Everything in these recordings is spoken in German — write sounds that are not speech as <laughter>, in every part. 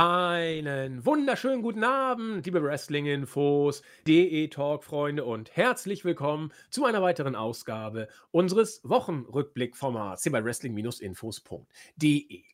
Einen wunderschönen guten Abend, liebe Wrestling-Infos, DE-Talk-Freunde und herzlich willkommen zu einer weiteren Ausgabe unseres Wochenrückblick-Formats hier bei Wrestling-Infos.de.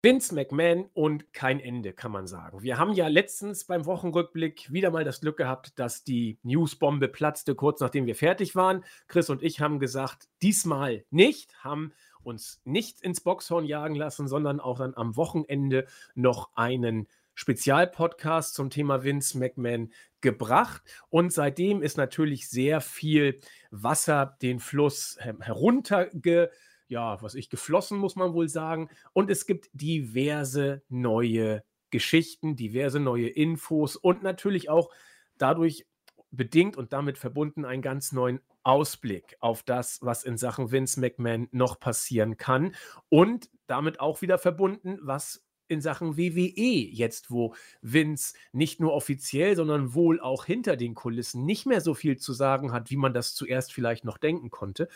Vince McMahon und kein Ende, kann man sagen. Wir haben ja letztens beim Wochenrückblick wieder mal das Glück gehabt, dass die Newsbombe platzte, kurz nachdem wir fertig waren. Chris und ich haben gesagt, diesmal nicht, haben uns nicht ins Boxhorn jagen lassen, sondern auch dann am Wochenende noch einen Spezialpodcast zum Thema Vince McMahon gebracht. Und seitdem ist natürlich sehr viel Wasser den Fluss herunterge ja, was ich geflossen, muss man wohl sagen. Und es gibt diverse neue Geschichten, diverse neue Infos und natürlich auch dadurch bedingt und damit verbunden einen ganz neuen Ausblick auf das, was in Sachen Vince McMahon noch passieren kann und damit auch wieder verbunden, was in Sachen WWE jetzt, wo Vince nicht nur offiziell, sondern wohl auch hinter den Kulissen nicht mehr so viel zu sagen hat, wie man das zuerst vielleicht noch denken konnte,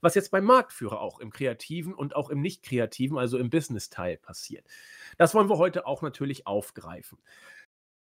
was jetzt beim Marktführer auch im kreativen und auch im nicht kreativen, also im Business-Teil passiert. Das wollen wir heute auch natürlich aufgreifen.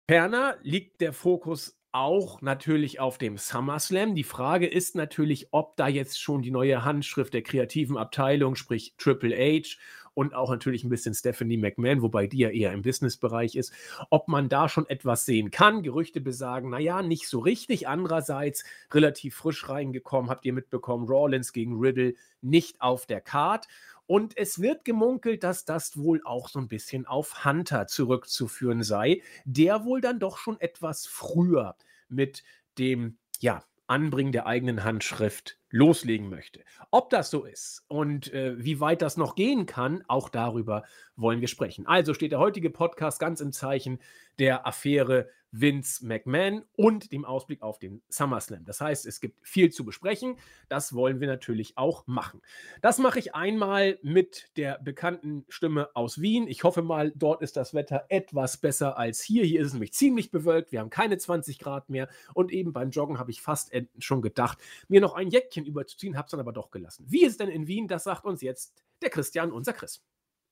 Ferner liegt der Fokus auch natürlich auf dem SummerSlam. Die Frage ist natürlich, ob da jetzt schon die neue Handschrift der kreativen Abteilung, sprich Triple H und auch natürlich ein bisschen Stephanie McMahon, wobei die ja eher im Businessbereich ist, ob man da schon etwas sehen kann. Gerüchte besagen, naja, nicht so richtig. Andererseits relativ frisch reingekommen, habt ihr mitbekommen, Rawlins gegen Riddle nicht auf der Card. Und es wird gemunkelt, dass das wohl auch so ein bisschen auf Hunter zurückzuführen sei, der wohl dann doch schon etwas früher mit dem, ja, Anbringen der eigenen Handschrift loslegen möchte. Ob das so ist und äh, wie weit das noch gehen kann, auch darüber wollen wir sprechen. Also steht der heutige Podcast ganz im Zeichen der Affäre Vince McMahon und dem Ausblick auf den SummerSlam. Das heißt, es gibt viel zu besprechen. Das wollen wir natürlich auch machen. Das mache ich einmal mit der bekannten Stimme aus Wien. Ich hoffe mal, dort ist das Wetter etwas besser als hier. Hier ist es nämlich ziemlich bewölkt. Wir haben keine 20 Grad mehr. Und eben beim Joggen habe ich fast schon gedacht, mir noch ein Jäckchen überzuziehen, habe es dann aber doch gelassen. Wie ist es denn in Wien? Das sagt uns jetzt der Christian, unser Chris.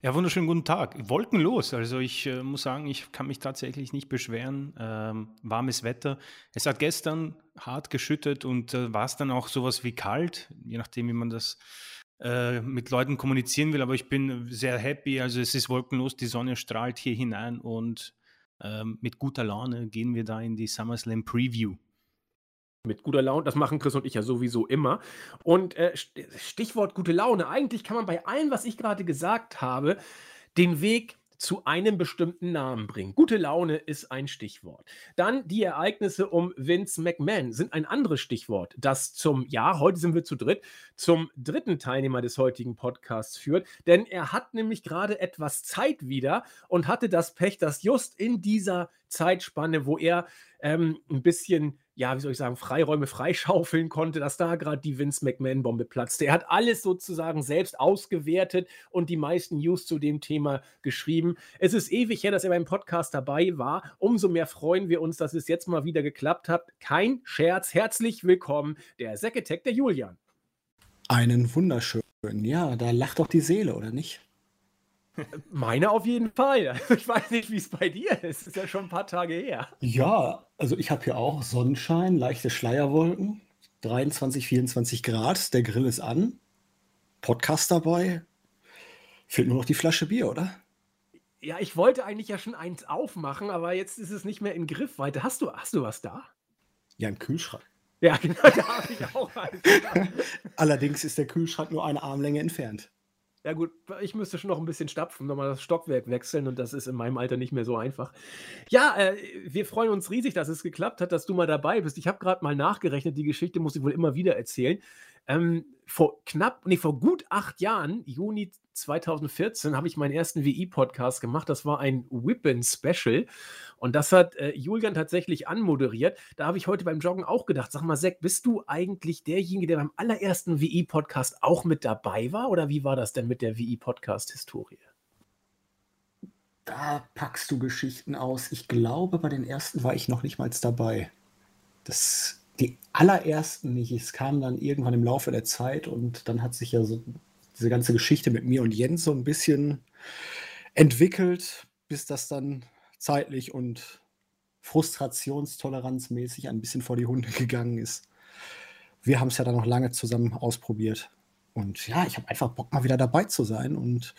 Ja, wunderschönen guten Tag. Wolkenlos. Also ich äh, muss sagen, ich kann mich tatsächlich nicht beschweren. Ähm, warmes Wetter. Es hat gestern hart geschüttet und äh, war es dann auch sowas wie kalt, je nachdem, wie man das äh, mit Leuten kommunizieren will. Aber ich bin sehr happy. Also es ist wolkenlos, die Sonne strahlt hier hinein und ähm, mit guter Laune gehen wir da in die SummerSlam Preview mit guter Laune. Das machen Chris und ich ja sowieso immer. Und äh, Stichwort gute Laune. Eigentlich kann man bei allem, was ich gerade gesagt habe, den Weg zu einem bestimmten Namen bringen. Gute Laune ist ein Stichwort. Dann die Ereignisse um Vince McMahon sind ein anderes Stichwort, das zum, ja, heute sind wir zu dritt, zum dritten Teilnehmer des heutigen Podcasts führt. Denn er hat nämlich gerade etwas Zeit wieder und hatte das Pech, dass just in dieser Zeitspanne, wo er ähm, ein bisschen ja, wie soll ich sagen, Freiräume freischaufeln konnte, dass da gerade die Vince McMahon-Bombe platzte. Er hat alles sozusagen selbst ausgewertet und die meisten News zu dem Thema geschrieben. Es ist ewig her, dass er beim Podcast dabei war. Umso mehr freuen wir uns, dass es jetzt mal wieder geklappt hat. Kein Scherz. Herzlich willkommen, der Sekretär, der Julian. Einen wunderschönen. Ja, da lacht doch die Seele, oder nicht? Meine auf jeden Fall. Ich weiß nicht, wie es bei dir ist. Es ist ja schon ein paar Tage her. Ja, also ich habe hier auch Sonnenschein, leichte Schleierwolken, 23, 24 Grad, der Grill ist an, Podcast dabei. Fehlt nur noch die Flasche Bier, oder? Ja, ich wollte eigentlich ja schon eins aufmachen, aber jetzt ist es nicht mehr in Griffweite. Hast du, hast du was da? Ja, im Kühlschrank. Ja, genau, da habe ich auch eins. <laughs> Allerdings ist der Kühlschrank nur eine Armlänge entfernt. Ja gut, ich müsste schon noch ein bisschen stapfen, nochmal das Stockwerk wechseln und das ist in meinem Alter nicht mehr so einfach. Ja, äh, wir freuen uns riesig, dass es geklappt hat, dass du mal dabei bist. Ich habe gerade mal nachgerechnet, die Geschichte muss ich wohl immer wieder erzählen. Ähm, vor knapp, nee, vor gut acht Jahren, Juni 2014, habe ich meinen ersten WI-Podcast gemacht. Das war ein Whippen-Special. Und das hat äh, Julian tatsächlich anmoderiert. Da habe ich heute beim Joggen auch gedacht, sag mal, Zack, bist du eigentlich derjenige, der beim allerersten WI-Podcast auch mit dabei war? Oder wie war das denn mit der WI-Podcast-Historie? Da packst du Geschichten aus. Ich glaube, bei den ersten war ich noch nicht mal dabei. Das die allerersten nicht. Es kam dann irgendwann im Laufe der Zeit und dann hat sich ja so diese ganze Geschichte mit mir und Jens so ein bisschen entwickelt, bis das dann zeitlich und frustrationstoleranzmäßig ein bisschen vor die Hunde gegangen ist. Wir haben es ja dann noch lange zusammen ausprobiert. Und ja, ich habe einfach Bock, mal wieder dabei zu sein. Und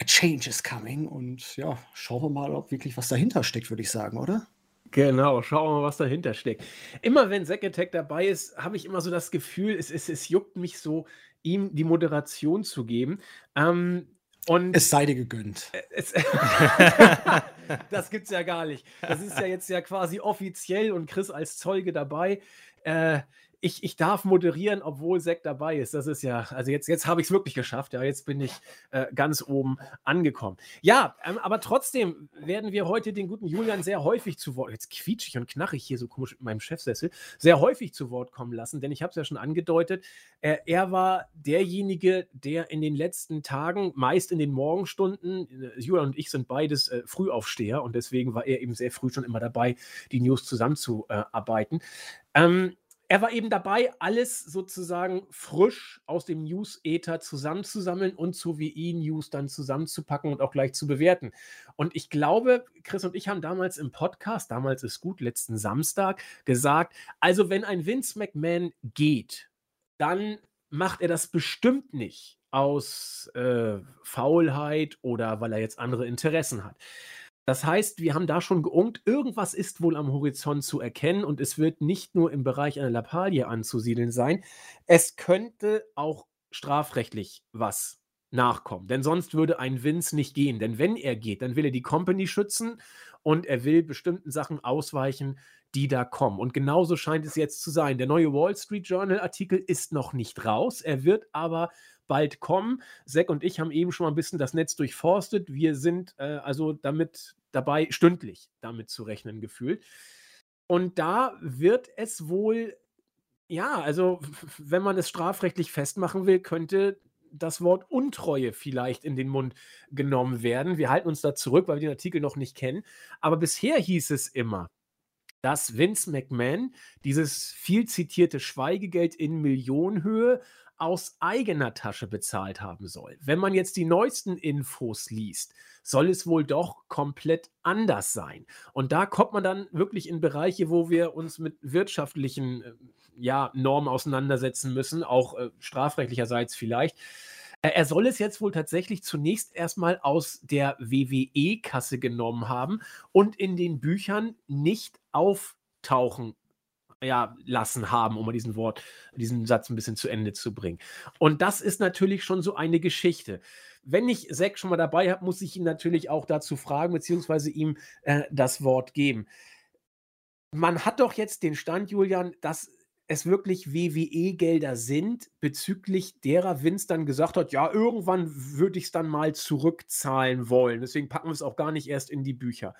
a change is coming. Und ja, schauen wir mal, ob wirklich was dahinter steckt, würde ich sagen, oder? Genau, schauen wir mal, was dahinter steckt. Immer wenn Zack Attack dabei ist, habe ich immer so das Gefühl, es, es, es juckt mich so, ihm die Moderation zu geben. Ähm, und es sei dir gegönnt. Es, <laughs> das gibt's ja gar nicht. Das ist ja jetzt ja quasi offiziell und Chris als Zeuge dabei. Äh, ich, ich darf moderieren, obwohl Zack dabei ist. Das ist ja, also jetzt, jetzt habe ich es wirklich geschafft. Ja, jetzt bin ich äh, ganz oben angekommen. Ja, ähm, aber trotzdem werden wir heute den guten Julian sehr häufig zu Wort, jetzt quietschig und knarrig hier so komisch mit meinem Chefsessel, sehr häufig zu Wort kommen lassen, denn ich habe es ja schon angedeutet, äh, er war derjenige, der in den letzten Tagen, meist in den Morgenstunden, äh, Julian und ich sind beides äh, Frühaufsteher und deswegen war er eben sehr früh schon immer dabei, die News zusammenzuarbeiten. Ähm, er war eben dabei, alles sozusagen frisch aus dem News-Ether zusammenzusammeln und zu WI-News dann zusammenzupacken und auch gleich zu bewerten. Und ich glaube, Chris und ich haben damals im Podcast, damals ist gut, letzten Samstag, gesagt, also wenn ein Vince McMahon geht, dann macht er das bestimmt nicht aus äh, Faulheit oder weil er jetzt andere Interessen hat. Das heißt, wir haben da schon geungt, irgendwas ist wohl am Horizont zu erkennen und es wird nicht nur im Bereich einer Lappalie anzusiedeln sein. Es könnte auch strafrechtlich was nachkommen, denn sonst würde ein Vince nicht gehen. Denn wenn er geht, dann will er die Company schützen und er will bestimmten Sachen ausweichen, die da kommen. Und genauso scheint es jetzt zu sein. Der neue Wall Street Journal Artikel ist noch nicht raus. Er wird aber bald kommen. Zack und ich haben eben schon mal ein bisschen das Netz durchforstet. Wir sind äh, also damit dabei, stündlich damit zu rechnen gefühlt. Und da wird es wohl, ja, also <laughs> wenn man es strafrechtlich festmachen will, könnte das Wort Untreue vielleicht in den Mund genommen werden. Wir halten uns da zurück, weil wir den Artikel noch nicht kennen. Aber bisher hieß es immer, dass Vince McMahon dieses viel zitierte Schweigegeld in Millionenhöhe aus eigener Tasche bezahlt haben soll. Wenn man jetzt die neuesten Infos liest, soll es wohl doch komplett anders sein. Und da kommt man dann wirklich in Bereiche, wo wir uns mit wirtschaftlichen äh, ja, Normen auseinandersetzen müssen, auch äh, strafrechtlicherseits vielleicht. Äh, er soll es jetzt wohl tatsächlich zunächst erstmal aus der WWE-Kasse genommen haben und in den Büchern nicht auftauchen ja, lassen haben, um diesen Wort, diesen Satz ein bisschen zu Ende zu bringen. Und das ist natürlich schon so eine Geschichte. Wenn ich Zack schon mal dabei habe, muss ich ihn natürlich auch dazu fragen, beziehungsweise ihm äh, das Wort geben. Man hat doch jetzt den Stand, Julian, dass es wirklich WWE-Gelder sind, bezüglich derer Vince dann gesagt hat, ja, irgendwann würde ich es dann mal zurückzahlen wollen. Deswegen packen wir es auch gar nicht erst in die Bücher.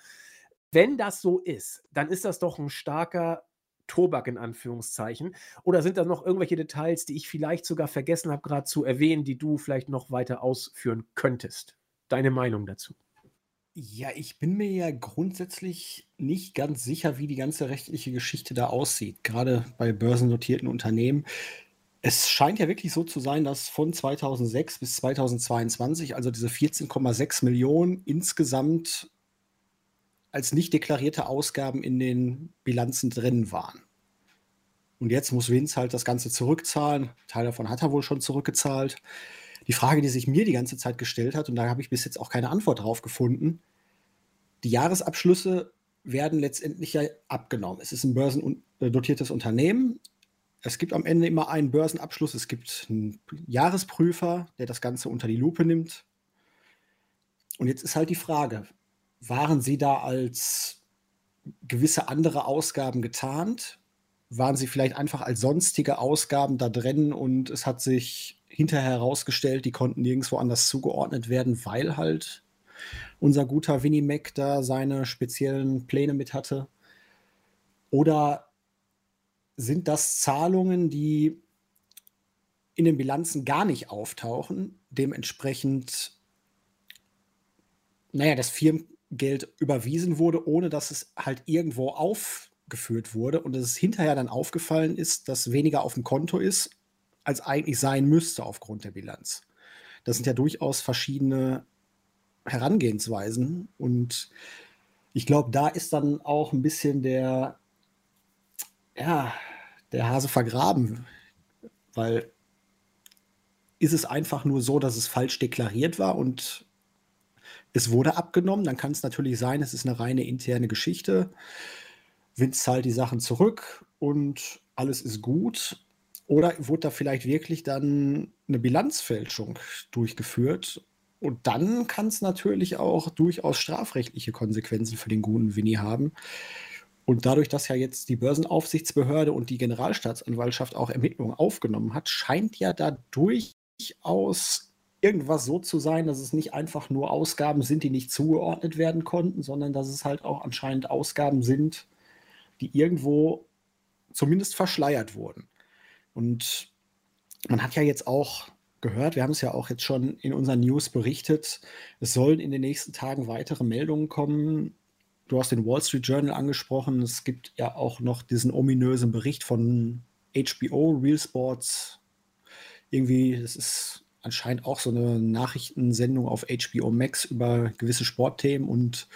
Wenn das so ist, dann ist das doch ein starker Tobak in Anführungszeichen? Oder sind da noch irgendwelche Details, die ich vielleicht sogar vergessen habe, gerade zu erwähnen, die du vielleicht noch weiter ausführen könntest? Deine Meinung dazu? Ja, ich bin mir ja grundsätzlich nicht ganz sicher, wie die ganze rechtliche Geschichte da aussieht, gerade bei börsennotierten Unternehmen. Es scheint ja wirklich so zu sein, dass von 2006 bis 2022, also diese 14,6 Millionen insgesamt als nicht deklarierte Ausgaben in den Bilanzen drin waren. Und jetzt muss Vince halt das Ganze zurückzahlen. Teil davon hat er wohl schon zurückgezahlt. Die Frage, die sich mir die ganze Zeit gestellt hat, und da habe ich bis jetzt auch keine Antwort drauf gefunden, die Jahresabschlüsse werden letztendlich ja abgenommen. Es ist ein börsennotiertes Unternehmen. Es gibt am Ende immer einen Börsenabschluss. Es gibt einen Jahresprüfer, der das Ganze unter die Lupe nimmt. Und jetzt ist halt die Frage, waren Sie da als gewisse andere Ausgaben getarnt? Waren Sie vielleicht einfach als sonstige Ausgaben da drin und es hat sich hinterher herausgestellt, die konnten nirgendwo anders zugeordnet werden, weil halt unser guter Winnie Mac da seine speziellen Pläne mit hatte? Oder sind das Zahlungen, die in den Bilanzen gar nicht auftauchen, dementsprechend, naja, das Firmen Geld überwiesen wurde, ohne dass es halt irgendwo aufgeführt wurde und dass es hinterher dann aufgefallen ist, dass weniger auf dem Konto ist, als eigentlich sein müsste aufgrund der Bilanz. Das sind ja durchaus verschiedene Herangehensweisen. Und ich glaube, da ist dann auch ein bisschen der, ja, der Hase vergraben, weil ist es einfach nur so, dass es falsch deklariert war und es wurde abgenommen, dann kann es natürlich sein, es ist eine reine interne Geschichte. Vince zahlt die Sachen zurück und alles ist gut. Oder wurde da vielleicht wirklich dann eine Bilanzfälschung durchgeführt? Und dann kann es natürlich auch durchaus strafrechtliche Konsequenzen für den guten Winnie haben. Und dadurch, dass ja jetzt die Börsenaufsichtsbehörde und die Generalstaatsanwaltschaft auch Ermittlungen aufgenommen hat, scheint ja da durchaus irgendwas so zu sein, dass es nicht einfach nur Ausgaben sind, die nicht zugeordnet werden konnten, sondern dass es halt auch anscheinend Ausgaben sind, die irgendwo zumindest verschleiert wurden. Und man hat ja jetzt auch gehört, wir haben es ja auch jetzt schon in unseren News berichtet, es sollen in den nächsten Tagen weitere Meldungen kommen. Du hast den Wall Street Journal angesprochen. Es gibt ja auch noch diesen ominösen Bericht von HBO, Real Sports. Irgendwie, das ist anscheinend auch so eine Nachrichtensendung auf HBO Max über gewisse Sportthemen und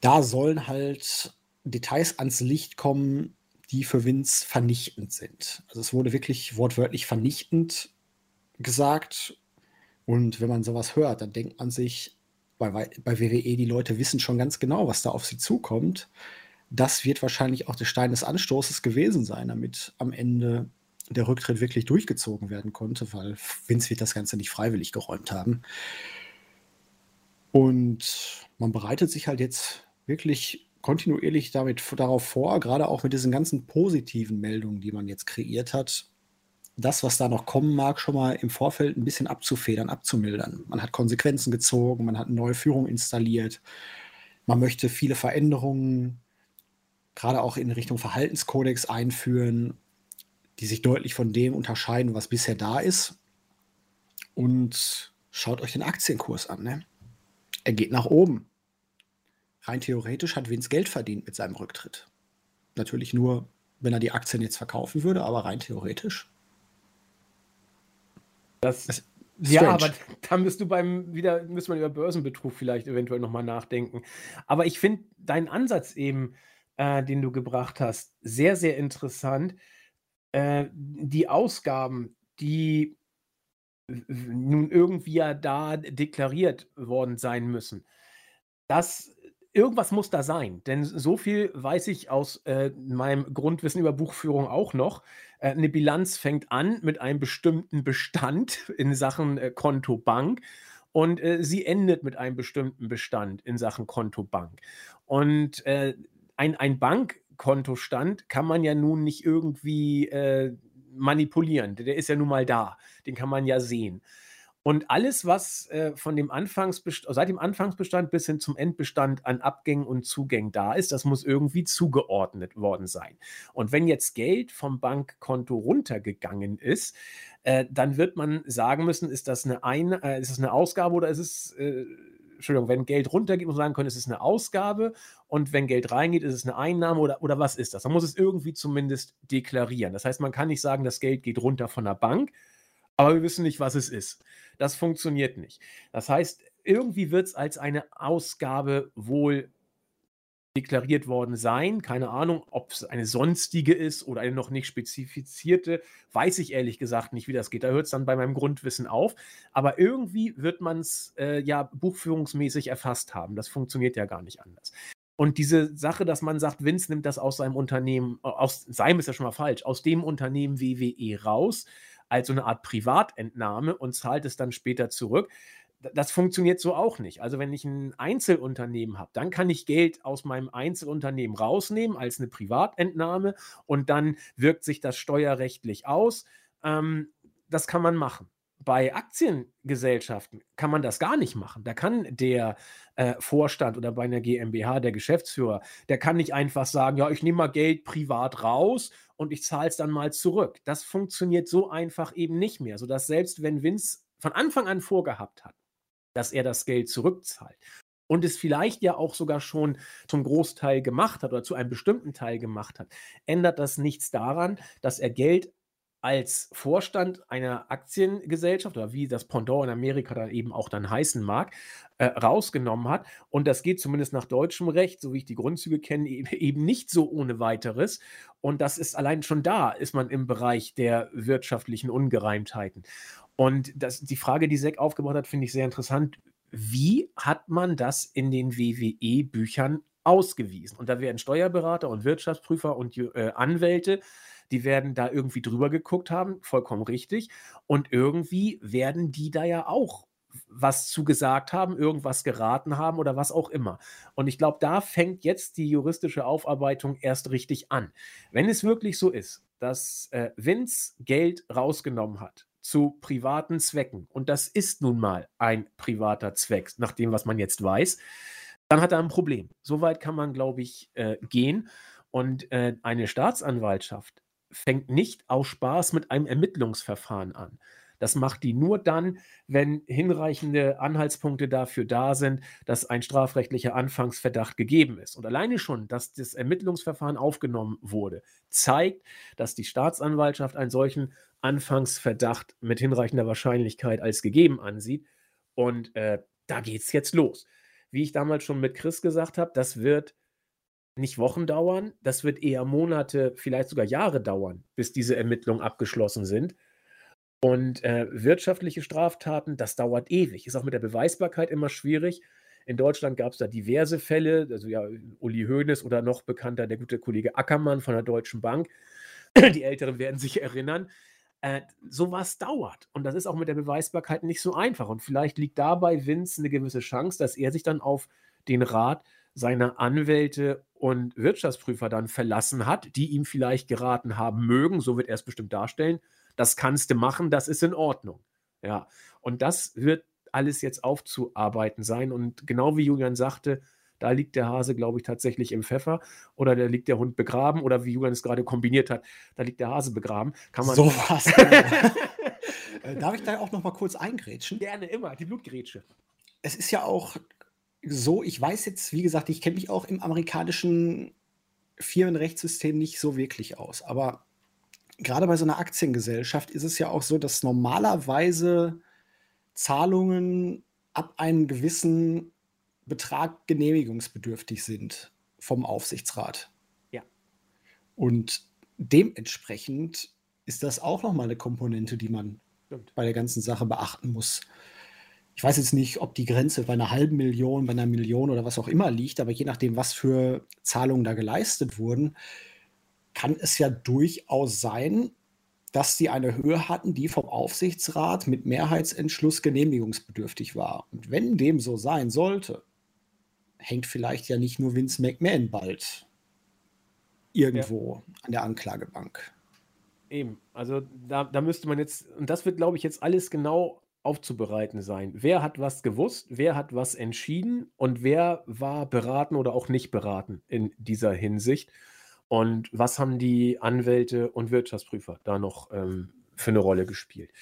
da sollen halt Details ans Licht kommen, die für Vince vernichtend sind. Also es wurde wirklich wortwörtlich vernichtend gesagt. Und wenn man sowas hört, dann denkt man sich, bei, bei WWE, die Leute wissen schon ganz genau, was da auf sie zukommt. Das wird wahrscheinlich auch der Stein des Anstoßes gewesen sein, damit am Ende der Rücktritt wirklich durchgezogen werden konnte, weil Vince wird das Ganze nicht freiwillig geräumt haben. Und man bereitet sich halt jetzt wirklich kontinuierlich damit darauf vor, gerade auch mit diesen ganzen positiven Meldungen, die man jetzt kreiert hat, das, was da noch kommen mag, schon mal im Vorfeld ein bisschen abzufedern, abzumildern. Man hat Konsequenzen gezogen, man hat eine neue Führung installiert, man möchte viele Veränderungen, gerade auch in Richtung Verhaltenskodex einführen die sich deutlich von dem unterscheiden, was bisher da ist. Und schaut euch den Aktienkurs an. Ne? Er geht nach oben. Rein theoretisch hat Vince Geld verdient mit seinem Rücktritt. Natürlich nur, wenn er die Aktien jetzt verkaufen würde, aber rein theoretisch. Das, das ja, aber da müsst du beim wieder müsste man über Börsenbetrug vielleicht eventuell nochmal nachdenken. Aber ich finde deinen Ansatz eben, äh, den du gebracht hast, sehr, sehr interessant äh, die Ausgaben, die nun irgendwie ja da deklariert worden sein müssen, das irgendwas muss da sein. Denn so viel weiß ich aus äh, meinem Grundwissen über Buchführung auch noch. Äh, eine Bilanz fängt an mit einem bestimmten Bestand in Sachen äh, Konto Bank und äh, sie endet mit einem bestimmten Bestand in Sachen Konto Bank. Und äh, ein, ein Bank Kontostand kann man ja nun nicht irgendwie äh, manipulieren. Der ist ja nun mal da. Den kann man ja sehen. Und alles, was äh, von dem Anfangsbestand, seit dem Anfangsbestand bis hin zum Endbestand an Abgängen und Zugängen da ist, das muss irgendwie zugeordnet worden sein. Und wenn jetzt Geld vom Bankkonto runtergegangen ist, äh, dann wird man sagen müssen, ist das eine, Ein äh, ist das eine Ausgabe oder ist es äh, Entschuldigung, wenn Geld runtergeht, muss man sagen können, ist es eine Ausgabe und wenn Geld reingeht, ist es eine Einnahme oder, oder was ist das? Man muss es irgendwie zumindest deklarieren. Das heißt, man kann nicht sagen, das Geld geht runter von der Bank, aber wir wissen nicht, was es ist. Das funktioniert nicht. Das heißt, irgendwie wird es als eine Ausgabe wohl deklariert worden sein. Keine Ahnung, ob es eine sonstige ist oder eine noch nicht spezifizierte. Weiß ich ehrlich gesagt nicht, wie das geht. Da hört es dann bei meinem Grundwissen auf. Aber irgendwie wird man es äh, ja buchführungsmäßig erfasst haben. Das funktioniert ja gar nicht anders. Und diese Sache, dass man sagt, Vince nimmt das aus seinem Unternehmen, äh, aus seinem ist ja schon mal falsch, aus dem Unternehmen WWE raus, als so eine Art Privatentnahme und zahlt es dann später zurück das funktioniert so auch nicht. Also wenn ich ein Einzelunternehmen habe, dann kann ich Geld aus meinem Einzelunternehmen rausnehmen als eine Privatentnahme und dann wirkt sich das steuerrechtlich aus. Ähm, das kann man machen. Bei Aktiengesellschaften kann man das gar nicht machen. Da kann der äh, Vorstand oder bei einer GmbH, der Geschäftsführer, der kann nicht einfach sagen, ja, ich nehme mal Geld privat raus und ich zahle es dann mal zurück. Das funktioniert so einfach eben nicht mehr, sodass selbst wenn Vince von Anfang an vorgehabt hat, dass er das Geld zurückzahlt. Und es vielleicht ja auch sogar schon zum Großteil gemacht hat oder zu einem bestimmten Teil gemacht hat, ändert das nichts daran, dass er Geld als Vorstand einer Aktiengesellschaft oder wie das Pendant in Amerika dann eben auch dann heißen mag, äh, rausgenommen hat. Und das geht zumindest nach deutschem Recht, so wie ich die Grundzüge kenne, <laughs> eben nicht so ohne weiteres. Und das ist allein schon da, ist man im Bereich der wirtschaftlichen Ungereimtheiten. Und das, die Frage, die Seck aufgebracht hat, finde ich sehr interessant. Wie hat man das in den WWE-Büchern ausgewiesen? Und da werden Steuerberater und Wirtschaftsprüfer und äh, Anwälte die werden da irgendwie drüber geguckt haben, vollkommen richtig. Und irgendwie werden die da ja auch was zu gesagt haben, irgendwas geraten haben oder was auch immer. Und ich glaube, da fängt jetzt die juristische Aufarbeitung erst richtig an. Wenn es wirklich so ist, dass äh, Vince Geld rausgenommen hat zu privaten Zwecken, und das ist nun mal ein privater Zweck, nach dem, was man jetzt weiß, dann hat er ein Problem. Soweit kann man, glaube ich, äh, gehen. Und äh, eine Staatsanwaltschaft fängt nicht aus Spaß mit einem Ermittlungsverfahren an. Das macht die nur dann, wenn hinreichende Anhaltspunkte dafür da sind, dass ein strafrechtlicher Anfangsverdacht gegeben ist. Und alleine schon, dass das Ermittlungsverfahren aufgenommen wurde, zeigt, dass die Staatsanwaltschaft einen solchen Anfangsverdacht mit hinreichender Wahrscheinlichkeit als gegeben ansieht. Und äh, da geht es jetzt los. Wie ich damals schon mit Chris gesagt habe, das wird nicht Wochen dauern, das wird eher Monate, vielleicht sogar Jahre dauern, bis diese Ermittlungen abgeschlossen sind. Und äh, wirtschaftliche Straftaten, das dauert ewig. Ist auch mit der Beweisbarkeit immer schwierig. In Deutschland gab es da diverse Fälle, also ja, Uli Hoeneß oder noch bekannter der gute Kollege Ackermann von der Deutschen Bank. Die Älteren werden sich erinnern. Äh, sowas dauert. Und das ist auch mit der Beweisbarkeit nicht so einfach. Und vielleicht liegt dabei Vince eine gewisse Chance, dass er sich dann auf den Rat seiner Anwälte und Wirtschaftsprüfer dann verlassen hat, die ihm vielleicht geraten haben mögen, so wird er es bestimmt darstellen, das kannst du machen, das ist in Ordnung. Ja, und das wird alles jetzt aufzuarbeiten sein. Und genau wie Julian sagte, da liegt der Hase, glaube ich, tatsächlich im Pfeffer oder da liegt der Hund begraben oder wie Julian es gerade kombiniert hat, da liegt der Hase begraben. Kann man so was. <laughs> äh, darf ich da auch noch mal kurz eingrätschen? Gerne immer, die Blutgrätsche. Es ist ja auch so, ich weiß jetzt, wie gesagt, ich kenne mich auch im amerikanischen Firmenrechtssystem nicht so wirklich aus, aber gerade bei so einer Aktiengesellschaft ist es ja auch so, dass normalerweise Zahlungen ab einem gewissen Betrag genehmigungsbedürftig sind vom Aufsichtsrat. Ja. Und dementsprechend ist das auch nochmal eine Komponente, die man Stimmt. bei der ganzen Sache beachten muss ich weiß jetzt nicht, ob die Grenze bei einer halben Million, bei einer Million oder was auch immer liegt, aber je nachdem, was für Zahlungen da geleistet wurden, kann es ja durchaus sein, dass sie eine Höhe hatten, die vom Aufsichtsrat mit Mehrheitsentschluss genehmigungsbedürftig war. Und wenn dem so sein sollte, hängt vielleicht ja nicht nur Vince McMahon bald irgendwo ja. an der Anklagebank. Eben, also da, da müsste man jetzt, und das wird, glaube ich, jetzt alles genau aufzubereiten sein. Wer hat was gewusst, wer hat was entschieden und wer war beraten oder auch nicht beraten in dieser Hinsicht? Und was haben die Anwälte und Wirtschaftsprüfer da noch ähm, für eine Rolle gespielt?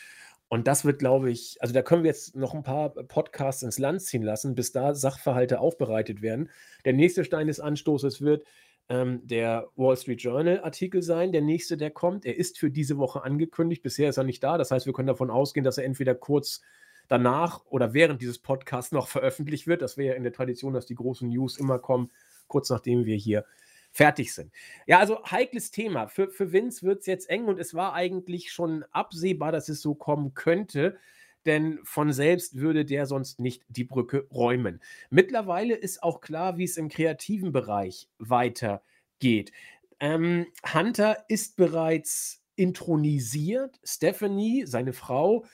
Und das wird, glaube ich, also da können wir jetzt noch ein paar Podcasts ins Land ziehen lassen, bis da Sachverhalte aufbereitet werden. Der nächste Stein des Anstoßes wird, ähm, der Wall Street Journal Artikel sein, der nächste, der kommt. Er ist für diese Woche angekündigt. Bisher ist er nicht da. Das heißt, wir können davon ausgehen, dass er entweder kurz danach oder während dieses Podcasts noch <laughs> veröffentlicht wird. Das wäre ja in der Tradition, dass die großen News immer kommen, kurz nachdem wir hier fertig sind. Ja, also heikles Thema. Für, für Vince wird es jetzt eng und es war eigentlich schon absehbar, dass es so kommen könnte denn von selbst würde der sonst nicht die Brücke räumen. Mittlerweile ist auch klar, wie es im kreativen Bereich weitergeht. Ähm, Hunter ist bereits intronisiert. Stephanie, seine Frau,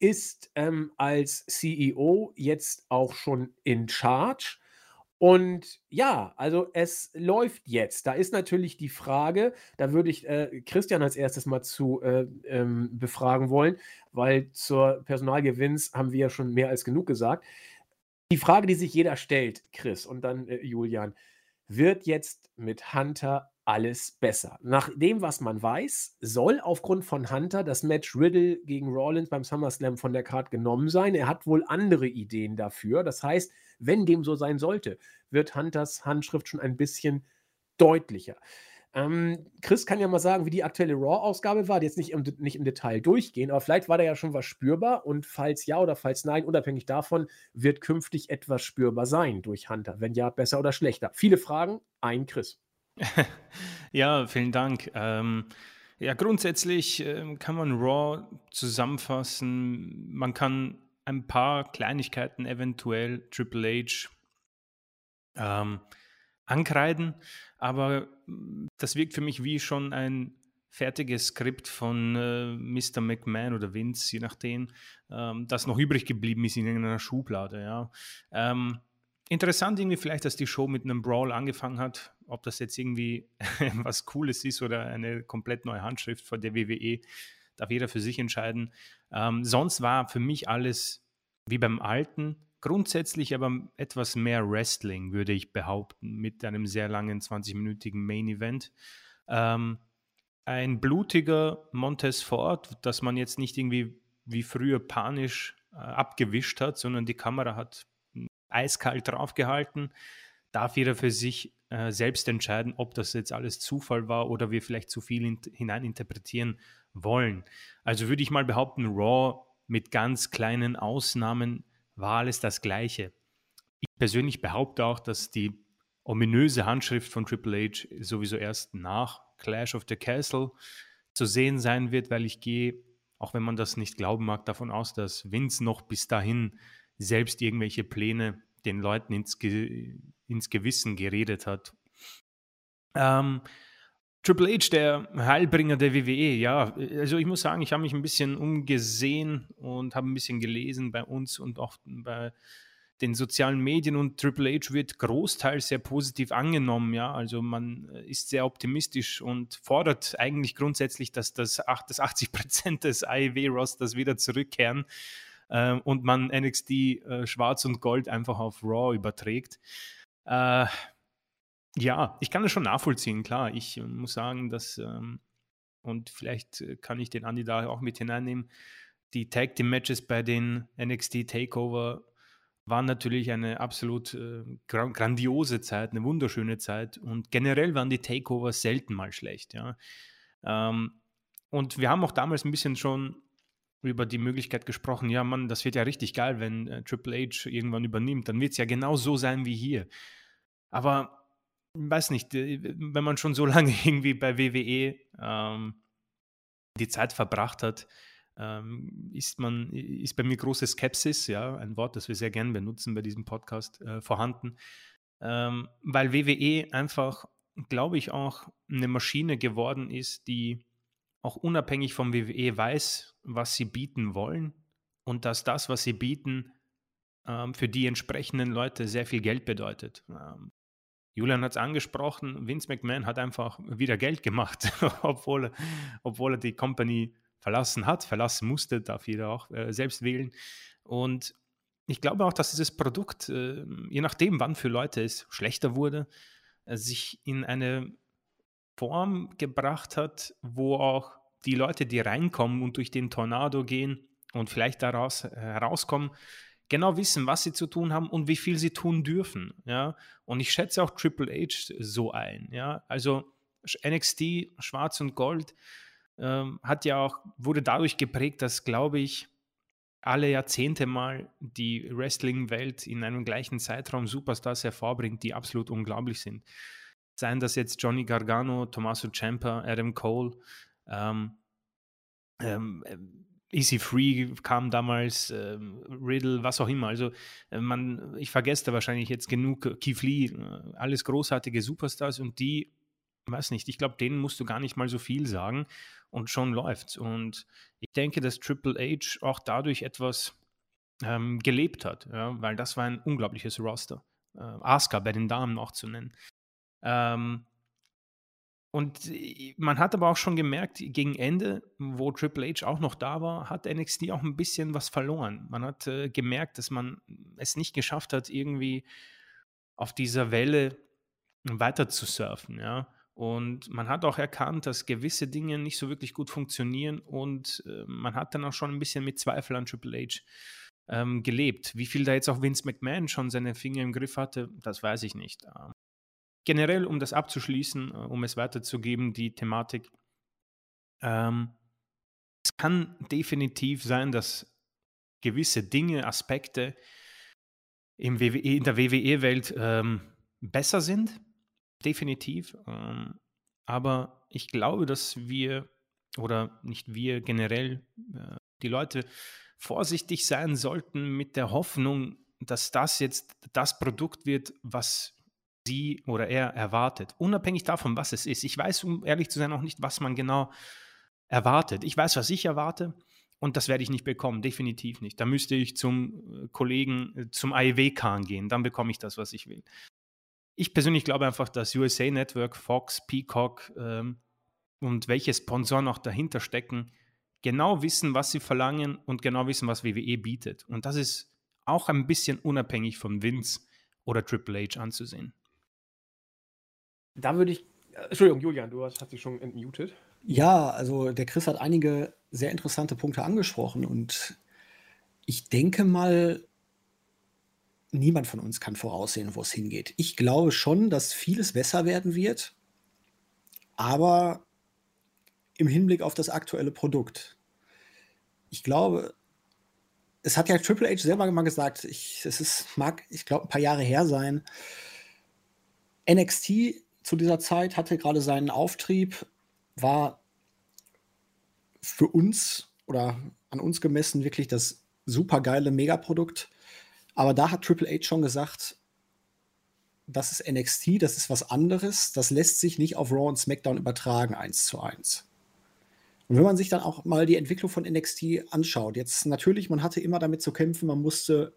ist ähm, als CEO jetzt auch schon in Charge. Und ja, also es läuft jetzt. Da ist natürlich die Frage, da würde ich äh, Christian als erstes mal zu äh, ähm, befragen wollen, weil zur Personalgewinns haben wir ja schon mehr als genug gesagt. Die Frage, die sich jeder stellt, Chris und dann äh, Julian, wird jetzt mit Hunter alles besser? Nach dem, was man weiß, soll aufgrund von Hunter das Match Riddle gegen Rollins beim SummerSlam von der Card genommen sein. Er hat wohl andere Ideen dafür. Das heißt, wenn dem so sein sollte, wird Hunters Handschrift schon ein bisschen deutlicher. Ähm, Chris kann ja mal sagen, wie die aktuelle Raw-Ausgabe war. Jetzt nicht im, nicht im Detail durchgehen, aber vielleicht war da ja schon was spürbar. Und falls ja oder falls nein, unabhängig davon, wird künftig etwas spürbar sein durch Hunter. Wenn ja, besser oder schlechter. Viele Fragen, ein Chris. <laughs> ja, vielen Dank. Ähm, ja, grundsätzlich äh, kann man Raw zusammenfassen. Man kann ein paar Kleinigkeiten eventuell Triple H ähm, ankreiden, aber hm, das wirkt für mich wie schon ein fertiges Skript von äh, Mr. McMahon oder Vince, je nachdem, ähm, das noch übrig geblieben ist in irgendeiner Schublade. Ja. Ähm, interessant irgendwie vielleicht, dass die Show mit einem Brawl angefangen hat. Ob das jetzt irgendwie <laughs> was Cooles ist oder eine komplett neue Handschrift von der WWE, darf jeder für sich entscheiden. Ähm, sonst war für mich alles wie beim Alten. Grundsätzlich aber etwas mehr Wrestling, würde ich behaupten, mit einem sehr langen 20-minütigen Main Event. Ähm, ein blutiger Montez Ford, das man jetzt nicht irgendwie wie früher panisch äh, abgewischt hat, sondern die Kamera hat eiskalt draufgehalten. Darf jeder für sich äh, selbst entscheiden, ob das jetzt alles Zufall war oder wir vielleicht zu viel in, hineininterpretieren wollen. Also würde ich mal behaupten, Raw mit ganz kleinen Ausnahmen war alles das Gleiche. Ich persönlich behaupte auch, dass die ominöse Handschrift von Triple H sowieso erst nach Clash of the Castle zu sehen sein wird, weil ich gehe, auch wenn man das nicht glauben mag, davon aus, dass Vince noch bis dahin selbst irgendwelche Pläne den Leuten ins, Ge ins Gewissen geredet hat. Ähm, Triple H, der Heilbringer der WWE, ja, also ich muss sagen, ich habe mich ein bisschen umgesehen und habe ein bisschen gelesen bei uns und auch bei den sozialen Medien und Triple H wird großteils sehr positiv angenommen, ja, also man ist sehr optimistisch und fordert eigentlich grundsätzlich, dass das, dass 80 Prozent des AEW-Rosters wieder zurückkehren äh, und man NXT äh, Schwarz und Gold einfach auf Raw überträgt. Äh, ja, ich kann das schon nachvollziehen, klar. Ich äh, muss sagen, dass, ähm, und vielleicht äh, kann ich den Andi da auch mit hineinnehmen, die Tag Team Matches bei den NXT Takeover waren natürlich eine absolut äh, grandiose Zeit, eine wunderschöne Zeit und generell waren die Takeover selten mal schlecht, ja. Ähm, und wir haben auch damals ein bisschen schon über die Möglichkeit gesprochen, ja, Mann, das wird ja richtig geil, wenn äh, Triple H irgendwann übernimmt. Dann wird es ja genau so sein wie hier. Aber weiß nicht, äh, wenn man schon so <laughs> lange irgendwie bei WWE ähm, die Zeit verbracht hat, ähm, ist man, ist bei mir große Skepsis, ja, ein Wort, das wir sehr gern benutzen bei diesem Podcast, äh, vorhanden. Ähm, weil WWE einfach, glaube ich, auch eine Maschine geworden ist, die auch unabhängig vom WWE weiß, was sie bieten wollen und dass das, was sie bieten, ähm, für die entsprechenden Leute sehr viel Geld bedeutet. Ähm, Julian hat es angesprochen, Vince McMahon hat einfach wieder Geld gemacht, <laughs> obwohl, obwohl er die Company verlassen hat, verlassen musste, darf jeder auch äh, selbst wählen. Und ich glaube auch, dass dieses Produkt, äh, je nachdem, wann für Leute es schlechter wurde, äh, sich in eine Form gebracht hat, wo auch die Leute, die reinkommen und durch den Tornado gehen und vielleicht daraus herauskommen, genau wissen, was sie zu tun haben und wie viel sie tun dürfen. Ja? Und ich schätze auch Triple H so ein. Ja? Also NXT, Schwarz und Gold, ähm, hat ja auch, wurde dadurch geprägt, dass, glaube ich, alle Jahrzehnte mal die Wrestling-Welt in einem gleichen Zeitraum Superstars hervorbringt, die absolut unglaublich sind. Seien das jetzt Johnny Gargano, Tommaso Ciampa, Adam Cole, ähm, ähm, Easy Free kam damals, ähm, Riddle, was auch immer. Also äh, man, ich vergesse da wahrscheinlich jetzt genug, Keith Lee, äh, alles großartige Superstars und die, weiß nicht, ich glaube, denen musst du gar nicht mal so viel sagen und schon läuft's. Und ich denke, dass Triple H auch dadurch etwas ähm, gelebt hat, ja, weil das war ein unglaubliches Roster. Äh, Asuka bei den Damen auch zu nennen. Ähm, und äh, man hat aber auch schon gemerkt, gegen Ende, wo Triple H auch noch da war, hat NXT auch ein bisschen was verloren. Man hat äh, gemerkt, dass man es nicht geschafft hat, irgendwie auf dieser Welle weiter zu surfen, ja. Und man hat auch erkannt, dass gewisse Dinge nicht so wirklich gut funktionieren und äh, man hat dann auch schon ein bisschen mit Zweifel an Triple H ähm, gelebt. Wie viel da jetzt auch Vince McMahon schon seine Finger im Griff hatte, das weiß ich nicht. Generell, um das abzuschließen, äh, um es weiterzugeben, die Thematik, ähm, es kann definitiv sein, dass gewisse Dinge, Aspekte im WWE, in der WWE-Welt ähm, besser sind, definitiv. Ähm, aber ich glaube, dass wir, oder nicht wir generell, äh, die Leute vorsichtig sein sollten mit der Hoffnung, dass das jetzt das Produkt wird, was sie oder er erwartet. Unabhängig davon, was es ist. Ich weiß, um ehrlich zu sein, auch nicht, was man genau erwartet. Ich weiß, was ich erwarte. Und das werde ich nicht bekommen, definitiv nicht. Da müsste ich zum äh, Kollegen, äh, zum AEW-Kahn gehen, dann bekomme ich das, was ich will. Ich persönlich glaube einfach, dass USA Network, Fox, Peacock ähm, und welche Sponsoren auch dahinter stecken, genau wissen, was sie verlangen und genau wissen, was WWE bietet. Und das ist auch ein bisschen unabhängig von Vince oder Triple H anzusehen. Da würde ich, äh, Entschuldigung, Julian, du hast, dich schon entmutet. Ja, also der Chris hat einige sehr interessante Punkte angesprochen und ich denke mal, niemand von uns kann voraussehen, wo es hingeht. Ich glaube schon, dass vieles besser werden wird, aber im Hinblick auf das aktuelle Produkt. Ich glaube, es hat ja Triple H selber mal gesagt, ich, es ist, mag, ich glaube, ein paar Jahre her sein. NXT zu dieser Zeit hatte gerade seinen Auftrieb, war für uns oder an uns gemessen wirklich das super geile Megaprodukt. Aber da hat Triple H schon gesagt, das ist NXT, das ist was anderes, das lässt sich nicht auf Raw und SmackDown übertragen, eins zu eins. Und wenn man sich dann auch mal die Entwicklung von NXT anschaut, jetzt natürlich, man hatte immer damit zu kämpfen, man musste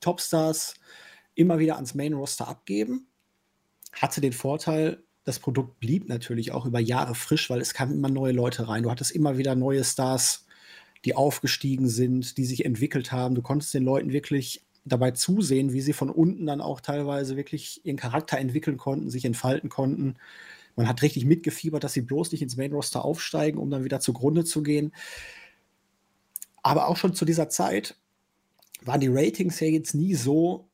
Topstars immer wieder ans Main Roster abgeben, hatte den Vorteil, das Produkt blieb natürlich auch über Jahre frisch, weil es kamen immer neue Leute rein. Du hattest immer wieder neue Stars, die aufgestiegen sind, die sich entwickelt haben. Du konntest den Leuten wirklich dabei zusehen, wie sie von unten dann auch teilweise wirklich ihren Charakter entwickeln konnten, sich entfalten konnten. Man hat richtig mitgefiebert, dass sie bloß nicht ins Main Roster aufsteigen, um dann wieder zugrunde zu gehen. Aber auch schon zu dieser Zeit waren die Ratings ja jetzt nie so,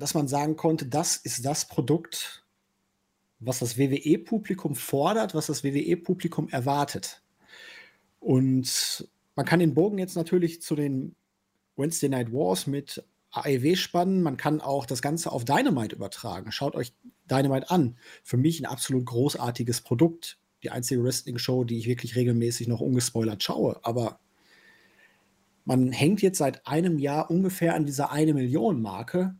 dass man sagen konnte, das ist das Produkt, was das WWE-Publikum fordert, was das WWE-Publikum erwartet. Und man kann den Bogen jetzt natürlich zu den Wednesday Night Wars mit AEW spannen. Man kann auch das Ganze auf Dynamite übertragen. Schaut euch Dynamite an. Für mich ein absolut großartiges Produkt. Die einzige Wrestling-Show, die ich wirklich regelmäßig noch ungespoilert schaue. Aber man hängt jetzt seit einem Jahr ungefähr an dieser eine Million Marke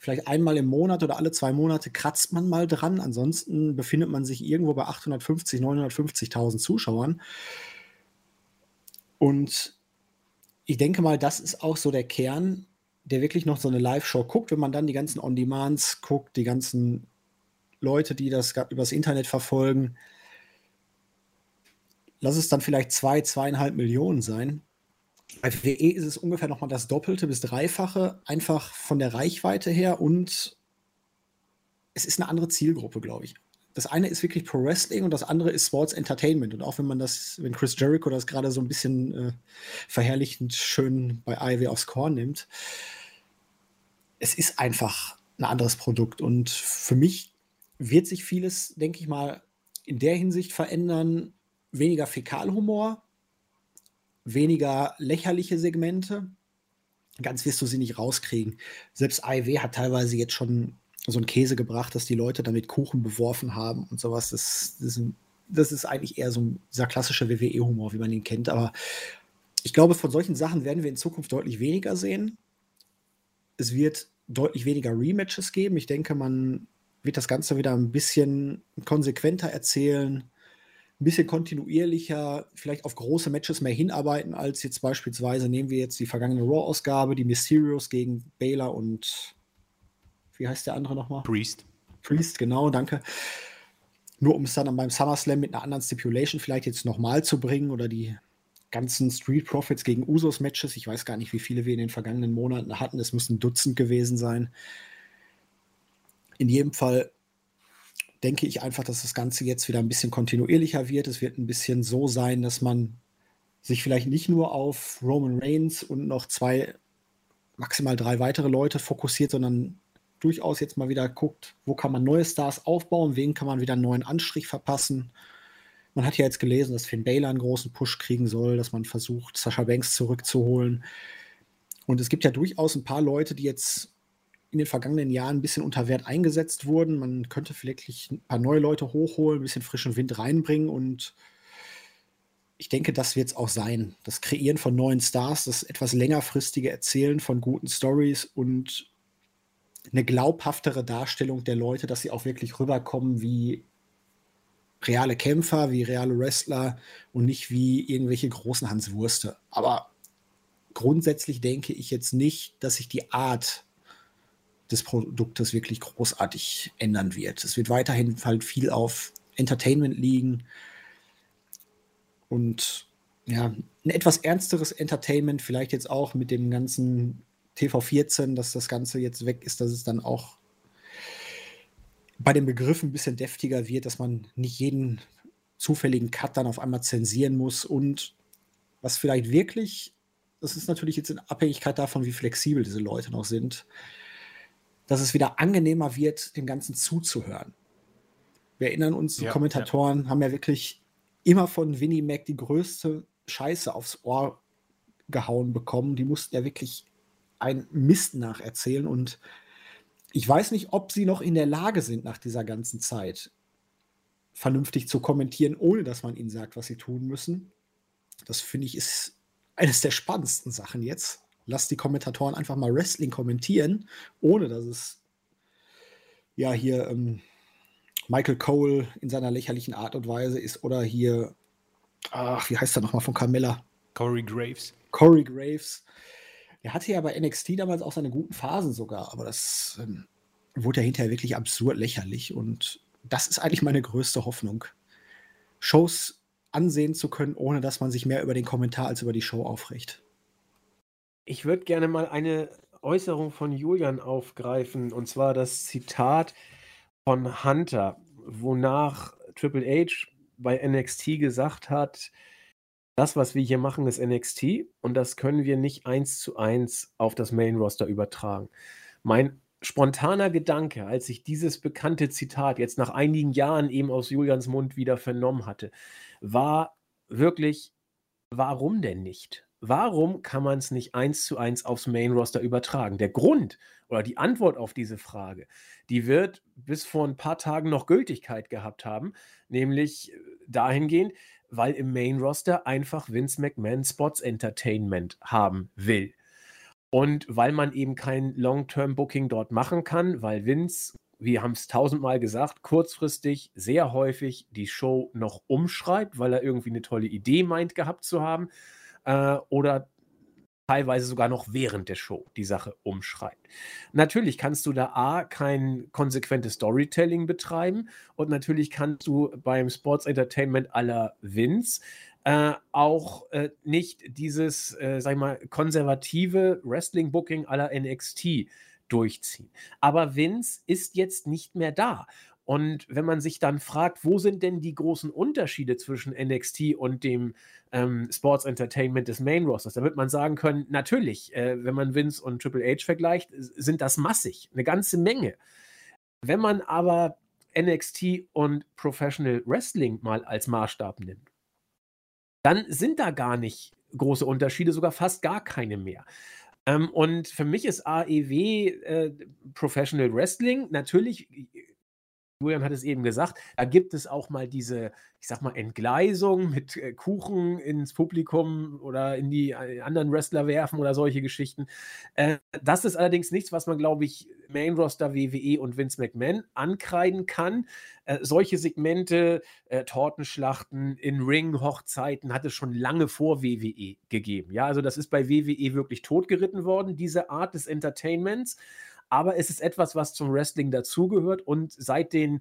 vielleicht einmal im Monat oder alle zwei Monate kratzt man mal dran. Ansonsten befindet man sich irgendwo bei 850, 950.000 Zuschauern. Und ich denke mal, das ist auch so der Kern, der wirklich noch so eine Live-Show guckt. Wenn man dann die ganzen On-Demands guckt, die ganzen Leute, die das übers Internet verfolgen, lass es dann vielleicht zwei, zweieinhalb Millionen sein. Bei WWE ist es ungefähr nochmal das Doppelte bis Dreifache, einfach von der Reichweite her und es ist eine andere Zielgruppe, glaube ich. Das eine ist wirklich Pro Wrestling und das andere ist Sports Entertainment. Und auch wenn man das, wenn Chris Jericho das gerade so ein bisschen äh, verherrlichend schön bei AEW aufs Korn nimmt, es ist einfach ein anderes Produkt. Und für mich wird sich vieles, denke ich mal, in der Hinsicht verändern. Weniger Fäkalhumor, weniger lächerliche Segmente. Ganz wirst du sie nicht rauskriegen. Selbst AEW hat teilweise jetzt schon so einen Käse gebracht, dass die Leute damit Kuchen beworfen haben und sowas. Das, das, das ist eigentlich eher so ein, dieser klassische WWE-Humor, wie man ihn kennt. Aber ich glaube, von solchen Sachen werden wir in Zukunft deutlich weniger sehen. Es wird deutlich weniger Rematches geben. Ich denke, man wird das Ganze wieder ein bisschen konsequenter erzählen ein bisschen kontinuierlicher, vielleicht auf große Matches mehr hinarbeiten, als jetzt beispielsweise nehmen wir jetzt die vergangene Raw-Ausgabe, die Mysterios gegen Baylor und wie heißt der andere nochmal? Priest. Priest, genau, danke. Nur um es dann beim SummerSlam mit einer anderen Stipulation vielleicht jetzt nochmal zu bringen oder die ganzen Street Profits gegen Usos-Matches. Ich weiß gar nicht, wie viele wir in den vergangenen Monaten hatten. Es müssen Dutzend gewesen sein. In jedem Fall denke ich einfach, dass das Ganze jetzt wieder ein bisschen kontinuierlicher wird. Es wird ein bisschen so sein, dass man sich vielleicht nicht nur auf Roman Reigns und noch zwei, maximal drei weitere Leute fokussiert, sondern durchaus jetzt mal wieder guckt, wo kann man neue Stars aufbauen, wen kann man wieder einen neuen Anstrich verpassen. Man hat ja jetzt gelesen, dass Finn Baylor einen großen Push kriegen soll, dass man versucht, Sascha Banks zurückzuholen. Und es gibt ja durchaus ein paar Leute, die jetzt in den vergangenen Jahren ein bisschen unter Wert eingesetzt wurden. Man könnte vielleicht ein paar neue Leute hochholen, ein bisschen frischen Wind reinbringen und ich denke, das wird es auch sein. Das Kreieren von neuen Stars, das etwas längerfristige Erzählen von guten Stories und eine glaubhaftere Darstellung der Leute, dass sie auch wirklich rüberkommen wie reale Kämpfer, wie reale Wrestler und nicht wie irgendwelche großen Hans Wurste. Aber grundsätzlich denke ich jetzt nicht, dass sich die Art des Produktes wirklich großartig ändern wird. Es wird weiterhin halt viel auf Entertainment liegen und ja, ein etwas ernsteres Entertainment, vielleicht jetzt auch mit dem ganzen TV14, dass das Ganze jetzt weg ist, dass es dann auch bei den Begriffen ein bisschen deftiger wird, dass man nicht jeden zufälligen Cut dann auf einmal zensieren muss und was vielleicht wirklich, das ist natürlich jetzt in Abhängigkeit davon, wie flexibel diese Leute noch sind, dass es wieder angenehmer wird, dem Ganzen zuzuhören. Wir erinnern uns, die ja, Kommentatoren ja. haben ja wirklich immer von Winnie Mac die größte Scheiße aufs Ohr gehauen bekommen. Die mussten ja wirklich einen Mist nacherzählen und ich weiß nicht, ob sie noch in der Lage sind, nach dieser ganzen Zeit vernünftig zu kommentieren, ohne dass man ihnen sagt, was sie tun müssen. Das finde ich ist eines der spannendsten Sachen jetzt. Lass die Kommentatoren einfach mal Wrestling kommentieren, ohne dass es ja hier ähm, Michael Cole in seiner lächerlichen Art und Weise ist oder hier, ach, wie heißt er nochmal von Carmella? Corey Graves. Corey Graves. Er hatte ja bei NXT damals auch seine guten Phasen sogar, aber das ähm, wurde ja hinterher wirklich absurd lächerlich und das ist eigentlich meine größte Hoffnung. Shows ansehen zu können, ohne dass man sich mehr über den Kommentar als über die Show aufregt. Ich würde gerne mal eine Äußerung von Julian aufgreifen, und zwar das Zitat von Hunter, wonach Triple H bei NXT gesagt hat, das, was wir hier machen, ist NXT und das können wir nicht eins zu eins auf das Main Roster übertragen. Mein spontaner Gedanke, als ich dieses bekannte Zitat jetzt nach einigen Jahren eben aus Julians Mund wieder vernommen hatte, war wirklich, warum denn nicht? Warum kann man es nicht eins zu eins aufs Main Roster übertragen? Der Grund oder die Antwort auf diese Frage, die wird bis vor ein paar Tagen noch Gültigkeit gehabt haben, nämlich dahingehend, weil im Main Roster einfach Vince McMahon Spots Entertainment haben will. Und weil man eben kein Long-Term-Booking dort machen kann, weil Vince, wir haben es tausendmal gesagt, kurzfristig sehr häufig die Show noch umschreibt, weil er irgendwie eine tolle Idee meint gehabt zu haben äh, oder teilweise sogar noch während der Show die Sache umschreibt. Natürlich kannst du da A, kein konsequentes Storytelling betreiben und natürlich kannst du beim Sports Entertainment aller Vince äh, auch äh, nicht dieses, äh, sag ich mal, konservative Wrestling-Booking aller NXT durchziehen. Aber Vince ist jetzt nicht mehr da. Und wenn man sich dann fragt, wo sind denn die großen Unterschiede zwischen NXT und dem ähm, Sports Entertainment des Main Rosters, dann wird man sagen können, natürlich, äh, wenn man Vince und Triple H vergleicht, sind das massig, eine ganze Menge. Wenn man aber NXT und Professional Wrestling mal als Maßstab nimmt, dann sind da gar nicht große Unterschiede, sogar fast gar keine mehr. Ähm, und für mich ist AEW äh, Professional Wrestling natürlich Julian hat es eben gesagt, da gibt es auch mal diese, ich sag mal, Entgleisung mit äh, Kuchen ins Publikum oder in die äh, anderen Wrestler werfen oder solche Geschichten. Äh, das ist allerdings nichts, was man, glaube ich, Main Roster WWE und Vince McMahon ankreiden kann. Solche Segmente, Tortenschlachten in Ring-Hochzeiten hat es schon lange vor WWE gegeben. Ja, also das ist bei WWE wirklich totgeritten worden, diese Art des Entertainments aber es ist etwas, was zum Wrestling dazugehört und seit den,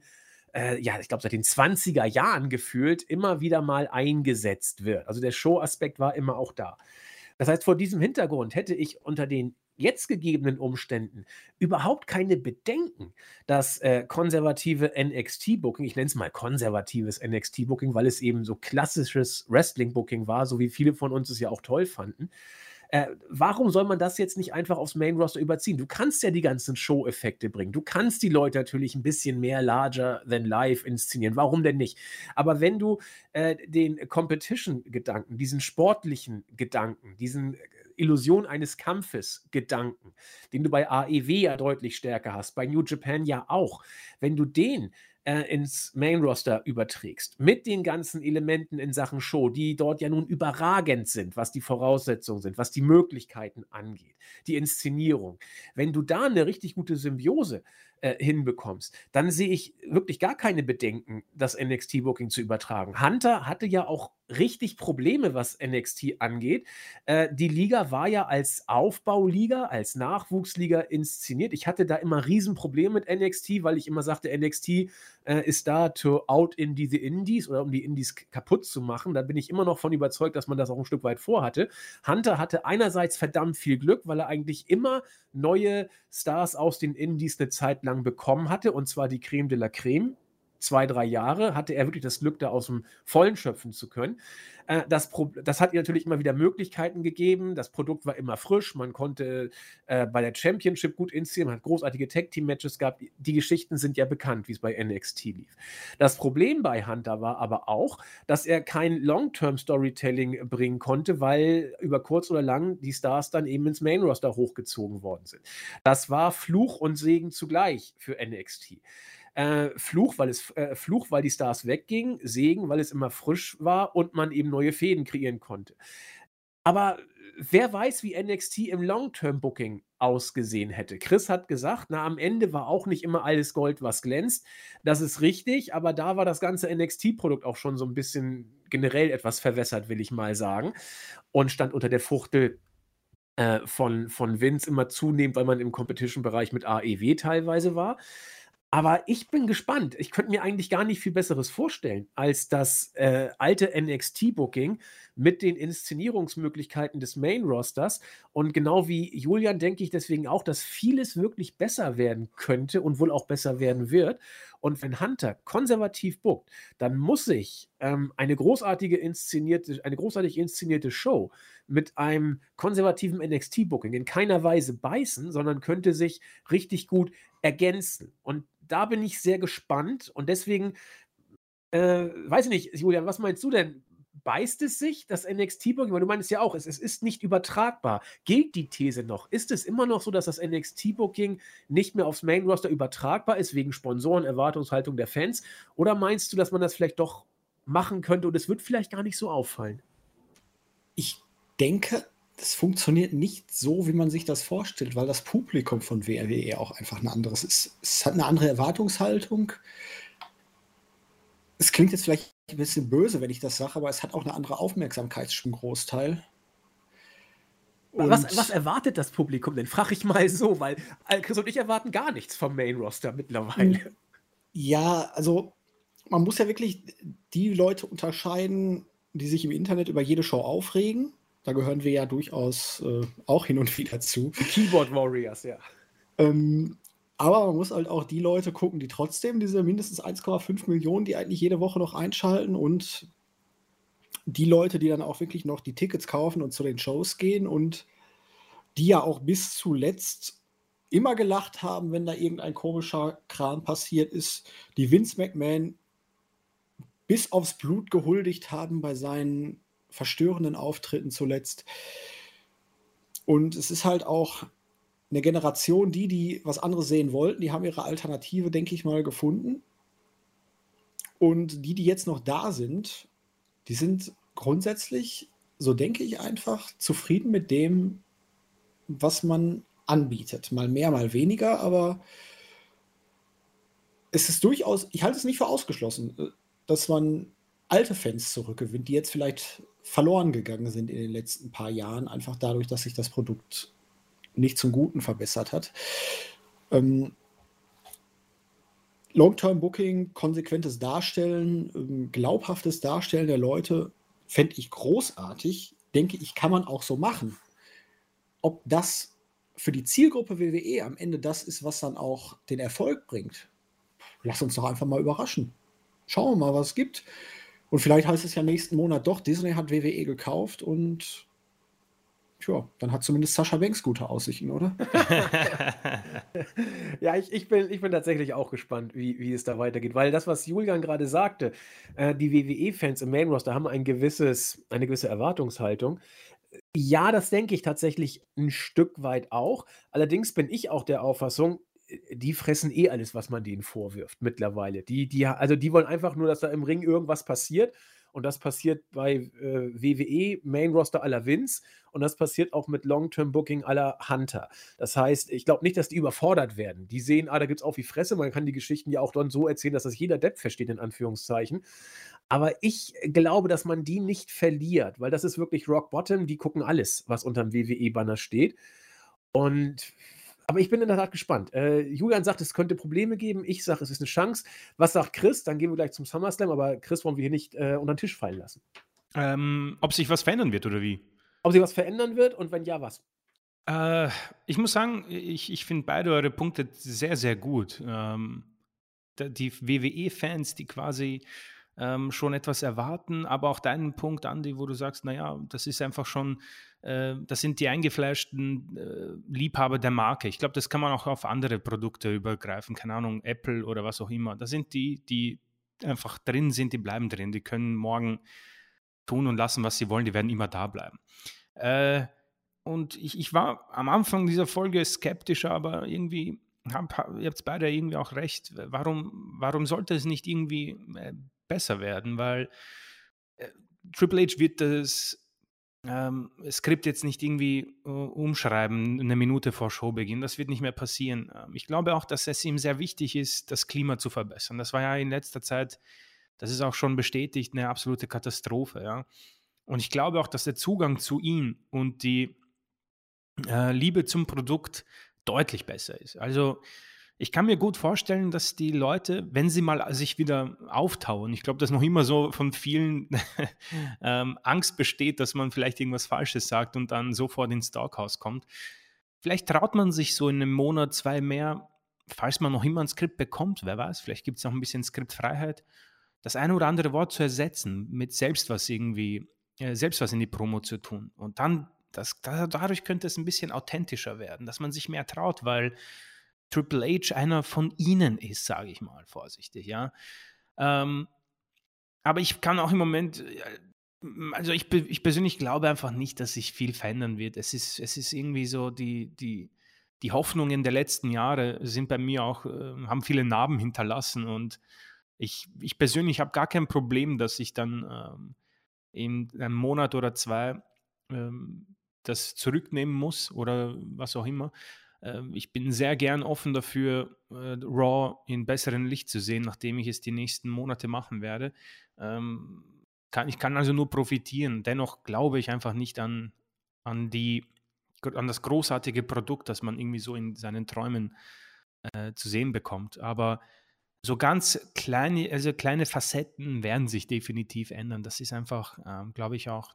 äh, ja, ich glaube, seit den 20er Jahren gefühlt immer wieder mal eingesetzt wird. Also der Show-Aspekt war immer auch da. Das heißt, vor diesem Hintergrund hätte ich unter den jetzt gegebenen Umständen überhaupt keine Bedenken, dass äh, konservative NXT-Booking, ich nenne es mal konservatives NXT-Booking, weil es eben so klassisches Wrestling-Booking war, so wie viele von uns es ja auch toll fanden, Äh, warum soll man das jetzt nicht einfach aufs Main Roster überziehen? Du kannst ja die ganzen Show-Effekte bringen. Du kannst die Leute natürlich ein bisschen mehr larger than life inszenieren. Warum denn nicht? Aber wenn du äh, den Competition-Gedanken, diesen sportlichen Gedanken, diesen Illusion eines Kampfes Gedanken, den du bei AEW ja deutlich stärker hast, bei New Japan ja auch, wenn du den äh, ins Main Roster überträgst, mit den ganzen Elementen in Sachen Show, die dort ja nun überragend sind, was die Voraussetzungen sind, was die Möglichkeiten angeht, die Inszenierung. Wenn du da eine richtig gute Symbiose äh, hinbekommst, dann sehe ich wirklich gar keine Bedenken, das NXT-Booking zu übertragen. Hunter hatte ja auch richtig Probleme, was NXT angeht. Äh, die Liga war ja als Aufbauliga, als Nachwuchsliga inszeniert. Ich hatte da immer Riesenprobleme mit NXT, weil ich immer sagte, NXT äh, ist da to out in die Indies oder um die Indies kaputt zu machen. Da bin ich immer noch von überzeugt, dass man das auch ein Stück weit vorhatte. Hunter hatte einerseits verdammt viel Glück, weil er eigentlich immer neue Stars aus den Indies eine Zeit lang bekommen hatte, und zwar die Creme de la Creme zwei, drei Jahre hatte er wirklich das Glück, da aus dem Vollen schöpfen zu können. Äh, das, das hat ihr natürlich immer wieder Möglichkeiten gegeben. Das Produkt war immer frisch. Man konnte äh, bei der Championship gut inszenieren. Man hat großartige Tag-Team-Matches gehabt. Die Geschichten sind ja bekannt, wie es bei NXT lief. Das Problem bei Hunter war aber auch, dass er kein Long-Term-Storytelling bringen konnte, weil über kurz oder lang die Stars dann eben ins Main-Roster hochgezogen worden sind. Das war Fluch und Segen zugleich für NXT. Äh, Fluch, weil es äh, Fluch, weil die Stars weggingen, Segen, weil es immer frisch war und man eben neue Fäden kreieren konnte. Aber wer weiß, wie NXT im Long-Term-Booking ausgesehen hätte. Chris hat gesagt, na, am Ende war auch nicht immer alles Gold, was glänzt. Das ist richtig, aber da war das ganze NXT-Produkt auch schon so ein bisschen generell etwas verwässert, will ich mal sagen. Und stand unter der Fuchtel äh, von, von Vince immer zunehmend, weil man im Competition-Bereich mit AEW teilweise war. Aber ich bin gespannt. Ich könnte mir eigentlich gar nicht viel Besseres vorstellen als das äh, alte NXT-Booking mit den Inszenierungsmöglichkeiten des Main-Rosters. Und genau wie Julian denke ich deswegen auch, dass vieles wirklich besser werden könnte und wohl auch besser werden wird. Und wenn Hunter konservativ bookt, dann muss sich ähm, eine großartige inszenierte, eine großartig inszenierte Show mit einem konservativen NXT-Booking in keiner Weise beißen, sondern könnte sich richtig gut ergänzen. Und da bin ich sehr gespannt und deswegen, äh, weiß ich nicht, Julian, was meinst du denn? Beißt es sich, das NXT-Booking? Weil du meinst ja auch, es, es ist nicht übertragbar. Gilt die These noch? Ist es immer noch so, dass das NXT-Booking nicht mehr aufs Main-Roster übertragbar ist, wegen Sponsoren, Erwartungshaltung der Fans? Oder meinst du, dass man das vielleicht doch machen könnte und es wird vielleicht gar nicht so auffallen? Ich denke, das funktioniert nicht so, wie man sich das vorstellt, weil das Publikum von WWE auch einfach ein anderes ist. Es hat eine andere Erwartungshaltung. Es klingt jetzt vielleicht ein bisschen böse, wenn ich das sage, aber es hat auch eine andere Aufmerksamkeitsgroßteil. Was, was, erwartet das Publikum denn? Frage ich mal so, weil Chris und ich erwarten gar nichts vom Main Roster mittlerweile. Ja, also man muss ja wirklich die Leute unterscheiden, die sich im Internet über jede Show aufregen da gehören wir ja durchaus äh, auch hin und wieder zu. Die Keyboard Warriors, ja. Ähm, aber man muss halt auch die Leute gucken, die trotzdem diese mindestens 1,5 Millionen, die eigentlich jede Woche noch einschalten und die Leute, die dann auch wirklich noch die Tickets kaufen und zu den Shows gehen und die ja auch bis zuletzt immer gelacht haben, wenn da irgendein komischer Kram passiert ist, die Vince McMahon bis aufs Blut gehuldigt haben bei seinen verstörenden Auftritten zuletzt. Und es ist halt auch eine Generation, die, die was anderes sehen wollten, die haben ihre Alternative, denke ich mal, gefunden. Und die, die jetzt noch da sind, die sind grundsätzlich, so denke ich einfach, zufrieden mit dem, was man anbietet. Mal mehr, mal weniger, aber es ist durchaus, ich halte es nicht für ausgeschlossen, dass man alte Fans zurückgewinnt, die jetzt vielleicht verloren gegangen sind in den letzten paar Jahren, einfach dadurch, dass sich das Produkt nicht zum Guten verbessert hat. Ähm, Long-Term-Booking, konsequentes Darstellen, ähm, glaubhaftes Darstellen der Leute fände ich großartig. Denke ich, kann man auch so machen. Ob das für die Zielgruppe WWE am Ende das ist, was dann auch den Erfolg bringt, lass uns doch einfach mal überraschen. Schauen wir mal, was es gibt. Und vielleicht heißt es ja nächsten Monat doch, Disney hat WWE gekauft und Tja, dann hat zumindest Sascha Banks gute Aussichten, oder? <laughs> ja, ich, ich, bin, ich bin tatsächlich auch gespannt, wie, wie es da weitergeht. Weil das, was Julian gerade sagte, äh, die WWE-Fans im Main-Roster haben ein gewisses, eine gewisse Erwartungshaltung. Ja, das denke ich tatsächlich ein Stück weit auch. Allerdings bin ich auch der Auffassung, die fressen eh alles, was man denen vorwirft mittlerweile. Die, die, also die wollen einfach nur, dass da im Ring irgendwas passiert und das passiert bei äh, WWE, Main Roster aller Vince. Und das passiert auch mit Long-Term Booking aller Hunter. Das heißt, ich glaube nicht, dass die überfordert werden. Die sehen, ah, da gibt es auch wie Fresse. Man kann die Geschichten ja auch dann so erzählen, dass das jeder Depp versteht, in Anführungszeichen. Aber ich glaube, dass man die nicht verliert, weil das ist wirklich Rock Bottom. Die gucken alles, was unter dem WWE-Banner steht. Und aber ich bin in der Tat gespannt. Äh, Julian sagt, es könnte Probleme geben. Ich sage, es ist eine Chance. Was sagt Chris? Dann gehen wir gleich zum SummerSlam. Aber Chris wollen wir hier nicht äh, unter den Tisch fallen lassen. Ähm, ob sich was verändern wird oder wie? Ob sich was verändern wird und wenn ja, was? Äh, ich muss sagen, ich, ich finde beide eure Punkte sehr, sehr gut. Ähm, die WWE-Fans, die quasi ähm, schon etwas erwarten, aber auch deinen Punkt, Andi, wo du sagst, naja, das ist einfach schon äh, das sind die eingefleischten äh, Liebhaber der Marke. Ich glaube, das kann man auch auf andere Produkte übergreifen, keine Ahnung, Apple oder was auch immer. Das sind die, die einfach drin sind, die bleiben drin. Die können morgen tun und lassen, was sie wollen, die werden immer da bleiben. Äh, und ich, ich, war am Anfang dieser Folge skeptischer, aber irgendwie, hab, ihr habt beide irgendwie auch recht. Warum, warum sollte es nicht irgendwie äh, besser werden? Weil äh, Triple H wird das ähm, Skript jetzt nicht irgendwie äh, umschreiben, eine Minute vor Showbeginn. Das wird nicht mehr passieren. Ähm, ich glaube auch, dass es ihm sehr wichtig ist, das Klima zu verbessern. Das war ja in letzter Zeit, das ist auch schon bestätigt, eine absolute Katastrophe. Ja? Und ich glaube auch, dass der Zugang zu ihm und die äh, Liebe zum Produkt deutlich besser ist. Also ich kann mir gut vorstellen, dass die Leute, wenn sie mal sich wieder auftauen, ich glaube, dass noch immer so von vielen <laughs> ähm, Angst besteht, dass man vielleicht irgendwas Falsches sagt und dann sofort ins Doghouse kommt. Vielleicht traut man sich so in einem Monat, zwei mehr, falls man noch immer ein Skript bekommt, wer weiß, vielleicht gibt es noch ein bisschen Skriptfreiheit, das eine oder andere Wort zu ersetzen, mit selbst was irgendwie, äh, selbst was in die Promo zu tun. Und dann, das, dadurch könnte es ein bisschen authentischer werden, dass man sich mehr traut, weil Triple H einer von ihnen ist, sage ich mal vorsichtig, ja. Ähm, aber ich kann auch im Moment, äh, also ich, ich persönlich glaube einfach nicht, dass sich viel verändern wird. Es ist, es ist irgendwie so, die, die, die Hoffnungen der letzten Jahre sind bei mir auch, äh, haben viele Narben hinterlassen und ich, ich persönlich habe gar kein Problem, dass ich dann ähm, in einem Monat oder zwei ähm, das zurücknehmen muss oder was auch immer. Ähm, ich bin sehr gern offen dafür, äh, Raw in besseren Licht zu sehen, nachdem ich es die nächsten Monate machen werde. Ähm, ich kann also nur profitieren. Dennoch glaube ich einfach nicht an, an, die, an das großartige Produkt, das man irgendwie so in seinen Träumen äh, zu sehen bekommt. Aber so ganz kleine, also kleine Facetten werden sich definitiv ändern. Das ist einfach, äh, glaube ich, auch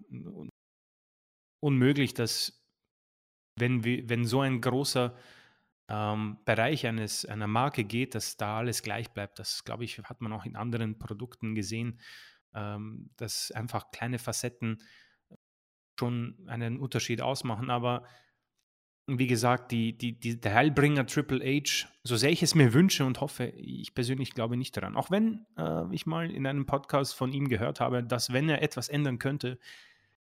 unmöglich, dass wenn, wenn so ein großer ähm, Bereich eines, einer Marke geht, dass da alles gleich bleibt. Das, glaube ich, hat man auch in anderen Produkten gesehen, ähm, dass einfach kleine Facetten schon einen Unterschied ausmachen. Aber wie gesagt, die, die, die, der Heilbringer Triple H, so sehr ich es mir wünsche und hoffe, ich persönlich glaube nicht daran. Auch wenn äh, ich mal in einem Podcast von ihm gehört habe, dass wenn er etwas ändern könnte,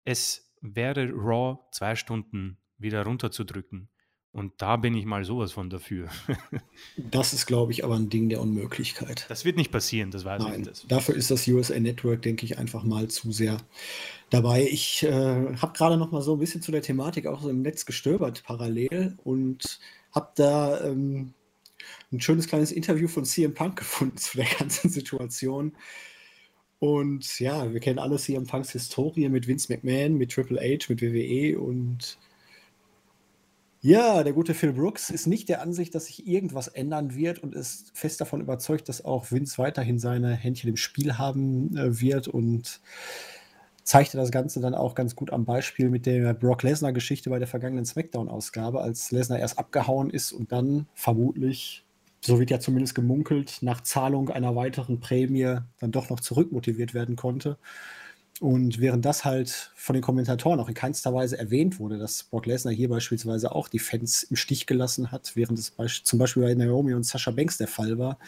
es wäre Raw zwei Stunden wieder runterzudrücken. Und da bin ich mal sowas von dafür. <laughs> das ist, glaube ich, aber ein Ding der Unmöglichkeit. Das wird nicht passieren, das weiß Nein, ich. Das. Dafür ist das USA Network, denke ich, einfach mal zu sehr dabei. Ich äh, habe gerade noch mal so ein bisschen zu der Thematik auch so im Netz gestöbert parallel und habe da ähm, ein schönes kleines Interview von CM Punk <laughs> gefunden zu der ganzen Situation. Und ja, wir kennen alle CM Punks Historie mit Vince McMahon, mit Triple H, mit WWE und ja, der gute Phil Brooks ist nicht der Ansicht, dass sich irgendwas ändern wird und ist fest davon überzeugt, dass auch Vince weiterhin seine Händchen im Spiel haben äh, wird und zeigte das Ganze dann auch ganz gut am Beispiel mit der Brock Lesnar-Geschichte bei der vergangenen SmackDown-Ausgabe, als Lesnar erst abgehauen ist und dann vermutlich, so wird ja zumindest gemunkelt, nach Zahlung einer weiteren Prämie dann doch noch zurückmotiviert werden konnte Und während das halt von den Kommentatoren auch in keinster Weise erwähnt wurde, dass Brock Lesnar hier beispielsweise auch die Fans im Stich gelassen hat, während es zum Beispiel bei Naomi und Sascha Banks der Fall war,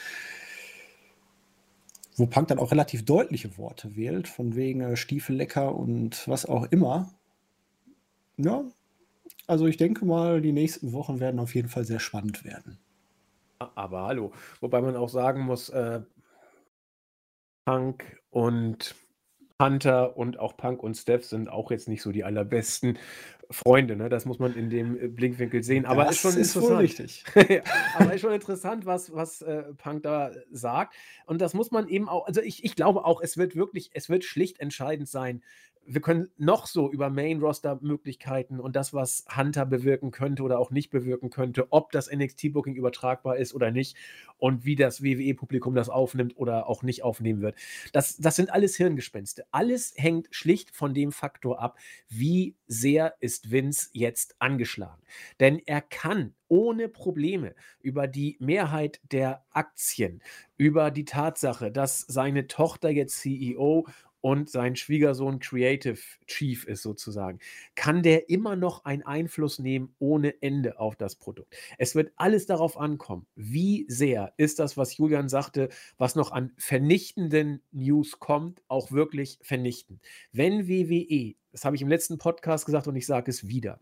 wo Punk dann auch relativ deutliche Worte wählt, von wegen äh, Stiefellecker und was auch immer. Ja, also ich denke mal, die nächsten Wochen werden auf jeden Fall sehr spannend werden. Aber hallo, wobei man auch sagen muss, äh, Punk und Hunter und auch Punk und Steph sind auch jetzt nicht so die allerbesten Freunde, ne? Das muss man in dem äh, Blickwinkel sehen. Aber das ist schon ist wohl richtig. <laughs> Aber ist schon interessant, was, was äh, Punk da sagt. Und das muss man eben auch, also ich, ich glaube auch, es wird wirklich, es wird schlicht entscheidend sein, wir können noch so über Main-Roster-Möglichkeiten und das, was Hunter bewirken könnte oder auch nicht bewirken könnte, ob das NXT-Booking übertragbar ist oder nicht und wie das WWE-Publikum das aufnimmt oder auch nicht aufnehmen wird. Das, das sind alles Hirngespenste. Alles hängt schlicht von dem Faktor ab, wie sehr ist Vince jetzt angeschlagen. Denn er kann ohne Probleme über die Mehrheit der Aktien, über die Tatsache, dass seine Tochter jetzt CEO und sein Schwiegersohn Creative Chief ist sozusagen, kann der immer noch einen Einfluss nehmen ohne Ende auf das Produkt. Es wird alles darauf ankommen, wie sehr ist das, was Julian sagte, was noch an vernichtenden News kommt, auch wirklich vernichten. Wenn WWE, das habe ich im letzten Podcast gesagt und ich sage es wieder,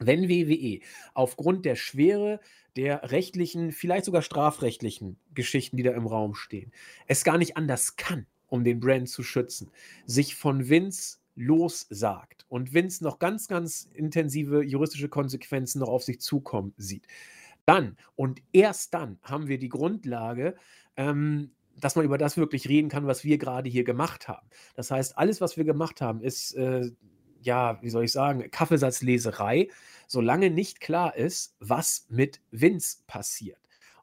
wenn WWE aufgrund der Schwere der rechtlichen, vielleicht sogar strafrechtlichen Geschichten, die da im Raum stehen, es gar nicht anders kann, um den Brand zu schützen, sich von Vince lossagt und Vince noch ganz, ganz intensive juristische Konsequenzen noch auf sich zukommen sieht, dann und erst dann haben wir die Grundlage, ähm, dass man über das wirklich reden kann, was wir gerade hier gemacht haben. Das heißt, alles, was wir gemacht haben, ist, äh, ja, wie soll ich sagen, Kaffeesatzleserei, solange nicht klar ist, was mit Vince passiert.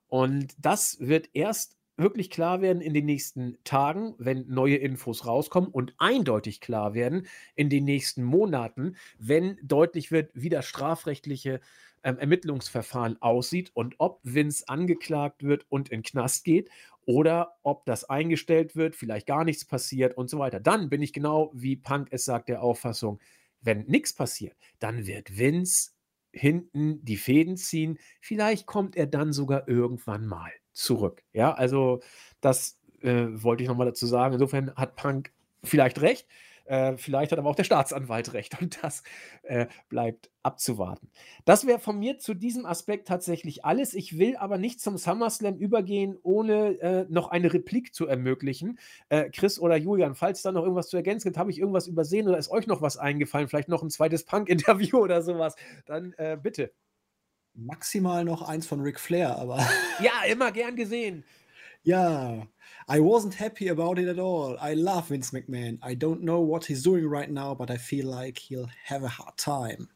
Und das wird erst wirklich klar werden in den nächsten Tagen, wenn neue Infos rauskommen und eindeutig klar werden in den nächsten Monaten, wenn deutlich wird, wie das strafrechtliche ähm, Ermittlungsverfahren aussieht und ob Vince angeklagt wird und in Knast geht oder ob das eingestellt wird, vielleicht gar nichts passiert und so weiter. Dann bin ich genau wie Punk es sagt der Auffassung, wenn nichts passiert, dann wird Vince hinten die Fäden ziehen. Vielleicht kommt er dann sogar irgendwann mal zurück. Ja, also das äh, wollte ich nochmal dazu sagen. Insofern hat Punk vielleicht recht. Äh, vielleicht hat aber auch der Staatsanwalt recht und das äh, bleibt abzuwarten. Das wäre von mir zu diesem Aspekt tatsächlich alles. Ich will aber nicht zum SummerSlam übergehen, ohne äh, noch eine Replik zu ermöglichen. Äh, Chris oder Julian, falls da noch irgendwas zu ergänzen gibt, habe ich irgendwas übersehen oder ist euch noch was eingefallen? Vielleicht noch ein zweites Punk-Interview <laughs> oder sowas? Dann äh, bitte. Maximal noch eins von Ric Flair, aber. <laughs> Ja, immer gern gesehen. Ja, I wasn't happy about it at all. I love Vince McMahon. I don't know what he's doing right now, but I feel like he'll have a hard time.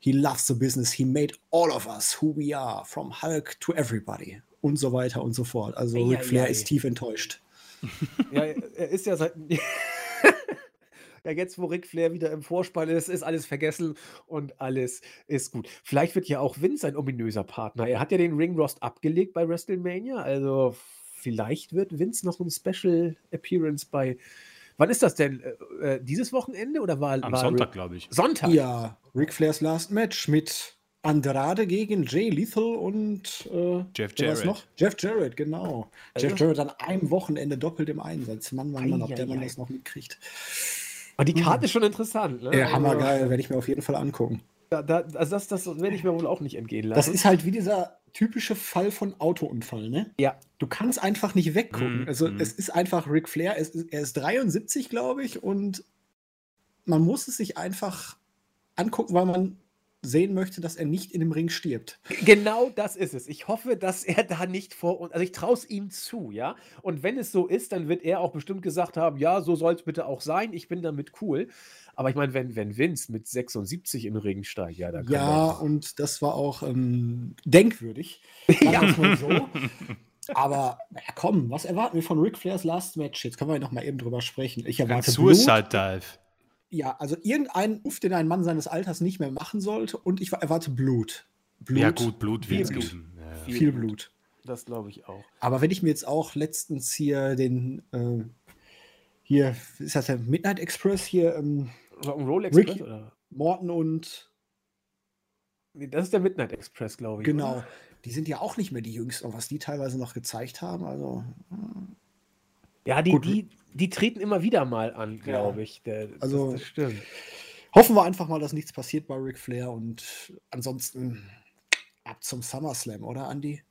He loves the business. He made all of us who we are, from Hulk to everybody. Und so weiter und so fort. Also ja, Ric Flair ja, ist tief enttäuscht. Ja, er ist ja seit. <laughs> Ja, jetzt, wo Ric Flair wieder im Vorspann ist, ist alles vergessen und alles ist gut. Vielleicht wird ja auch Vince ein ominöser Partner. Er hat ja den Ring Rost abgelegt bei WrestleMania. Also vielleicht wird Vince noch ein Special Appearance bei. Wann ist das denn? Äh, äh dieses Wochenende oder war Am war Sonntag, glaube ich. Sonntag. Ja, Ric Flairs Last Match mit Andrade gegen Jay Lethal und äh, Jeff Jarrett. Noch? Jeff Jarrett, genau. Also? Jeff Jarrett an einem Wochenende doppelt im Einsatz. Mann, Mann, Mann, ob der Mann das noch mitkriegt. Aber die Karte ist schon interessant. Ne? Ja, hammergeil, also werde ich mir auf jeden Fall angucken. Da, da, also das, das werde ich mir wohl auch nicht entgehen lassen. Das ist halt wie dieser typische Fall von Autounfall, ne? Ja. Du kannst einfach nicht weggucken. Mhm. Also mhm. es ist einfach Ric Flair, ist, er ist 73, glaube ich, und man muss es sich einfach angucken, weil man sehen möchte, dass er nicht in dem Ring stirbt. Genau das ist es. Ich hoffe, dass er da nicht vor uns, also ich traue es ihm zu, ja. Und wenn es so ist, dann wird er auch bestimmt gesagt haben, ja, so soll es bitte auch sein, ich bin damit cool. Aber ich meine, wenn, wenn Vince mit 76 in den Ring steigt, ja, dann Ja, und das war auch ähm, denkwürdig. <laughs> ja. So. Aber ja, komm, was erwarten wir von Ric Flairs Last Match? Jetzt können wir noch mal eben drüber sprechen. Ich erwarte Ein Suicide Dive ja, also irgendeinen Ruf, den ein Mann seines Alters nicht mehr machen sollte. Und ich erwarte Blut. Blut. Ja, gut, Blut wird Blut. Ja, Viel, Viel Blut. Blut. Das glaube ich auch. Aber wenn ich mir jetzt auch letztens hier den, äh, hier, ist das der Midnight Express hier? Ähm, Rock'n'Roll Express? Rick, oder? Morton und. Nee, das ist der Midnight Express, glaube ich. Genau. Oder? Die sind ja auch nicht mehr die Jüngsten, was die teilweise noch gezeigt haben. Also. Ja, die, Gut. die, die treten immer wieder mal an, glaube ich. Der, Also- das, das stimmt. Hoffen wir einfach mal, dass nichts passiert bei Ric Flair und ansonsten ab zum SummerSlam, oder Andy?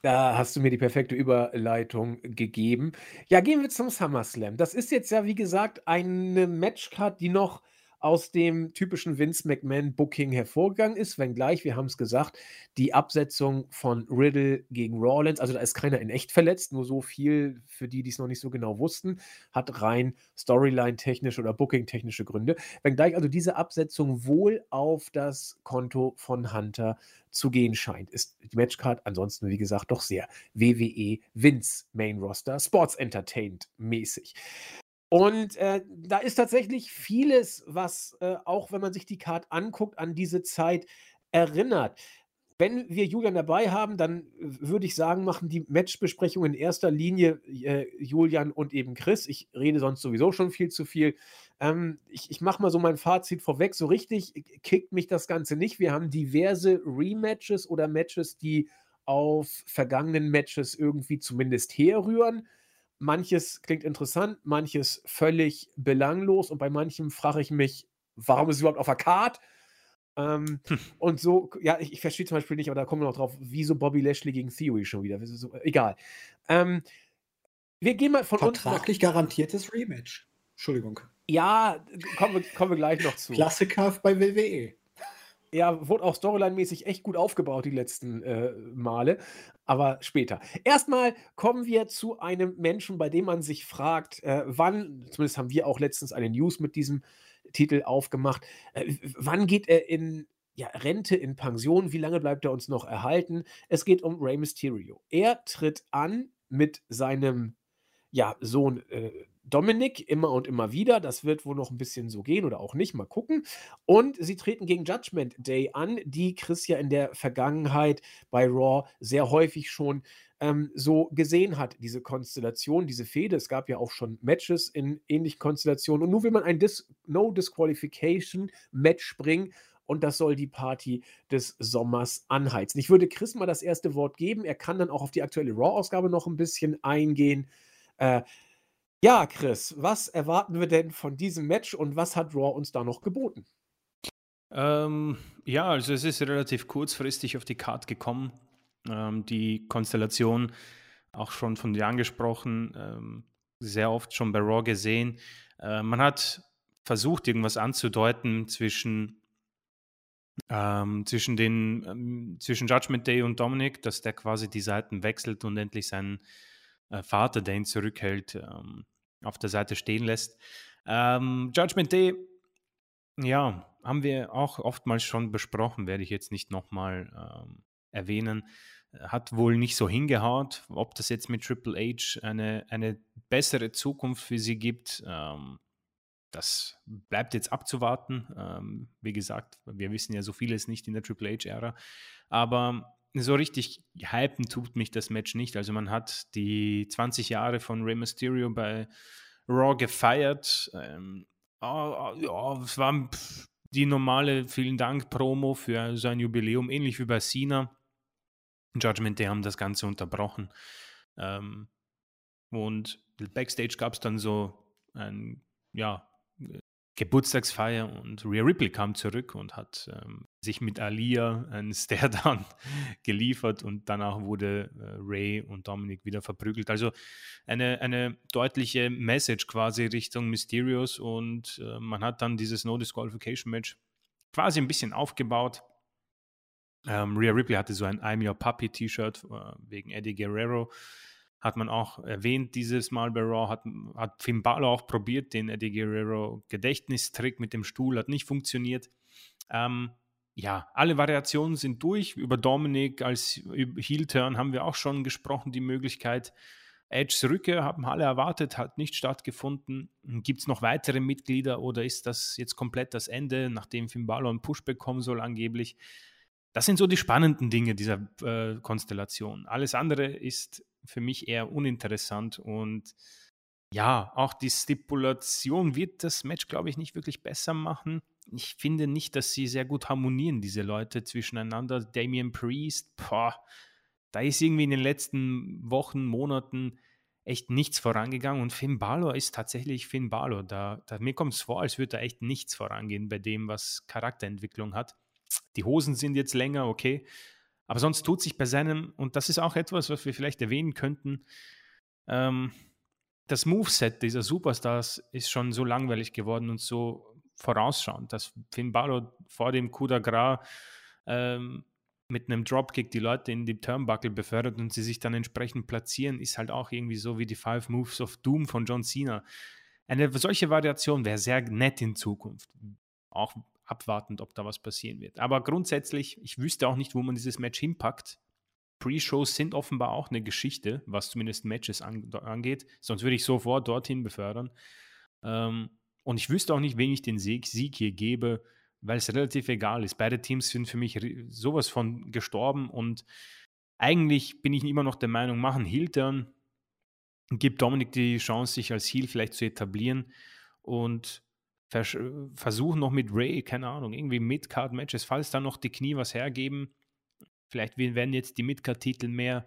Da hast du mir die perfekte Überleitung gegeben. Ja, gehen wir zum SummerSlam. Das ist jetzt ja, wie gesagt, eine Matchcard, die noch aus dem typischen Vince McMahon-Booking hervorgegangen ist, wenngleich, wir haben es gesagt, die Absetzung von Riddle gegen Rollins, also da ist keiner in echt verletzt, nur so viel für die, die es noch nicht so genau wussten, hat rein Storyline-technische oder Booking-technische Gründe. Wenngleich also diese Absetzung wohl auf das Konto von Hunter zu gehen scheint, ist die Matchcard ansonsten, wie gesagt, doch sehr WWE Vince Main Roster Sports Entertainment mäßig. Und äh, da ist tatsächlich vieles, was äh, auch wenn man sich die Card anguckt, an diese Zeit erinnert. Wenn wir Julian dabei haben, dann würde ich sagen, machen die Matchbesprechungen in erster Linie äh, Julian und eben Chris. Ich rede sonst sowieso schon viel zu viel. Ähm, ich ich mache mal so mein Fazit vorweg. So richtig kickt mich das Ganze nicht. Wir haben diverse Rematches oder Matches, die auf vergangenen Matches irgendwie zumindest herrühren. Manches klingt interessant, manches völlig belanglos und bei manchem frage ich mich, warum ist es überhaupt auf der Card? Ähm, und so, ja, ich, ich verstehe zum Beispiel nicht, aber da kommen wir noch drauf, wieso Bobby Lashley gegen Theory schon wieder. Das ist So, egal. Ähm, wir gehen mal von unten. Vertraglich garantiertes Rematch. Entschuldigung. Ja, kommen wir, kommen wir gleich noch zu. Klassiker bei. WWE. Ja, wurde auch storyline-mäßig echt gut aufgebaut die letzten äh, Male, aber später. Erstmal kommen wir zu einem Menschen, bei dem man sich fragt, äh, wann, zumindest haben wir auch letztens eine News mit diesem Titel aufgemacht, äh, wann geht er in ja, Rente, in Pension, wie lange bleibt er uns noch erhalten? Es geht um Rey Mysterio. Er tritt an mit seinem ja, Sohn äh, Dominik immer und immer wieder. Das wird wohl noch ein bisschen so gehen oder auch nicht. Mal gucken. Und sie treten gegen Judgment Day an, die Chris ja in der Vergangenheit bei Raw sehr häufig schon ähm, so gesehen hat, diese Konstellation, diese Fehde. Es gab ja auch schon Matches in ähnlichen Konstellationen. Und nun will man ein Dis No Disqualification Match bringen. Und das soll die Party des Sommers anheizen. Ich würde Chris mal das erste Wort geben. Er kann dann auch auf die aktuelle Raw-Ausgabe noch ein bisschen eingehen. Äh, ja, Chris, was erwarten wir denn von diesem Match und was hat Raw uns da noch geboten? Ähm, ja, also es ist relativ kurzfristig auf die Card gekommen. Ähm, die Konstellation, auch schon von dir angesprochen, ähm, sehr oft schon bei Raw gesehen. Äh, man hat versucht, irgendwas anzudeuten zwischen, ähm, zwischen, den, ähm, zwischen Judgment Day und Dominic, dass der quasi die Seiten wechselt und endlich seinen äh, Vater, ihn zurückhält, ähm, auf der Seite stehen lässt. Ähm, Judgment Day ja, haben wir auch oftmals schon besprochen, werde ich jetzt nicht nochmal ähm, erwähnen. Hat wohl nicht so hingehaut, ob das jetzt mit Triple H eine, eine bessere Zukunft für sie gibt. Ähm, das bleibt jetzt abzuwarten. Ähm, wie gesagt, wir wissen ja so vieles nicht in der Triple H-Ära. Aber so richtig hypen tut mich das Match nicht. Also man hat die 20 Jahre von Rey Mysterio bei Raw gefeiert. Ähm, Ah, ja, es war die normale Vielen Dank Promo für sein Jubiläum, ähnlich wie bei Cena. Judgment Day haben das Ganze unterbrochen. Ähm, und Backstage gab es dann so ein, ja, Geburtstagsfeier und Rhea Ripley kam zurück und hat ähm, sich mit Alia einen <laughs> Stare-Down geliefert und danach wurde äh, Ray und Dominic wieder verprügelt. Also eine, eine deutliche Message quasi Richtung Mysterios und äh, man hat dann dieses No Disqualification Match quasi ein bisschen aufgebaut. Ähm, Rhea Ripley hatte so ein I'm Your Puppy T-Shirt äh, wegen Eddie Guerrero hat man auch erwähnt dieses Mal bei Raw, hat, hat Finn Balor auch probiert, den Eddie Guerrero Gedächtnistrick mit dem Stuhl, hat nicht funktioniert. Ähm, ja, alle Variationen sind durch. Über Dominik als Heel-Turn haben wir auch schon gesprochen, die Möglichkeit. Edges Rückkehr haben alle erwartet, hat nicht stattgefunden. Gibt es noch weitere Mitglieder oder ist das jetzt komplett das Ende, nachdem Finn Balor einen Push bekommen soll angeblich? Das sind so die spannenden Dinge dieser äh, Konstellation. Alles andere ist für mich eher uninteressant und ja, auch die Stipulation wird das Match, glaube ich, nicht wirklich besser machen. Ich finde nicht, dass sie sehr gut harmonieren, diese Leute zwischeneinander. Damien Priest, boah, da ist irgendwie in den letzten Wochen, Monaten echt nichts vorangegangen. Und Finn Balor ist tatsächlich Finn Balor. Da, da mir kommt es vor, als würde da echt nichts vorangehen bei dem, was Charakterentwicklung hat. Die Hosen sind jetzt länger, okay. Aber sonst tut sich bei seinem, und das ist auch etwas, was wir vielleicht erwähnen könnten, ähm, das Moveset dieser Superstars ist schon so langweilig geworden und so vorausschauend, dass Finn Balor vor dem Coup de Gras ähm, mit einem Dropkick die Leute in die Turnbuckle befördert und sie sich dann entsprechend platzieren, ist halt auch irgendwie so wie die Five Moves of Doom von John Cena. Eine solche Variation wäre sehr nett in Zukunft. Auch abwartend, ob da was passieren wird. Aber grundsätzlich, ich wüsste auch nicht, wo man dieses Match hinpackt. Pre-Shows sind offenbar auch eine Geschichte, was zumindest Matches angeht. Sonst würde ich sofort dorthin befördern. Ähm, und ich wüsste auch nicht, wen ich den Sieg, Sieg hier gebe, weil es relativ egal ist. Beide Teams sind für mich sowas von gestorben und eigentlich bin ich immer noch der Meinung, machen Heel-Turn, gibt Dominik die Chance, sich als Heel vielleicht zu etablieren und vers versuchen noch mit Ray, keine Ahnung, irgendwie Mid-Card-Matches, falls da noch die Knie was hergeben, Vielleicht werden jetzt die Midcard-Titel mehr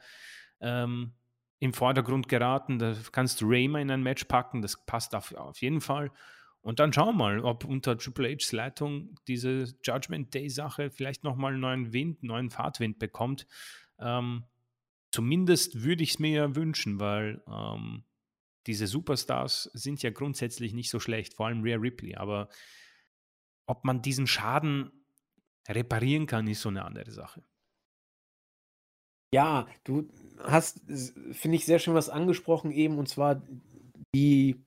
ähm, im Vordergrund geraten. Da kannst du Raymer in ein Match packen, das passt auf, auf jeden Fall. Und dann schauen wir mal, ob unter Triple H's Leitung diese Judgment Day-Sache vielleicht nochmal einen neuen Wind, neuen Fahrtwind bekommt. Ähm, zumindest würde ich es mir ja wünschen, weil ähm, diese Superstars sind ja grundsätzlich nicht so schlecht, vor allem Rhea Ripley. Aber ob man diesen Schaden reparieren kann, ist so eine andere Sache. Ja, du hast, finde ich, sehr schön was angesprochen eben, und zwar die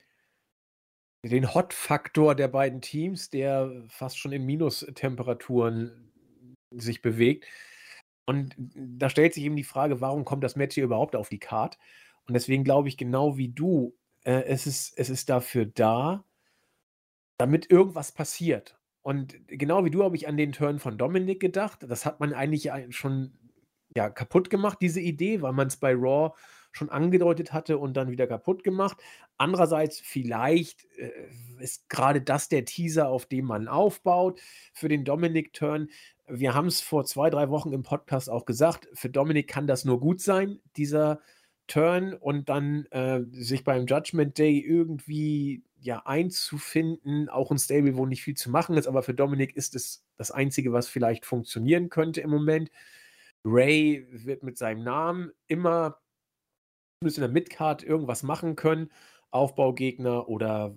den Hot-Faktor der beiden Teams, der fast schon in Minustemperaturen sich bewegt. Und da stellt sich eben die Frage, warum kommt das Match hier überhaupt auf die Card? Und deswegen glaube ich genau wie du, äh, es ist es ist dafür da, damit irgendwas passiert. Und genau wie du habe ich an den Turn von Dominik gedacht. Das hat man eigentlich schon ja, kaputt gemacht, diese Idee, weil man es bei Raw schon angedeutet hatte und dann wieder kaputt gemacht. Andererseits, vielleicht äh, ist gerade das der Teaser, auf dem man aufbaut für den Dominic-Turn. Wir haben es vor zwei, drei Wochen im Podcast auch gesagt, für Dominic kann das nur gut sein, dieser Turn und dann äh, sich beim Judgment Day irgendwie ja einzufinden, auch ein Stable, wo nicht viel zu machen ist, aber für Dominic ist es das Einzige, was vielleicht funktionieren könnte im Moment. Ray wird mit seinem Namen immer zumindest in der Midcard irgendwas machen können. Aufbaugegner oder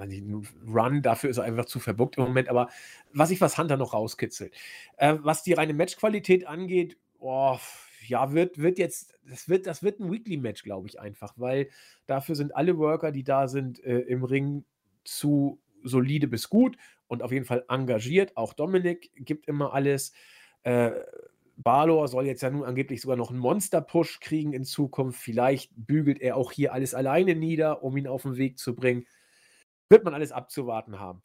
äh, Run, dafür ist er einfach zu verbuckt im Moment. Aber was ich was Hunter noch rauskitzelt. Äh, was die reine Matchqualität angeht, oh, ja, wird, wird jetzt, das wird, das wird ein Weekly-Match, glaube ich, einfach, weil dafür sind alle Worker, die da sind, äh, im Ring zu solide bis gut und auf jeden Fall engagiert. Auch Dominik gibt immer alles. Äh, Balor soll jetzt ja nun angeblich sogar noch einen Monster-Push kriegen in Zukunft. Vielleicht bügelt er auch hier alles alleine nieder, um ihn auf den Weg zu bringen. Wird man alles abzuwarten haben.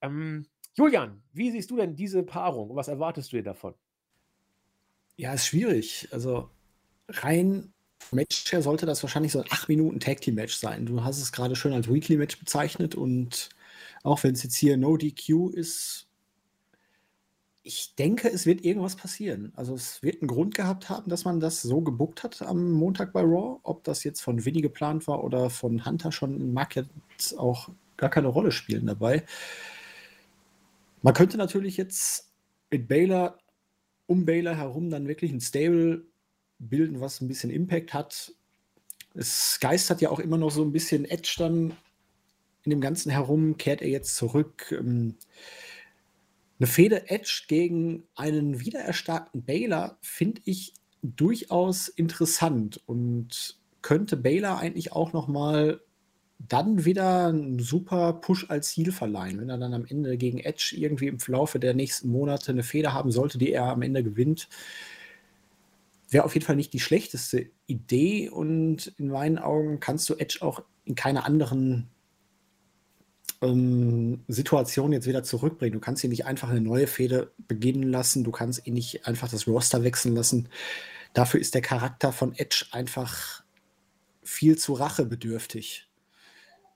Ähm, Julian, wie siehst du denn diese Paarung? Was erwartest du dir davon? Ja, ist schwierig. Also rein Match sollte das wahrscheinlich so ein 8 Minuten Tag Team Match sein. Du hast es gerade schön als Weekly Match bezeichnet und auch wenn es jetzt hier No DQ ist, ich denke, es wird irgendwas passieren. Also es wird einen Grund gehabt haben, dass man das so gebuckt hat am Montag bei Raw. Ob das jetzt von Winnie geplant war oder von Hunter schon, mag jetzt auch gar keine Rolle spielen dabei. Man könnte natürlich jetzt mit Baylor, um Baylor herum dann wirklich ein Stable bilden, was ein bisschen Impact hat. Es geistert ja auch immer noch so ein bisschen Edge dann in dem Ganzen herum. Kehrt er jetzt zurück? Ähm, eine Fehde Edge gegen einen wiedererstarkten Baylor finde ich durchaus interessant und könnte Baylor eigentlich auch noch mal dann wieder einen super Push als Ziel verleihen, wenn er dann am Ende gegen Edge irgendwie im Verlaufe der nächsten Monate eine Feder haben sollte, die er am Ende gewinnt. Wäre auf jeden Fall nicht die schlechteste Idee und in meinen Augen kannst du Edge auch in keiner anderen ähm, Situation jetzt wieder zurückbringen. Du kannst ihn nicht einfach eine neue Fehde beginnen lassen. Du kannst ihn nicht einfach das Roster wechseln lassen. Dafür ist der Charakter von Edge einfach viel zu rachebedürftig.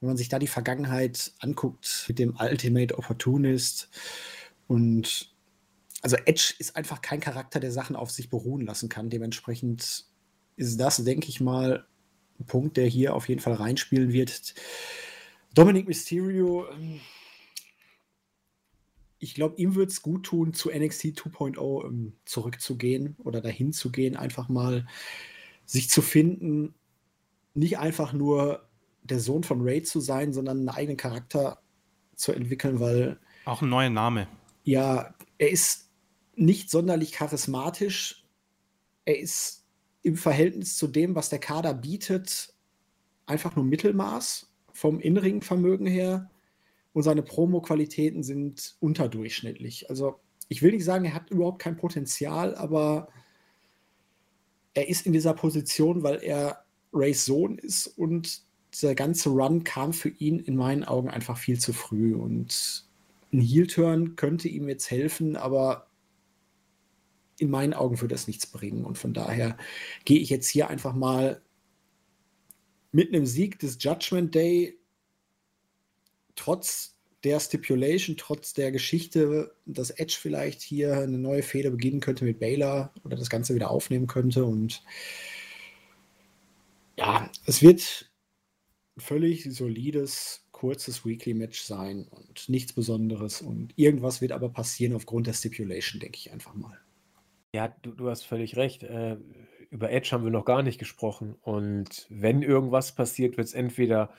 Wenn man sich da die Vergangenheit anguckt mit dem Ultimate Opportunist und also Edge ist einfach kein Charakter, der Sachen auf sich beruhen lassen kann. Dementsprechend ist das, denke ich mal, ein Punkt, der hier auf jeden Fall reinspielen wird. Dominic Mysterio, ähm, ich glaube, ihm wird es gut tun, zu NXT 2.0 ähm, zurückzugehen oder dahin zu gehen, einfach mal sich zu finden, nicht einfach nur der Sohn von Ray zu sein, sondern einen eigenen Charakter zu entwickeln, weil. Auch ein neuer Name. Ja, er ist nicht sonderlich charismatisch. Er ist im Verhältnis zu dem, was der Kader bietet, einfach nur Mittelmaß vom inneren Vermögen her und seine Promo-Qualitäten sind unterdurchschnittlich. Also ich will nicht sagen, er hat überhaupt kein Potenzial, aber er ist in dieser Position, weil er Rays Sohn ist und dieser ganze Run kam für ihn in meinen Augen einfach viel zu früh und ein Heel-Turn könnte ihm jetzt helfen, aber in meinen Augen würde es nichts bringen und von daher gehe ich jetzt hier einfach mal mit einem Sieg des Judgment Day trotz der Stipulation, trotz der Geschichte, dass Edge vielleicht hier eine neue Fehde beginnen könnte mit Baylor oder das Ganze wieder aufnehmen könnte. Und ja, es wird völlig solides, kurzes Weekly-Match sein und nichts Besonderes. Und irgendwas wird aber passieren aufgrund der Stipulation, denke ich einfach mal. Ja, du, du hast völlig recht. Äh, über Edge haben wir noch gar nicht gesprochen. Und wenn irgendwas passiert, wird es entweder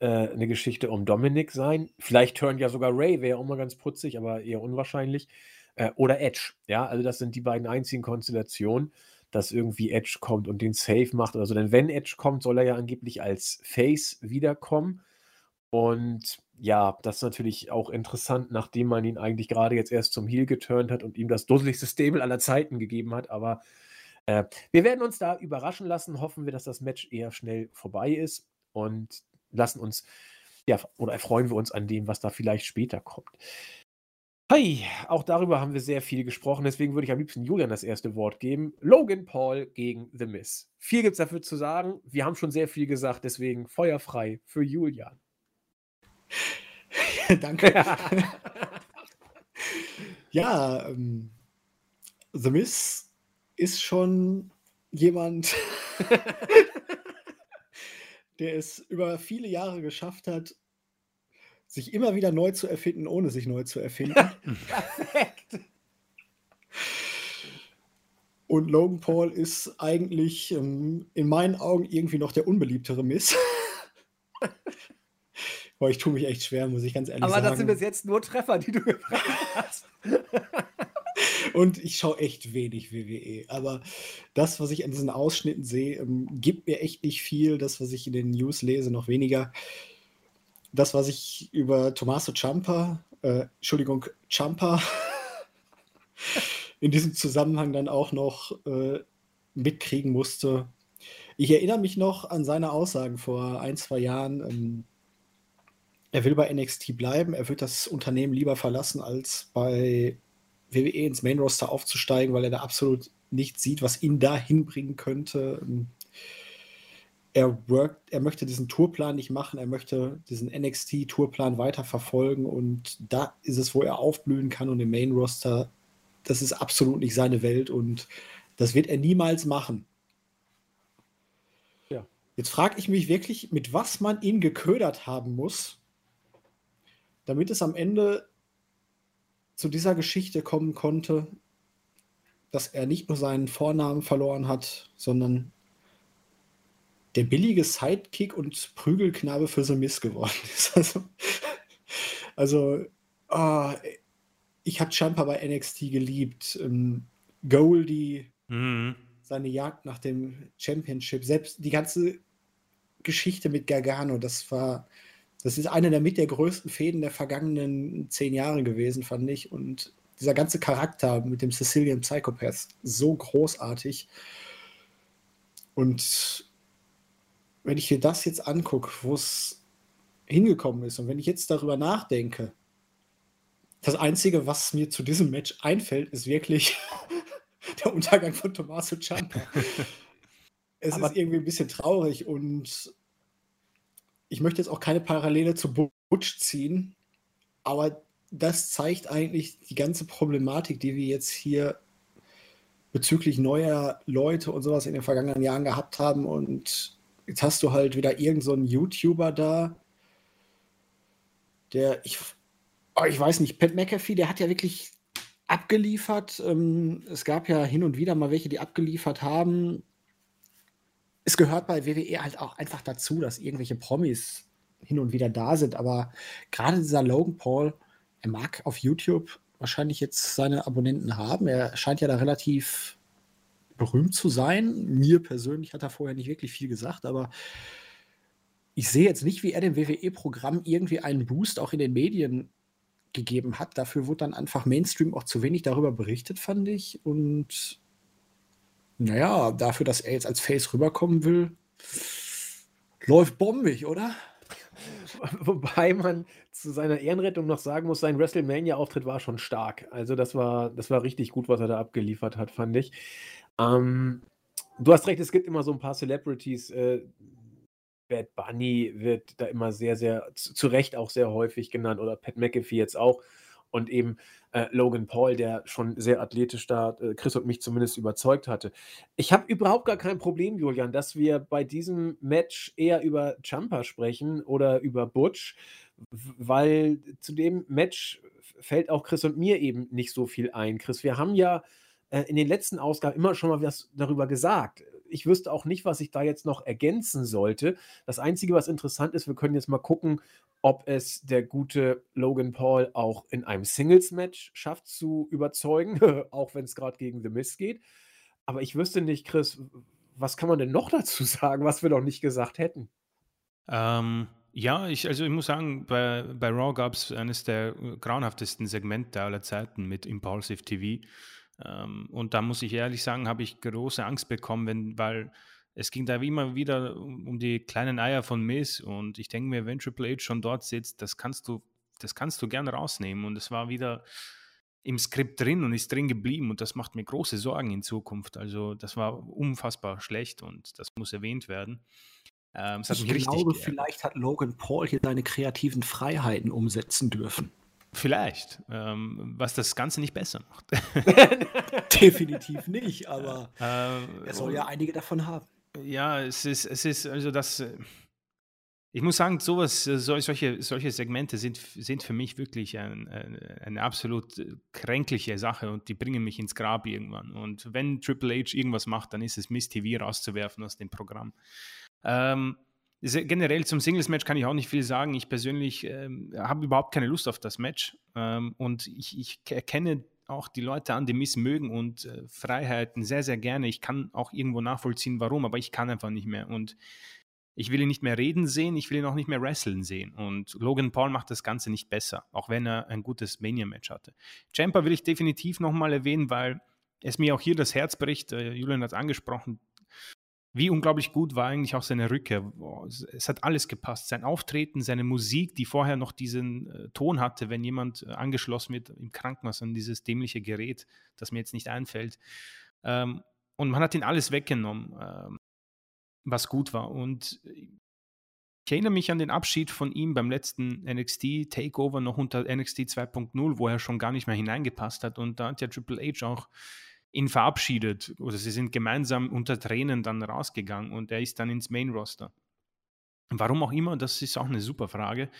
äh, eine Geschichte um Dominic sein. Vielleicht hören ja sogar Ray, wäre auch mal ganz putzig, aber eher unwahrscheinlich. Äh, oder Edge. Ja, also das sind die beiden einzigen Konstellationen, dass irgendwie Edge kommt und den Safe macht oder so. Denn wenn Edge kommt, soll er ja angeblich als Face wiederkommen. Und ja, das ist natürlich auch interessant, nachdem man ihn eigentlich gerade jetzt erst zum Heel geturnt hat und ihm das dusseligste Stable aller Zeiten gegeben hat. Aber äh, wir werden uns da überraschen lassen. Hoffen wir, dass das Match eher schnell vorbei ist und lassen uns, ja, oder erfreuen wir uns an dem, was da vielleicht später kommt. Hey, auch darüber haben wir sehr viel gesprochen, deswegen würde ich am liebsten Julian das erste Wort geben. Logan Paul gegen The Miz. Viel gibt es dafür zu sagen. Wir haben schon sehr viel gesagt, deswegen feuerfrei für Julian. <laughs> Danke. <laughs> ja, ähm, The Miz ist schon jemand, <laughs> der es über viele Jahre geschafft hat, sich immer wieder neu zu erfinden, ohne sich neu zu erfinden. <laughs> Perfekt. Und Logan Paul ist eigentlich ähm, in meinen Augen irgendwie noch der unbeliebtere Miss. <laughs> Boah, ich tue mich echt schwer, muss ich ganz ehrlich Aber sagen. Aber das sind bis jetzt nur Treffer, die du gebracht hast. <laughs> Und ich schaue echt wenig WWE. Aber das, was ich an diesen Ausschnitten sehe, ähm, gibt mir echt nicht viel. Das, was ich in den News lese, noch weniger. Das, was ich über Tommaso Ciampa, äh, Entschuldigung, Ciampa, <laughs> in diesem Zusammenhang dann auch noch äh, mitkriegen musste. Ich erinnere mich noch an seine Aussagen vor ein, zwei Jahren. Ähm, er will bei NXT bleiben, er wird das Unternehmen lieber verlassen, als bei WWE ins Main Roster aufzusteigen, weil er da absolut nicht sieht, was ihn da hinbringen könnte. Ähm, er, worked, er möchte diesen Tourplan nicht machen, er möchte diesen NXT-Tourplan weiter verfolgen und da ist es, wo er aufblühen kann und im Main Roster, das ist absolut nicht seine Welt und das wird er niemals machen. Ja. Jetzt frage ich mich wirklich, mit was man ihn geködert haben muss, damit es am Ende zu dieser Geschichte kommen konnte, dass er nicht nur seinen Vornamen verloren hat, sondern der billige Sidekick und Prügelknabe für The Miss geworden <laughs> ist. Also, also oh, ich habe Champa bei NXT geliebt. Ähm, Goldie, mhm. seine Jagd nach dem Championship, selbst die ganze Geschichte mit Gargano, das war das ist eine der mit der größten Fäden der vergangenen zehn Jahre gewesen, fand ich. Und dieser ganze Charakter mit dem Sicilian Psychopath, so großartig. Und wenn ich mir das jetzt angucke, wo es hingekommen ist, und wenn ich jetzt darüber nachdenke, das Einzige, was mir zu diesem Match einfällt, ist wirklich <laughs> der Untergang von Tommaso Ciampa. <laughs> es Aber ist irgendwie ein bisschen traurig und ich möchte jetzt auch keine Parallele zu Butch ziehen, aber das zeigt eigentlich die ganze Problematik, die wir jetzt hier bezüglich neuer Leute und sowas in den vergangenen Jahren gehabt haben. Und jetzt hast du halt wieder irgendeinen so YouTuber da, der, ich, oh, ich weiß nicht, Pat McAfee, der hat ja wirklich abgeliefert. Ähm, es gab ja hin und wieder mal welche, die abgeliefert haben. Es gehört bei WWE halt auch einfach dazu, dass irgendwelche Promis hin und wieder da sind. Aber gerade dieser Logan Paul, er mag auf YouTube wahrscheinlich jetzt seine Abonnenten haben. Er scheint ja da relativ berühmt zu sein. Mir persönlich hat er vorher nicht wirklich viel gesagt, aber ich sehe jetzt nicht, wie er dem WWE-Programm irgendwie einen Boost auch in den Medien gegeben hat. Dafür wurde dann einfach Mainstream auch zu wenig darüber berichtet, fand ich. Und naja, dafür, dass er jetzt als Face rüberkommen will, läuft bombig, oder? <laughs> Wobei man zu seiner Ehrenrettung noch sagen muss, sein WrestleMania-Auftritt war schon stark. Also das war, das war richtig gut, was er da abgeliefert hat, fand ich. Ähm, du hast recht, es gibt immer so ein paar Celebrities. Äh, Bad Bunny wird da immer sehr, sehr, zu, zu Recht auch sehr häufig genannt oder Pat McAfee jetzt auch. Und eben äh, Logan Paul, der schon sehr athletisch da äh, Chris und mich zumindest überzeugt hatte. Ich habe überhaupt gar kein Problem, Julian, dass wir bei diesem Match eher über Champa sprechen oder über Butch, weil zu dem Match fällt auch Chris und mir eben nicht so viel ein. Chris, wir haben ja äh, in den letzten Ausgaben immer schon mal was darüber gesagt. Ich wüsste auch nicht, was ich da jetzt noch ergänzen sollte. Das Einzige, was interessant ist, wir können jetzt mal gucken, ob es der gute Logan Paul auch in einem Singles-Match schafft zu überzeugen, <laughs> auch wenn es gerade gegen The Mist geht. Aber ich wüsste nicht, Chris, was kann man denn noch <laughs> dazu sagen, was wir noch nicht gesagt hätten? Ähm, ja, ich, also ich muss sagen, bei, bei Raw gab es eines der grauenhaftesten Segmente aller Zeiten mit Impulsive TV. Ähm, und da muss ich ehrlich sagen, habe ich große Angst bekommen, wenn, weil es ging da wie immer wieder um die kleinen Eier von Miss und ich denke mir, wenn Triple H schon dort sitzt, das kannst du, das kannst du gern rausnehmen und es war wieder im Skript drin und ist drin geblieben und das macht mir große Sorgen in Zukunft. Also das war unfassbar schlecht und das muss erwähnt werden. Ähm, ich glaube, vielleicht hat Logan Paul hier seine kreativen Freiheiten umsetzen dürfen. Vielleicht, ähm, was das Ganze nicht besser macht. <laughs> Definitiv nicht, aber ähm, er soll ja einige davon haben. Ja, es ist, es ist, also das, äh, ich muss sagen, sowas, äh, solche, solche Segmente sind, sind für mich wirklich ein, eine, eine absolut äh, kränkliche Sache und die bringen mich ins Grab irgendwann. Und wenn Triple H irgendwas macht, dann ist es Miss TV rauszuwerfen aus dem Programm. Ähm, generell zum Singles-Match kann ich auch nicht viel sagen. Ich persönlich ähm, habe überhaupt keine Lust auf das Match ähm, und ich, ich erkenne auch die Leute an, die Miss mögen und äh, Freiheiten sehr, sehr gerne. Ich kann auch irgendwo nachvollziehen, warum, aber ich kann einfach nicht mehr. Und ich will ihn nicht mehr reden sehen, ich will ihn auch nicht mehr wrestlen sehen. Und Logan Paul macht das Ganze nicht besser, auch wenn er ein gutes Mania-Match hatte. Champa will ich definitiv nochmal erwähnen, weil es mir auch hier das Herz bricht. Äh, Julian hat es angesprochen. Wie unglaublich gut war eigentlich auch seine Rückkehr. Es hat alles gepasst. Sein Auftreten, seine Musik, die vorher noch diesen äh, Ton hatte, wenn jemand äh, angeschlossen wird im Krankenhaus an dieses dämliche Gerät, das mir jetzt nicht einfällt. Ähm, und man hat ihn alles weggenommen, ähm, was gut war. Und ich erinnere mich an den Abschied von ihm beim letzten NXT Takeover noch unter NXT 2.0, wo er schon gar nicht mehr hineingepasst hat. Und da hat ja Triple H auch ihn verabschiedet oder sie sind gemeinsam unter Tränen dann rausgegangen und er ist dann ins Main Roster. Warum auch immer, das ist auch eine super Frage.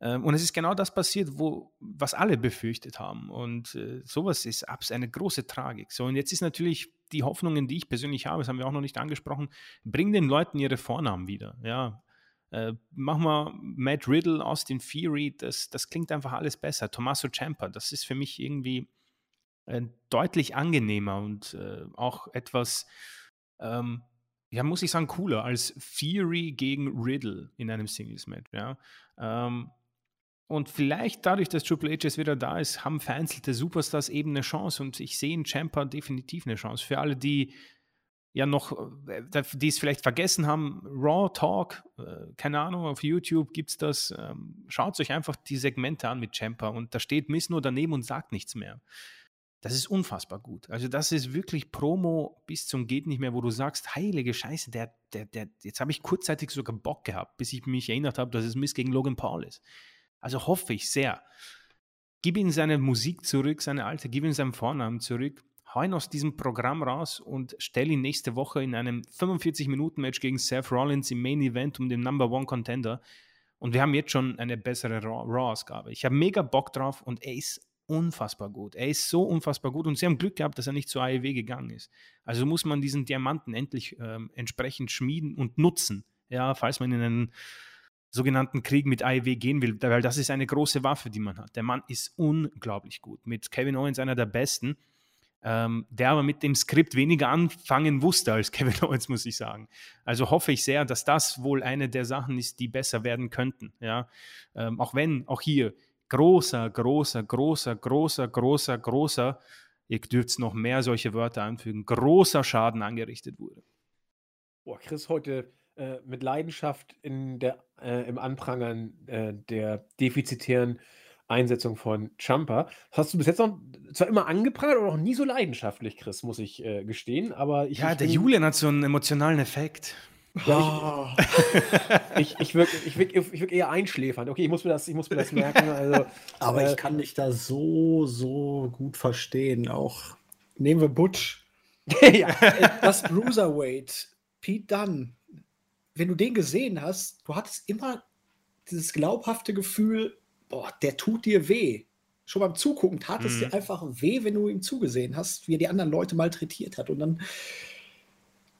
Ähm, und es ist genau das passiert, wo, was alle befürchtet haben. Und äh, sowas ist eine große Tragik. So, und jetzt ist natürlich die Hoffnungen, die ich persönlich habe, das haben wir auch noch nicht angesprochen, bring den Leuten ihre Vornamen wieder. Ja, äh, mach mal Matt Riddle, Austin Theory, das, das klingt einfach alles besser. Tommaso Ciampa, das ist für mich irgendwie äh, deutlich angenehmer und äh, auch etwas, ähm, ja, muss ich sagen, cooler als Fury gegen Riddle in einem Singles-Match. Ja? Ähm, und vielleicht dadurch, dass Triple H jetzt wieder da ist, haben vereinzelte Superstars eben eine Chance. Und ich sehe in Champa definitiv eine Chance. Für alle, die ja noch, äh, die es vielleicht vergessen haben, Raw Talk, äh, keine Ahnung, auf YouTube gibt es das. Ähm, schaut euch einfach die Segmente an mit Champa und da steht Miss nur daneben und sagt nichts mehr Das ist unfassbar gut. Also das ist wirklich Promo bis zum geht nicht mehr, wo du sagst, heilige Scheiße, der, der, der, jetzt habe ich kurzzeitig sogar Bock gehabt, bis ich mich erinnert habe, dass es Mist gegen Logan Paul ist. Also hoffe ich sehr. Gib ihm seine Musik zurück, seine alte, gib ihm seinen Vornamen zurück, hau ihn aus diesem Programm raus und stell ihn nächste Woche in einem 45-Minuten-Match gegen Seth Rollins im Main Event um den Number One Contender. Und wir haben jetzt schon eine bessere Raw-Ausgabe. Ich habe mega Bock drauf und er ist unfassbar gut. Er ist so unfassbar gut und sie haben Glück gehabt, dass er nicht zur AEW gegangen ist. Also muss man diesen Diamanten endlich ähm, entsprechend schmieden und nutzen. Ja, falls man in einen sogenannten Krieg mit AEW gehen will, weil das ist eine große Waffe, die man hat. Der Mann ist unglaublich gut. Mit Kevin Owens einer der besten, ähm, der aber mit dem Skript weniger anfangen wusste als <laughs> Kevin Owens, muss ich sagen. Also hoffe ich sehr, dass das wohl eine der Sachen ist, die besser werden könnten. Ja, ähm, auch wenn auch hier großer, großer, großer, großer, großer, großer, ihr dürft noch mehr solche Wörter anfügen, großer Schaden angerichtet wurde. Boah, Chris heute äh, mit Leidenschaft in der, äh, im Anprangern äh, der defizitären Einsetzung von Champa. Das hast du bis jetzt noch zwar immer angeprangert, aber noch nie so leidenschaftlich, Chris, muss ich äh, gestehen. Aber ich, ja, ich der Julian hat so einen emotionalen Effekt. Ja, ich, ich, ich wirke ich wirk, ich wirk eher einschläfernd. Okay, ich muss mir das, ich muss mir das merken. Also, <laughs> Aber äh, ich kann dich da so, so gut verstehen. Auch nehmen wir Butch. <laughs> ja. Das Bruiserweight, Pete Dunn. Wenn du den gesehen hast, du hattest immer dieses glaubhafte Gefühl, boah, der tut dir weh. Schon beim Zugucken tat es mhm. dir einfach weh, wenn du ihm zugesehen hast, wie er die anderen Leute malträtiert hat. Und dann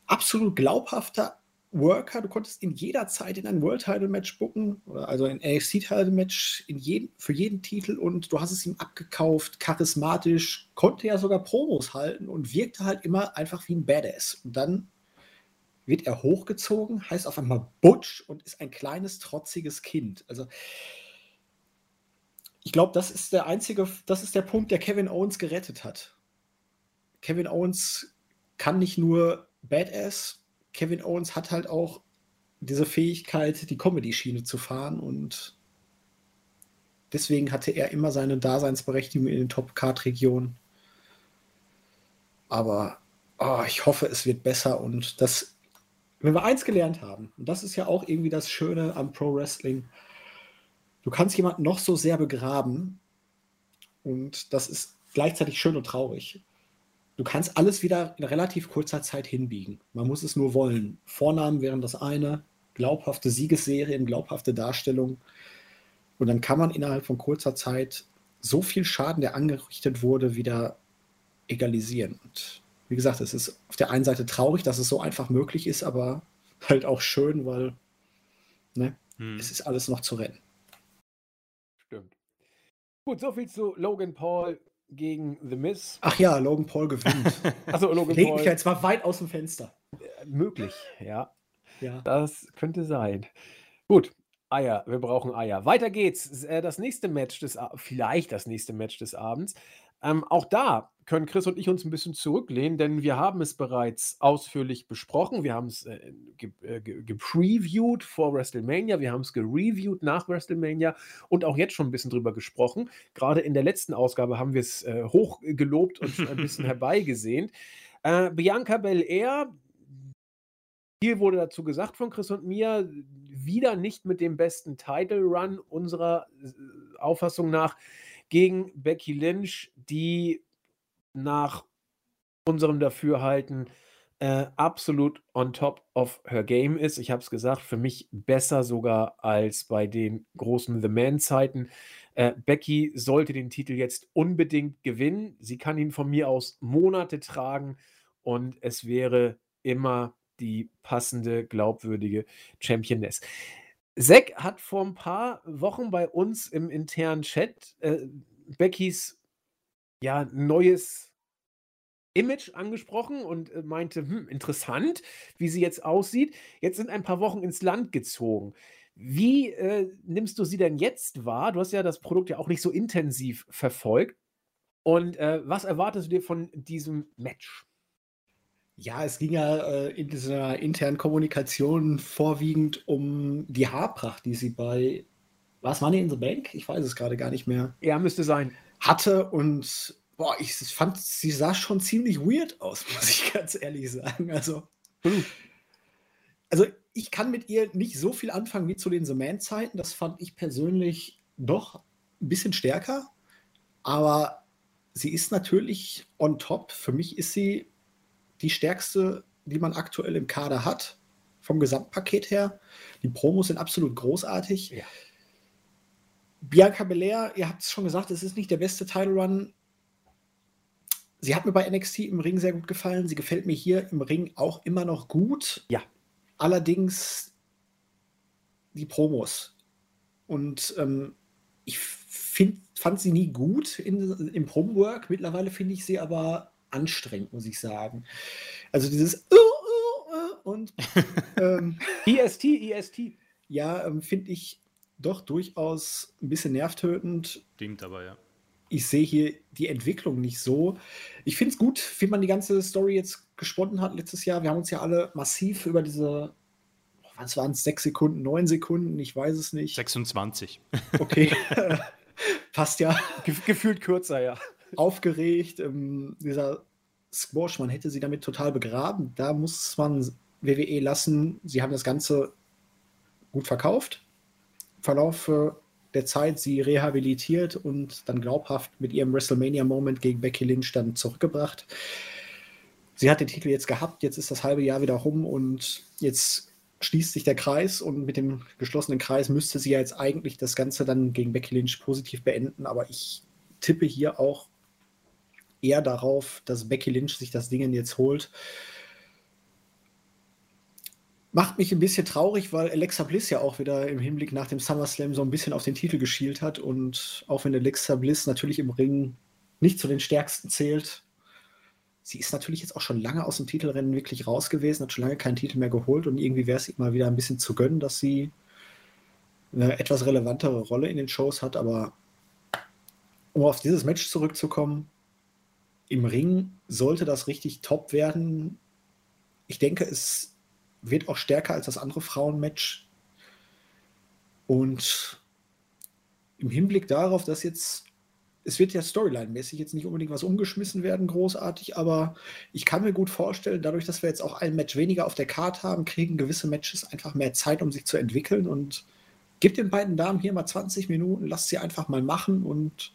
absolut glaubhafter Worker, du konntest in jeder Zeit in ein World Title Match bucken, also ein AFC Title Match in jeden, für jeden Titel und du hast es ihm abgekauft, charismatisch, konnte ja sogar Promos halten und wirkte halt immer einfach wie ein Badass. Und dann wird er hochgezogen, heißt auf einmal Butch und ist ein kleines, trotziges Kind. Also ich glaube, das ist der einzige, das ist der Punkt, der Kevin Owens gerettet hat. Kevin Owens kann nicht nur Badass, Kevin Owens hat halt auch diese Fähigkeit, die Comedy-Schiene zu fahren und deswegen hatte er immer seine Daseinsberechtigung in den Top-Card-Regionen. Aber oh, ich hoffe, es wird besser und das, wenn wir eins gelernt haben, und das ist ja auch irgendwie das Schöne am Pro-Wrestling, du kannst jemanden noch so sehr begraben und das ist gleichzeitig schön und traurig du kannst alles wieder in relativ kurzer Zeit hinbiegen. Man muss es nur wollen. Vornamen wären das eine, glaubhafte Siegesserien, glaubhafte Darstellung. Und dann kann man innerhalb von kurzer Zeit so viel Schaden, der angerichtet wurde, wieder egalisieren. Und wie gesagt, es ist auf der einen Seite traurig, dass es so einfach möglich ist, aber halt auch schön, weil ne, hm. es ist alles noch zu rennen. Stimmt. Gut, soviel zu Logan Paul gegen The Miz. Ach ja, Logan Paul gewinnt. <laughs> also Logan Paul. mich jetzt mal weit aus dem Fenster. Äh, möglich, ja. ja. Das könnte sein. Gut, Eier, wir brauchen Eier. Weiter geht's. Äh, das nächste Match des vielleicht das nächste Match des Abends. Ähm, auch da können Chris und ich uns ein bisschen zurücklehnen, denn wir haben es bereits ausführlich besprochen. Wir haben es äh, äh gepreviewt ge vor WrestleMania, wir haben es gereviewt nach WrestleMania und auch jetzt schon ein bisschen drüber gesprochen. Gerade in der letzten Ausgabe haben wir es äh, hochgelobt und ein bisschen <laughs> herbeigesehnt. Äh, Bianca Belair, viel wurde dazu gesagt von Chris und mir, wieder nicht mit dem besten Title Run unserer äh, Auffassung nach gegen Becky Lynch, die nach unserem Dafürhalten äh, absolut on top of her game ist. Ich habe es gesagt, für mich besser sogar als bei den großen The Man-Zeiten. Äh, Becky sollte den Titel jetzt unbedingt gewinnen. Sie kann ihn von mir aus Monate tragen und es wäre immer die passende, glaubwürdige Championess. Zack hat vor ein paar Wochen bei uns im internen Chat äh, Beckys ja, neues Image angesprochen und äh, meinte, hm, interessant, wie sie jetzt aussieht. Jetzt sind ein paar Wochen ins Land gezogen. Wie äh, nimmst du sie denn jetzt wahr? Du hast ja das Produkt ja auch nicht so intensiv verfolgt. Und äh, was erwartest du dir von diesem Match? Ja, es ging ja äh, in dieser internen Kommunikation vorwiegend um die Haarpracht, die sie bei was Money in the Bank? Ich weiß es gerade gar nicht mehr. Ja, müsste sein. Hatte und Boah, ich fand, sie sah schon ziemlich weird aus, <laughs> muss ich ganz ehrlich sagen. Also, also ich kann mit ihr nicht so viel anfangen wie zu den The Man-Zeiten. Das fand ich persönlich doch ein bisschen stärker. Aber sie ist natürlich on top. Für mich ist sie die stärkste, die man aktuell im Kader hat. Vom Gesamtpaket her. Die Promos sind absolut großartig. Ja. Bianca Belair, ihr habt es schon gesagt, es ist nicht der beste Title Run. Sie hat mir bei NXT im Ring sehr gut gefallen. Sie gefällt mir hier im Ring auch immer noch gut. Ja. Allerdings die Promos. Und ähm, ich find, fand sie nie gut in, im Promo-Work. Mittlerweile finde ich sie aber anstrengend, muss ich sagen. Also dieses uh, uh, uh, und <laughs> ähm, EST, EST. Ja, ähm, finde ich doch durchaus ein bisschen nervtötend. Stimmt aber, ja. Ich sehe hier die Entwicklung nicht so. Ich finde es gut, wie man die ganze Story jetzt gesponnen hat letztes Jahr. Wir haben uns ja alle massiv über diese, was waren es, sechs Sekunden, neun Sekunden, ich weiß es nicht. 26. Okay, <laughs> <laughs> passt ja. Gefühlt kürzer, ja. <laughs> Aufgeregt. Ähm, dieser Squash, man hätte sie damit total begraben. Da muss man WWE lassen. Sie haben das Ganze gut verkauft. Verlauf der Zeit sie rehabilitiert und dann glaubhaft mit ihrem WrestleMania-Moment gegen Becky Lynch dann zurückgebracht. Sie hat den Titel jetzt gehabt, jetzt ist das halbe Jahr wieder rum und jetzt schließt sich der Kreis und mit dem geschlossenen Kreis müsste sie ja jetzt eigentlich das Ganze dann gegen Becky Lynch positiv beenden, aber ich tippe hier auch eher darauf, dass Becky Lynch sich das Ding jetzt holt Macht mich ein bisschen traurig, weil Alexa Bliss ja auch wieder im Hinblick nach dem SummerSlam so ein bisschen auf den Titel geschielt hat. Und auch wenn Alexa Bliss natürlich im Ring nicht zu den stärksten zählt, sie ist natürlich jetzt auch schon lange aus dem Titelrennen wirklich raus gewesen, hat schon lange keinen Titel mehr geholt und irgendwie wäre es ihr mal wieder ein bisschen zu gönnen, dass sie eine etwas relevantere Rolle in den Shows hat. Aber um auf dieses Match zurückzukommen, im Ring sollte das richtig top werden. Ich denke, es wird auch stärker als das andere Frauenmatch. Und im Hinblick darauf, dass jetzt, es wird ja Storyline-mäßig jetzt nicht unbedingt was umgeschmissen werden, großartig, aber ich kann mir gut vorstellen, dadurch, dass wir jetzt auch ein Match weniger auf der Karte haben, kriegen gewisse Matches einfach mehr Zeit, um sich zu entwickeln und gib den beiden Damen hier mal 20 Minuten, lasst sie einfach mal machen und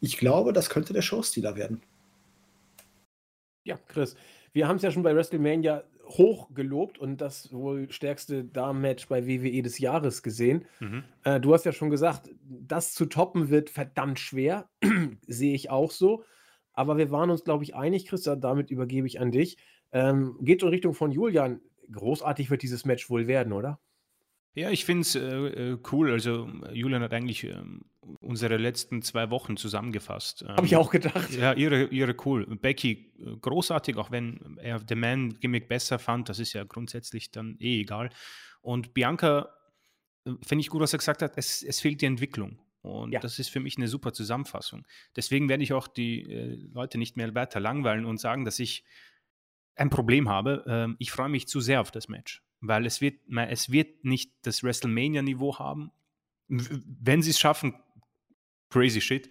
ich glaube, das könnte der Showstealer werden. Ja, Chris, wir haben es ja schon bei WrestleMania hoch gelobt und das wohl stärkste Damen-Match bei WWE des Jahres gesehen. Mhm. Äh, du hast ja schon gesagt, das zu toppen wird verdammt schwer. <clears throat> Sehe ich auch so. Aber wir waren uns, glaube ich, einig, Christa, damit übergebe ich an dich. Ähm, geht in Richtung von Julian. Großartig wird dieses Match wohl werden, oder? Ja, ich finde es äh, äh, cool. Also, Julian hat eigentlich ähm, unsere letzten zwei Wochen zusammengefasst. Ähm, Habe ich auch gedacht. Ja, ihre, ihre cool. Becky, äh, großartig, auch wenn er The Man-Gimmick besser fand. Das ist ja grundsätzlich dann eh egal. Und Bianca, äh, finde ich gut, was er gesagt hat, es, es fehlt die Entwicklung. Und ja. das ist für mich eine super Zusammenfassung. Deswegen werde ich auch die äh, Leute nicht mehr weiter langweilen und sagen, dass ich ein Problem habe. Ähm, ich freue mich zu sehr auf das Match weil es wird, es wird nicht das WrestleMania-Niveau haben. Wenn sie es schaffen, crazy shit,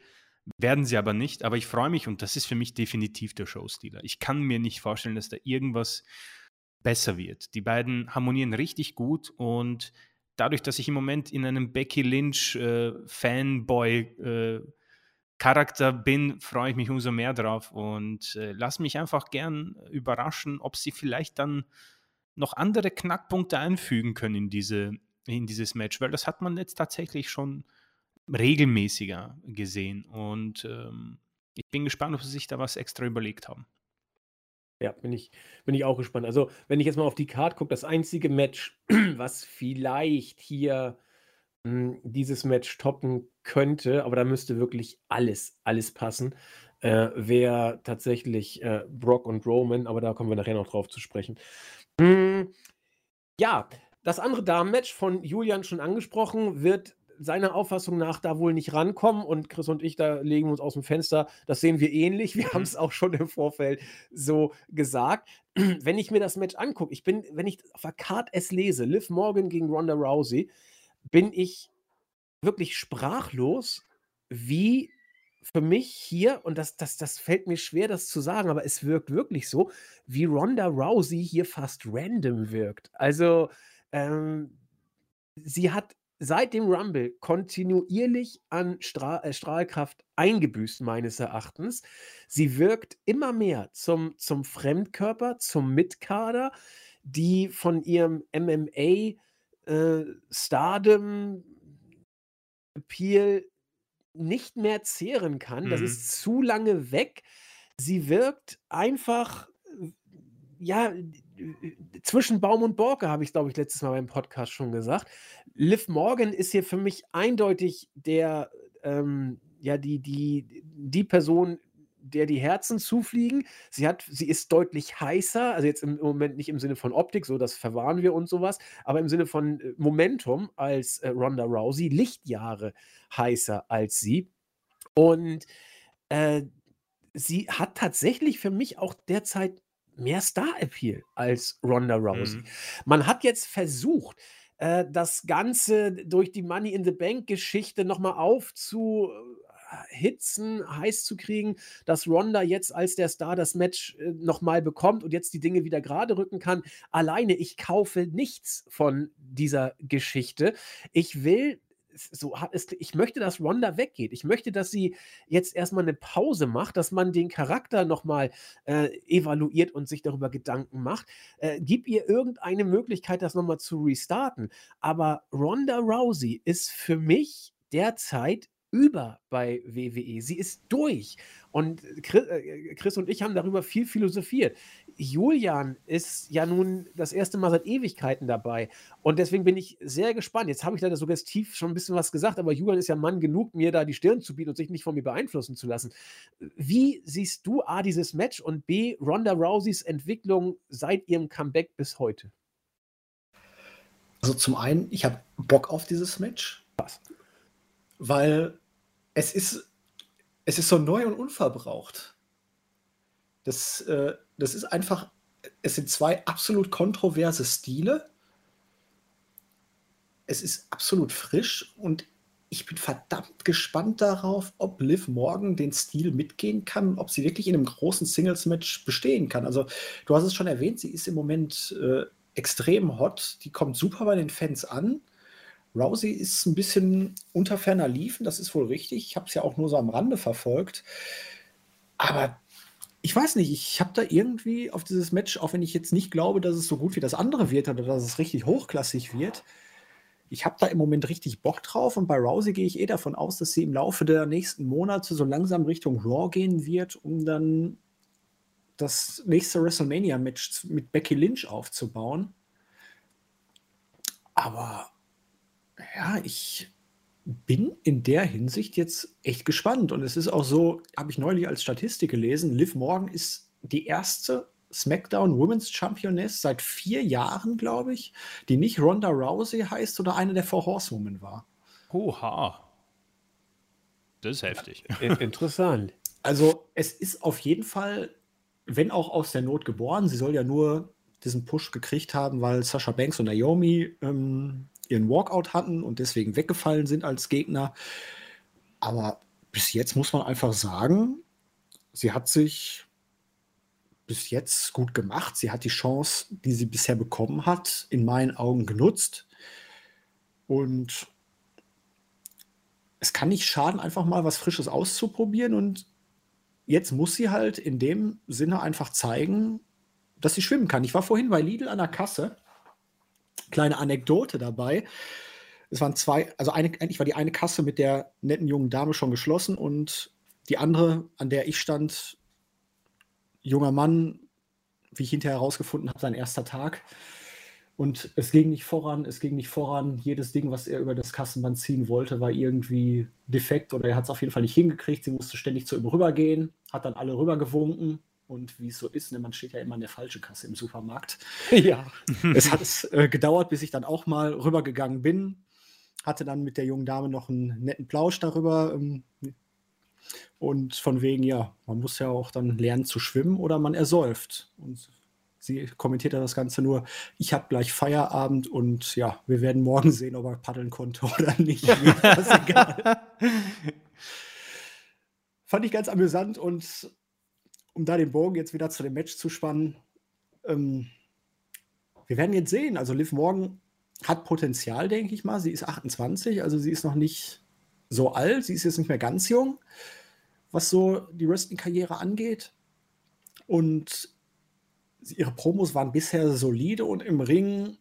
werden sie aber nicht. Aber ich freue mich und das ist für mich definitiv der Showstealer. Ich kann mir nicht vorstellen, dass da irgendwas besser wird. Die beiden harmonieren richtig gut und dadurch, dass ich im Moment in einem Becky Lynch äh, Fanboy äh, Charakter bin, freue ich mich umso mehr drauf und äh, lass mich einfach gern überraschen, ob sie vielleicht dann noch andere Knackpunkte einfügen können in, diese, in dieses Match, weil das hat man jetzt tatsächlich schon regelmäßiger gesehen. Und ähm, ich bin gespannt, ob sie sich da was extra überlegt haben. Ja, bin ich, bin ich auch gespannt. Also, wenn ich jetzt mal auf die Karte gucke, das einzige Match, <clears throat> was vielleicht hier mh, hm, dieses Match toppen könnte, aber da müsste wirklich alles, alles passen, äh, wäre tatsächlich äh, Brock und Roman, aber da kommen wir nachher noch drauf zu sprechen. Hm, ja, das andere Damenmatch von Julian schon angesprochen, wird seiner Auffassung nach da wohl nicht rankommen und Chris und ich, da legen wir uns aus dem Fenster. Das sehen wir ähnlich. Wir haben es mhm. auch schon im Vorfeld so gesagt. <clears throat> Wenn ich mir das Match angucke, ich bin, wenn ich auf der Card es lese, Liv Morgan gegen Ronda Rousey, bin ich wirklich sprachlos, wie für mich hier, und das, das, das fällt mir schwer, das zu sagen, aber es wirkt wirklich so, wie Ronda Rousey hier fast random wirkt. Also, ähm, sie hat seit dem Rumble kontinuierlich an Stra äh, Strahlkraft eingebüßt, meines Erachtens. Sie wirkt immer mehr zum, zum Fremdkörper, zum Mitkader, die von ihrem MMA äh, Stardom Appeal nicht mehr zehren kann. Das Mhm. ist zu lange weg. Sie wirkt einfach, ja, zwischen Baum und Borke, habe ich, glaube ich, letztes Mal beim Podcast schon gesagt. Liv Morgan ist hier für mich eindeutig der, ähm, ja, die, die, die Person, der die Herzen zufliegen. Sie hat, sie ist deutlich heißer, also jetzt im Moment nicht im Sinne von Optik, so das verwahren wir und sowas, aber im Sinne von äh, Momentum als äh, Ronda Rousey, Lichtjahre heißer als sie. Und äh, sie hat tatsächlich für mich auch derzeit mehr Star-Appeal als Ronda Rousey. Mhm. Man hat jetzt versucht, äh, das Ganze durch die Money in the Bank-Geschichte nochmal aufzuhitzen, heiß zu kriegen, dass Ronda jetzt als der Star das Match äh, nochmal bekommt und jetzt die Dinge wieder gerade rücken kann. Alleine, ich kaufe nichts von dieser Geschichte. Ich will so ich möchte, dass Ronda weggeht. Ich möchte, dass sie jetzt erstmal eine Pause macht, dass man den Charakter nochmal äh, evaluiert und sich darüber Gedanken macht. Äh, gib ihr irgendeine Möglichkeit, das nochmal zu restarten. Aber Ronda Rousey ist für mich derzeit über bei WWE. Sie ist durch. Und Chris, äh, Chris und ich haben darüber viel philosophiert. Julian ist ja nun das erste Mal seit Ewigkeiten dabei. Und deswegen bin ich sehr gespannt. Jetzt habe ich leider suggestiv schon ein bisschen was gesagt, aber Julian ist ja Mann genug, mir da die Stirn zu bieten und sich nicht von mir beeinflussen zu lassen. Wie siehst du A, dieses Match und B, Ronda Rouseys Entwicklung seit ihrem Comeback bis heute? Also zum einen, ich habe Bock auf dieses Match. Was? Weil es ist, es ist so neu und unverbraucht. Das, äh, das ist einfach, es sind zwei absolut kontroverse Stile. Es ist absolut frisch und ich bin verdammt gespannt darauf, ob Liv Morgan den Stil mitgehen kann, ob sie wirklich in einem großen Singles-Match bestehen kann. Also, du hast es schon erwähnt, sie ist im Moment äh, extrem hot, die kommt super bei den Fans an. Rousey ist ein bisschen unter ferner Liefen, das ist wohl richtig. Ich habe es ja auch nur so am Rande verfolgt. Aber ich weiß nicht, ich habe da irgendwie auf dieses Match, auch wenn ich jetzt nicht glaube, dass es so gut wie das andere wird oder dass es richtig hochklassig wird, ich habe da im Moment richtig Bock drauf und bei Rousey gehe ich eh davon aus, dass sie im Laufe der nächsten Monate so langsam Richtung Raw gehen wird, um dann das nächste WrestleMania-Match mit Becky Lynch aufzubauen. Aber ja, ich bin in der Hinsicht jetzt echt gespannt. Und es ist auch so, habe ich neulich als Statistik gelesen, Liv Morgan ist die erste SmackDown Women's Championess seit vier Jahren, glaube ich, die nicht Ronda Rousey heißt oder eine der Four Horsewomen war. Oha. Das ist heftig. Interessant. Also es ist auf jeden Fall, wenn auch aus der Not geboren, sie soll ja nur diesen Push gekriegt haben, weil Sasha Banks und Naomi ähm, ihren Walkout hatten und deswegen weggefallen sind als Gegner. Aber bis jetzt muss man einfach sagen, sie hat sich bis jetzt gut gemacht. Sie hat die Chance, die sie bisher bekommen hat, in meinen Augen genutzt. Und es kann nicht schaden, einfach mal was Frisches auszuprobieren. Und jetzt muss sie halt in dem Sinne einfach zeigen, dass sie schwimmen kann. Ich war vorhin bei Lidl an der Kasse. Kleine Anekdote dabei. Es waren zwei, also eine, eigentlich war die eine Kasse mit der netten jungen Dame schon geschlossen und die andere, an der ich stand, junger Mann, wie ich hinterher herausgefunden habe, sein erster Tag. Und es ging nicht voran, es ging nicht voran. Jedes Ding, was er über das Kassenband ziehen wollte, war irgendwie defekt oder er hat es auf jeden Fall nicht hingekriegt. Sie musste ständig zu ihm rübergehen, hat dann alle rübergewunken. Und wie es so ist, ne, man steht ja immer an der falschen Kasse im Supermarkt. <laughs> ja. es hat es äh, gedauert, bis ich dann auch mal rübergegangen bin. Hatte dann mit der jungen Dame noch einen netten Plausch darüber. Ähm, und von wegen, ja, man muss ja auch dann lernen zu schwimmen oder man ersäuft. Und sie kommentierte das Ganze nur, ich habe gleich Feierabend und ja, wir werden morgen sehen, ob er paddeln konnte <laughs> oder nicht. Mir egal. <laughs> fand ich ganz amüsant und um da den Bogen jetzt wieder zu dem Match zu spannen, ähm, wir werden jetzt sehen. Also Liv Morgan hat Potenzial, denke ich mal. Sie ist 28, also sie ist noch nicht so alt. Sie ist jetzt nicht mehr ganz jung, was so die Wrestling-Karriere angeht. Und ihre Promos waren bisher solide und im Ring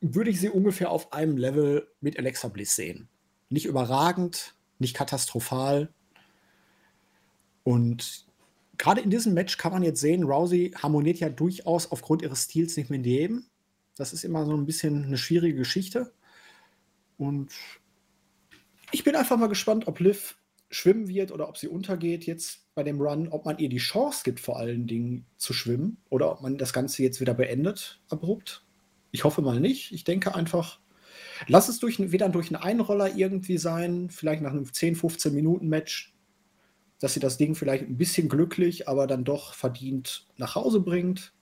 würde ich sie ungefähr auf einem Level mit Alexa Bliss sehen. Nicht überragend, nicht katastrophal. Und gerade in diesem Match kann man jetzt sehen, Rousey harmoniert ja durchaus aufgrund ihres Stils nicht mit jedem. Das ist immer so ein bisschen eine schwierige Geschichte. Und ich bin einfach mal gespannt, ob Liv schwimmen wird oder ob sie untergeht jetzt bei dem Run, ob man ihr die Chance gibt, vor allen Dingen zu schwimmen oder ob man das Ganze jetzt wieder beendet, abrupt. Ich hoffe mal nicht. Ich denke einfach, lass es durch, wieder durch einen Einroller irgendwie sein, vielleicht nach einem 10, 15 Minuten Match, dass sie das Ding vielleicht ein bisschen glücklich, aber dann doch verdient nach Hause bringt.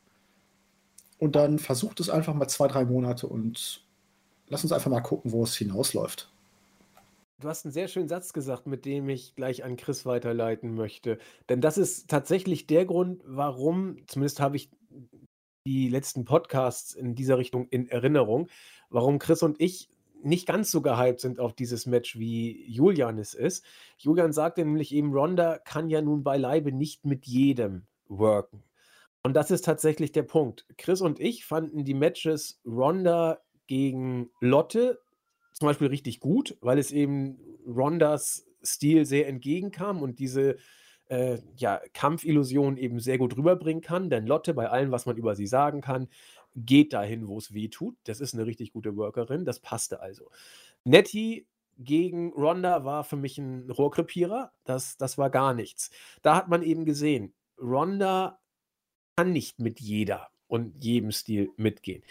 Und dann versucht es einfach mal zwei, drei Monate und lass uns einfach mal gucken, wo es hinausläuft. Du hast einen sehr schönen Satz gesagt, mit dem ich gleich an Chris weiterleiten möchte. Denn das ist tatsächlich der Grund, warum, zumindest habe ich die letzten Podcasts in dieser Richtung in Erinnerung, warum Chris und ich nicht ganz so gehypt sind auf dieses Match, wie Julian es ist. Julian sagte nämlich eben, Ronda kann ja nun beileibe nicht mit jedem worken. Und das ist tatsächlich der Punkt. Chris und ich fanden die Matches Ronda gegen Lotte zum Beispiel richtig gut, weil es eben Rondas Stil sehr entgegenkam und diese äh, ja, Kampfillusion eben sehr gut rüberbringen kann. Denn Lotte, bei allem, was man über sie sagen kann, geht dahin, wo es weh tut. Das ist eine richtig gute Workerin. Das passte also. Nettie gegen Ronda war für mich ein Rohrkrepierer. Das, das war gar nichts. Da hat man eben gesehen, Ronda kann nicht mit jeder und jedem Stil mitgehen.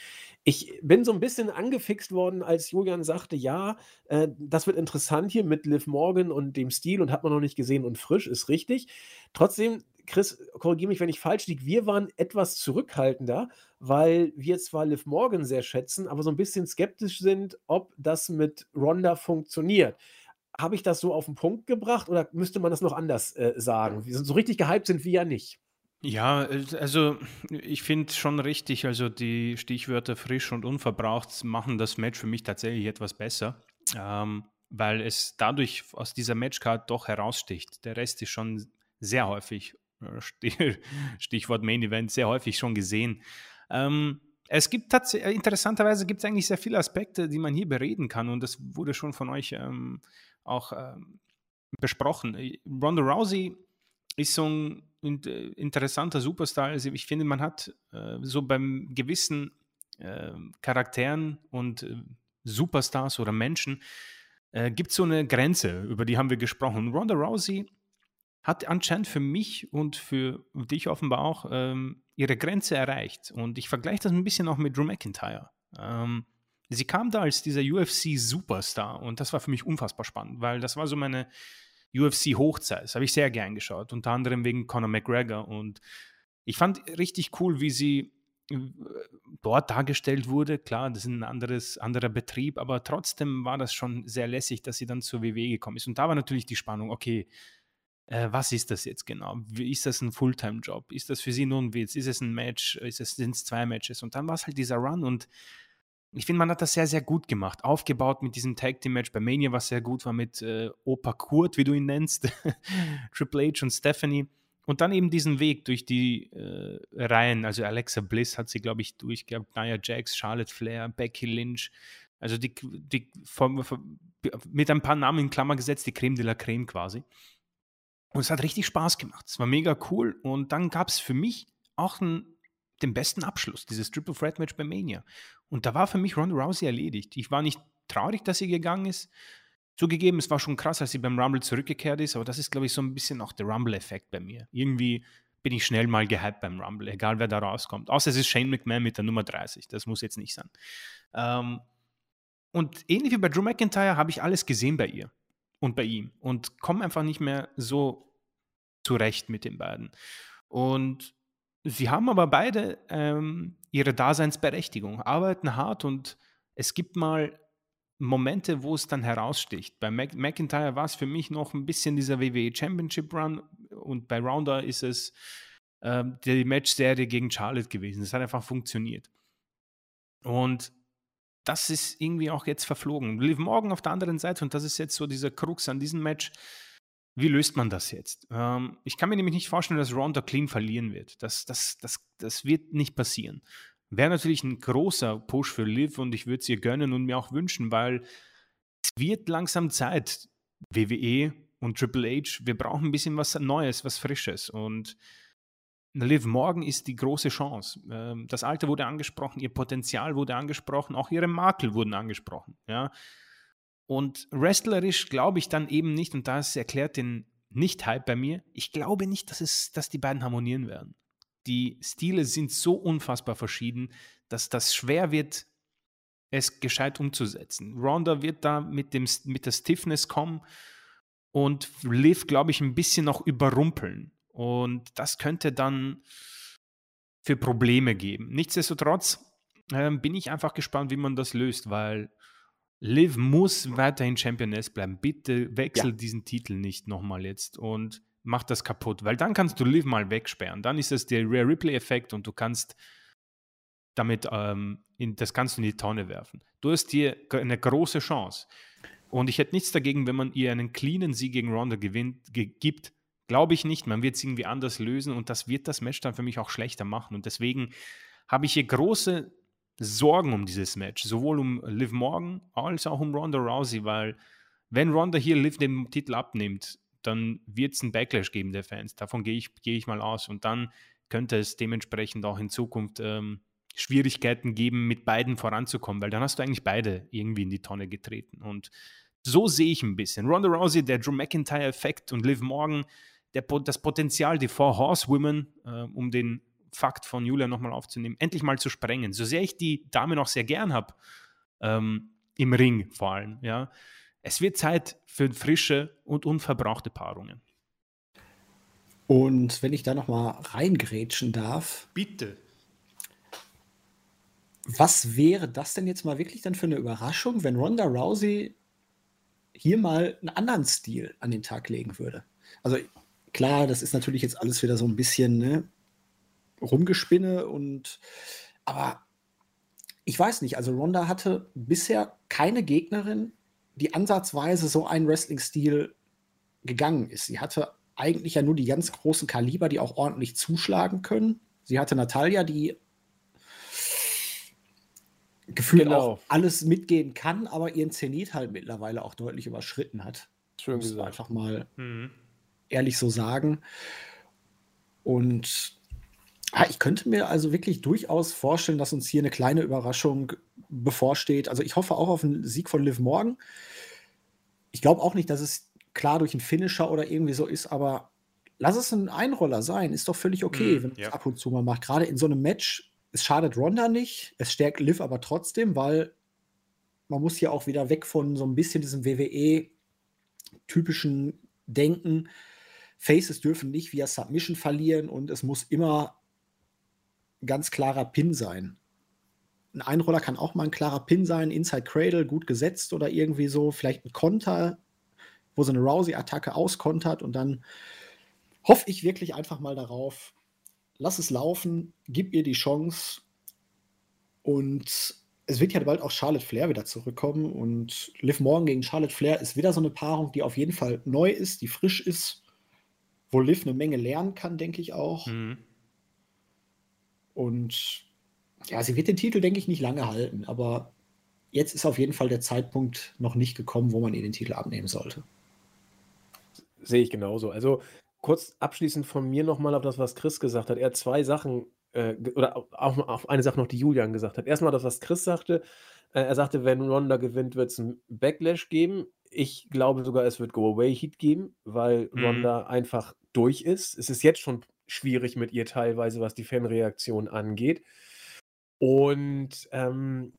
Ich bin so ein bisschen angefixt worden, als Julian sagte, ja, äh, das wird interessant hier mit Liv Morgan und dem Stil und hat man noch nicht gesehen und frisch, ist richtig. Trotzdem, Chris, korrigiere mich, wenn ich falsch liege, wir waren etwas zurückhaltender, weil wir zwar Liv Morgan sehr schätzen, aber so ein bisschen skeptisch sind, ob das mit Ronda funktioniert. Habe ich das so auf den Punkt gebracht oder müsste man das noch anders äh, sagen? So richtig gehypt sind wir ja nicht. Ja, also ich finde schon richtig, also die Stichwörter frisch und unverbraucht machen das Match für mich tatsächlich etwas besser, ähm, weil es dadurch aus dieser Matchcard doch heraussticht. Der Rest ist schon sehr häufig, <laughs> Stichwort Main Event, sehr häufig schon gesehen. Ähm, es gibt tatsächlich, äh, interessanterweise gibt es eigentlich sehr viele Aspekte, die man hier bereden kann und das wurde schon von euch ähm, auch ähm, besprochen. Ronda Rousey ist so ein äh, interessanter Superstar. Also ich finde, man hat äh, so beim gewissen äh, Charakteren und äh, Superstars oder Menschen äh, gibt es so eine Grenze, über die haben wir gesprochen. Ronda Rousey hat anscheinend für mich und für dich offenbar auch ähm, ihre Grenze erreicht. Und ich vergleiche das ein bisschen auch mit Drew McIntyre. Ähm, sie kam da als dieser UFC-Superstar und das war für mich unfassbar spannend, weil das war so meine UFC-Hochzeit. Das habe ich sehr gern geschaut, unter anderem wegen Conor McGregor. Und ich fand richtig cool, wie sie äh, dort dargestellt wurde. Klar, das ist ein anderes, anderer Betrieb, aber trotzdem war das schon sehr lässig, dass sie dann zur WWE gekommen ist. Und da war natürlich die Spannung, okay, äh, was ist das jetzt genau? Wie, ist das ein Fulltime-Job? Ist das für sie nur ein Witz? Ist es ein Match? Sind es zwei Matches? Und dann war es halt dieser Run und ich finde, man hat das sehr, sehr gut gemacht. Aufgebaut mit diesem Tag Team Match bei Mania, was sehr gut war mit äh, Opa Kurt, wie du ihn nennst, <laughs> Triple H und Stephanie. Und dann eben diesen Weg durch die äh, Reihen. Also Alexa Bliss hat sie, glaube ich, durchgehabt. Nia Jax, Charlotte Flair, Becky Lynch. Also die, die von, von, mit ein paar Namen in Klammer gesetzt, die Creme de la Creme quasi. Und es hat richtig Spaß gemacht. Es war mega cool. Und dann gab es für mich auch ein den besten Abschluss, dieses Triple Threat Match bei Mania. Und da war für mich Ronda Rousey erledigt. Ich war nicht traurig, dass sie gegangen ist. Zugegeben, es war schon krass, als sie beim Rumble zurückgekehrt ist, aber das ist, glaube ich, so ein bisschen auch der Rumble-Effekt bei mir. Irgendwie bin ich schnell mal gehypt beim Rumble, egal wer da rauskommt. Außer es ist Shane McMahon mit der Nummer 30. Das muss jetzt nicht sein. Ähm, und ähnlich wie bei Drew McIntyre habe ich alles gesehen bei ihr und bei ihm und komme einfach nicht mehr so zurecht mit den beiden. Und Sie haben aber beide ähm, ihre Daseinsberechtigung, arbeiten hart und es gibt mal Momente, wo es dann heraussticht. Bei Mac McIntyre war es für mich noch ein bisschen dieser WWE Championship Run und bei Rounder ist es äh, die Match-Serie gegen Charlotte gewesen. Das hat einfach funktioniert. Und das ist irgendwie auch jetzt verflogen. Liv Morgan auf der anderen Seite, und das ist jetzt so dieser Krux an diesem Match, wie löst man das jetzt? Ähm, ich kann mir nämlich nicht vorstellen, dass Ronda clean verlieren wird. Das, das, das, das wird nicht passieren. Wäre natürlich ein großer Push für Liv und ich würde es ihr gönnen und mir auch wünschen, weil es wird langsam Zeit, WWE und Triple H, wir brauchen ein bisschen was Neues, was Frisches und Liv Morgan ist die große Chance. Ähm, das Alter wurde angesprochen, ihr Potenzial wurde angesprochen, auch ihre Makel wurden angesprochen. Ja. Und wrestlerisch glaube ich dann eben nicht, und das erklärt den Nicht-Hype bei mir, ich glaube nicht, dass, es, dass die beiden harmonieren werden die Stile sind so unfassbar verschieden, dass das schwer wird, es gescheit umzusetzen. Ronda wird da mit, dem, mit der Stiffness kommen und Liv, glaube ich, ein bisschen noch überrumpeln. Und das könnte dann für Probleme geben. Nichtsdestotrotz äh, bin ich einfach gespannt, wie man das löst, weil Liv muss weiterhin Championess bleiben. Bitte wechsel ja. diesen Titel nicht nochmal jetzt. Und mach das kaputt, weil dann kannst du Liv mal wegsperren. Dann ist es der Rare Replay-Effekt und du kannst damit, ähm, in, das kannst du in die Tonne werfen. Du hast dir eine große Chance. Und ich hätte nichts dagegen, wenn man ihr einen cleanen Sieg gegen Ronda gewinnt, gibt. Glaube ich nicht. Man wird es irgendwie anders lösen und das wird das Match dann für mich auch schlechter machen. Und deswegen habe ich hier große Sorgen um dieses Match. Sowohl um Liv Morgan als auch um Ronda Rousey, weil wenn Ronda hier Liv den Titel abnimmt, dann wird es einen Backlash geben der Fans. Davon gehe ich, geh ich mal aus. Und dann könnte es dementsprechend auch in Zukunft ähm, Schwierigkeiten geben, mit beiden voranzukommen, weil dann hast du eigentlich beide irgendwie in die Tonne getreten. Und so sehe ich ein bisschen. Ronda Rousey, der Drew McIntyre-Effekt und Liv Morgan, der, das Potenzial, die Four Horsewomen, äh, um den Fakt von Julia nochmal aufzunehmen, endlich mal zu sprengen. So sehr ich die Dame noch sehr gern habe, ähm, im Ring vor allem, ja, es wird Zeit für frische und unverbrauchte Paarungen. Und wenn ich da noch mal reingrätschen darf. Bitte. Was wäre das denn jetzt mal wirklich dann für eine Überraschung, wenn Ronda Rousey hier mal einen anderen Stil an den Tag legen würde? Also klar, das ist natürlich jetzt alles wieder so ein bisschen ne, rumgespinne und aber ich weiß nicht, also Ronda hatte bisher keine Gegnerin, die ansatzweise so einen Wrestling-Stil gegangen ist. Sie hatte eigentlich ja nur die ganz großen Kaliber, die auch ordentlich zuschlagen können. Sie hatte Natalia, die gefühlt genau. auch alles mitgehen kann, aber ihren Zenit halt mittlerweile auch deutlich überschritten hat. Schön Muss gesagt. Einfach mal mhm. Ehrlich so sagen. Und ah, ich könnte mir also wirklich durchaus vorstellen, dass uns hier eine kleine Überraschung bevorsteht. Also ich hoffe auch auf einen Sieg von Liv Morgan. Ich glaube auch nicht, dass es klar durch einen Finisher oder irgendwie so ist, aber lass es ein Einroller sein. Ist doch völlig okay, mm, wenn man es ab und zu mal macht. Gerade in so einem Match, es schadet Ronda nicht, es stärkt Liv aber trotzdem, weil man muss ja auch wieder weg von so ein bisschen diesem WWE-typischen Denken. Faces dürfen nicht via Submission verlieren und es muss immer ganz klarer Pin sein. Ein Einroller kann auch mal ein klarer Pin sein, Inside Cradle, gut gesetzt oder irgendwie so, vielleicht ein Konter, wo so eine Rousey-Attacke auskontert und dann hoffe ich wirklich einfach mal darauf, lass es laufen, gib ihr die Chance und es wird ja bald auch Charlotte Flair wieder zurückkommen und Liv Morgan gegen Charlotte Flair ist wieder so eine Paarung, die auf jeden Fall neu ist, die frisch ist, wo Liv eine Menge lernen kann, denke ich auch. Mhm. Und ja, sie wird den Titel, denke ich, nicht lange halten, aber jetzt ist auf jeden Fall der Zeitpunkt noch nicht gekommen, wo man ihr den Titel abnehmen sollte. Sehe ich genauso. Also kurz abschließend von mir nochmal auf das, was Chris gesagt hat. Er hat zwei Sachen, äh, oder auch auf eine Sache noch, die Julian gesagt hat. Erstmal das, was Chris sagte. Äh, er sagte, wenn Ronda gewinnt, wird es einen Backlash geben. Ich glaube sogar, es wird Go-Away-Heat geben, weil mhm. Ronda einfach durch ist. Es ist jetzt schon schwierig mit ihr teilweise, was die Fanreaktion angeht. Und ähm,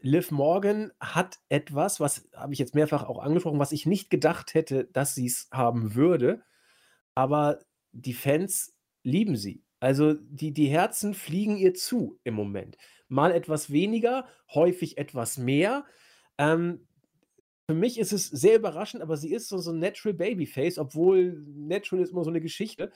Liv Morgan hat etwas, was habe ich jetzt mehrfach auch angesprochen, was ich nicht gedacht hätte, dass sie es haben würde. Aber die Fans lieben sie. Also die, die Herzen fliegen ihr zu im Moment. Mal etwas weniger, häufig etwas mehr. Ähm, für mich ist es sehr überraschend, aber sie ist so, so ein Natural Babyface, obwohl Natural ist immer so eine Geschichte.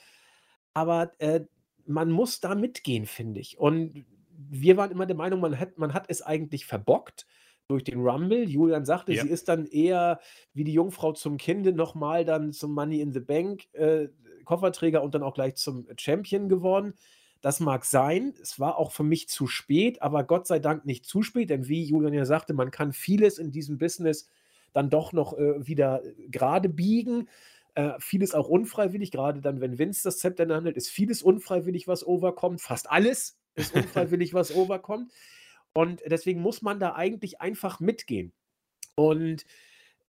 Aber äh, man muss da mitgehen, finde ich. Und wir waren immer der Meinung, man hat, man hat es eigentlich verbockt durch den Rumble. Julian sagte, Ja. sie ist dann eher wie die Jungfrau zum Kinde nochmal dann zum Money in the Bank äh, Kofferträger und dann auch gleich zum Champion geworden. Das mag sein. Es war auch für mich zu spät, aber Gott sei Dank nicht zu spät, denn wie Julian ja sagte, man kann vieles in diesem Business dann doch noch äh, wieder gerade biegen. Äh, vieles auch unfreiwillig, gerade dann, wenn Vince das Zepter in der Hand ist vieles unfreiwillig, was overkommt. Fast alles ist unfreiwillig, was overkommt. Und deswegen muss man da eigentlich einfach mitgehen. Und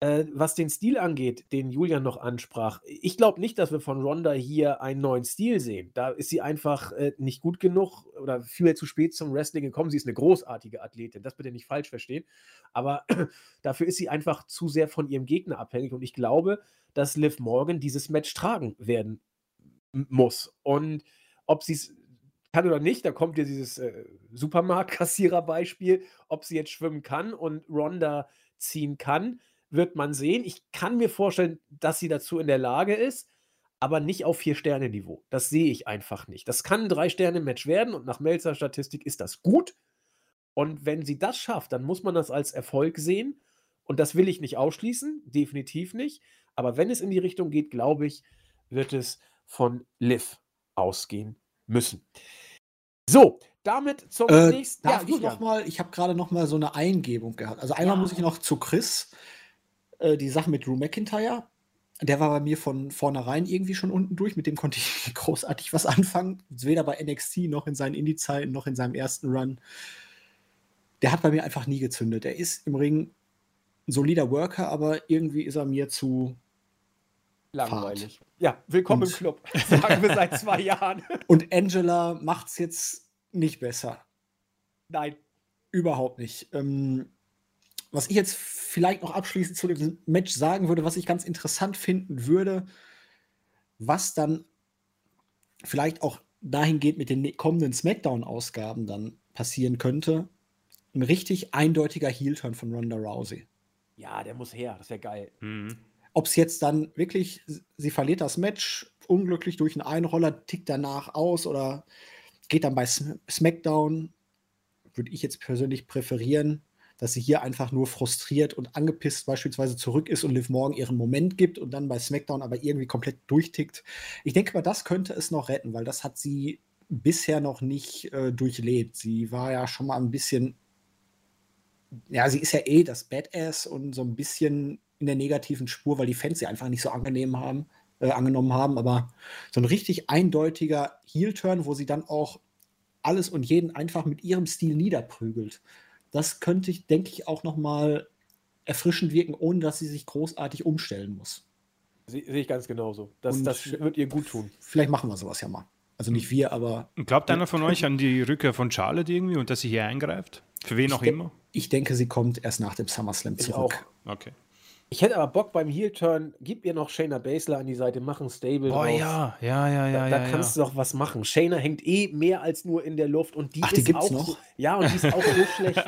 äh, was den Stil angeht, den Julian noch ansprach, ich glaube nicht, dass wir von Ronda hier einen neuen Stil sehen. Da ist sie einfach äh, nicht gut genug oder viel zu spät zum Wrestling gekommen. Sie ist eine großartige Athletin, das bitte nicht falsch verstehen. Aber <clears throat> dafür ist sie einfach zu sehr von ihrem Gegner abhängig. Und ich glaube, dass Liv Morgan dieses Match tragen werden muss. Und ob sie es kann oder nicht, da kommt ja dieses äh, Supermarktkassierer-Beispiel, ob sie jetzt schwimmen kann und Ronda ziehen kann, wird man sehen. Ich kann mir vorstellen, dass sie dazu in der Lage ist, aber nicht auf Vier-Sterne-Niveau. Das sehe ich einfach nicht. Das kann ein Drei-Sterne-Match werden und nach Melzer Statistik ist das gut. Und wenn sie das schafft, dann muss man das als Erfolg sehen. Und das will ich nicht ausschließen, definitiv nicht. Aber wenn es in die Richtung geht, glaube ich, wird es von Liv ausgehen müssen. So, damit zum Äh, nächsten. darf ich Julian. noch mal? Ich habe gerade noch mal so eine Eingebung gehabt. Also einmal Ja. muss ich noch zu Chris äh, die Sache mit Drew McIntyre. Der war bei mir von vornherein irgendwie schon unten durch. Mit dem konnte ich <laughs> großartig was anfangen. Weder bei NXT noch in seinen Indie-Zeiten noch in seinem ersten Run. Der hat bei mir einfach nie gezündet. Er ist im Ring ein solider Worker, aber irgendwie ist er mir zu. Langweilig. Ja, willkommen im Und- Club. <laughs> Sagen wir seit zwei Jahren. <laughs> Und Angela macht es jetzt nicht besser. Nein. Überhaupt nicht. Ähm, was ich jetzt vielleicht noch abschließend zu dem Match sagen würde, was ich ganz interessant finden würde, was dann vielleicht auch dahin geht mit den kommenden SmackDown-Ausgaben dann passieren könnte, ein richtig eindeutiger Heel-Turn von Ronda Rousey. Ja, der muss her. Das wäre geil. Mhm. Ob es jetzt dann wirklich, sie verliert das Match unglücklich durch einen Einroller, tickt danach aus oder geht dann bei Sm SmackDown, würde ich jetzt persönlich präferieren, dass sie hier einfach nur frustriert und angepisst beispielsweise zurück ist und Liv Morgan ihren Moment gibt und dann bei SmackDown aber irgendwie komplett durchtickt. Ich denke mal, das könnte es noch retten, weil das hat sie bisher noch nicht äh, durchlebt. Sie war ja schon mal ein bisschen, ja, sie ist ja eh das Badass und so ein bisschen in der negativen Spur, weil die Fans sie einfach nicht so angenehm haben, äh, angenommen haben. Aber so ein richtig eindeutiger Heel-Turn, wo sie dann auch alles und jeden einfach mit ihrem Stil niederprügelt. Das könnte ich, denke ich, auch noch mal erfrischend wirken, ohne dass sie sich großartig umstellen muss. Se- Sehe ich ganz genauso. Das, Und- das wird ihr gut tun. Vielleicht machen wir sowas ja mal. Also nicht wir, aber Glaubt einer von euch an die Rückkehr von Charlotte irgendwie und dass sie hier eingreift? Für wen auch immer? ich denke, sie kommt erst nach dem SummerSlam Ich zurück. Okay. Ich hätte aber Bock beim Heel-Turn, gib ihr noch Shayna Baszler an die Seite, mach ein Stable Boah, draus. ja, ja, ja, ja. Da, da ja, kannst ja. du doch was machen. Shayna hängt eh mehr als nur in der Luft und die Ach, ist die gibt's auch noch? So, ja, und die ist auch so <laughs> schlecht.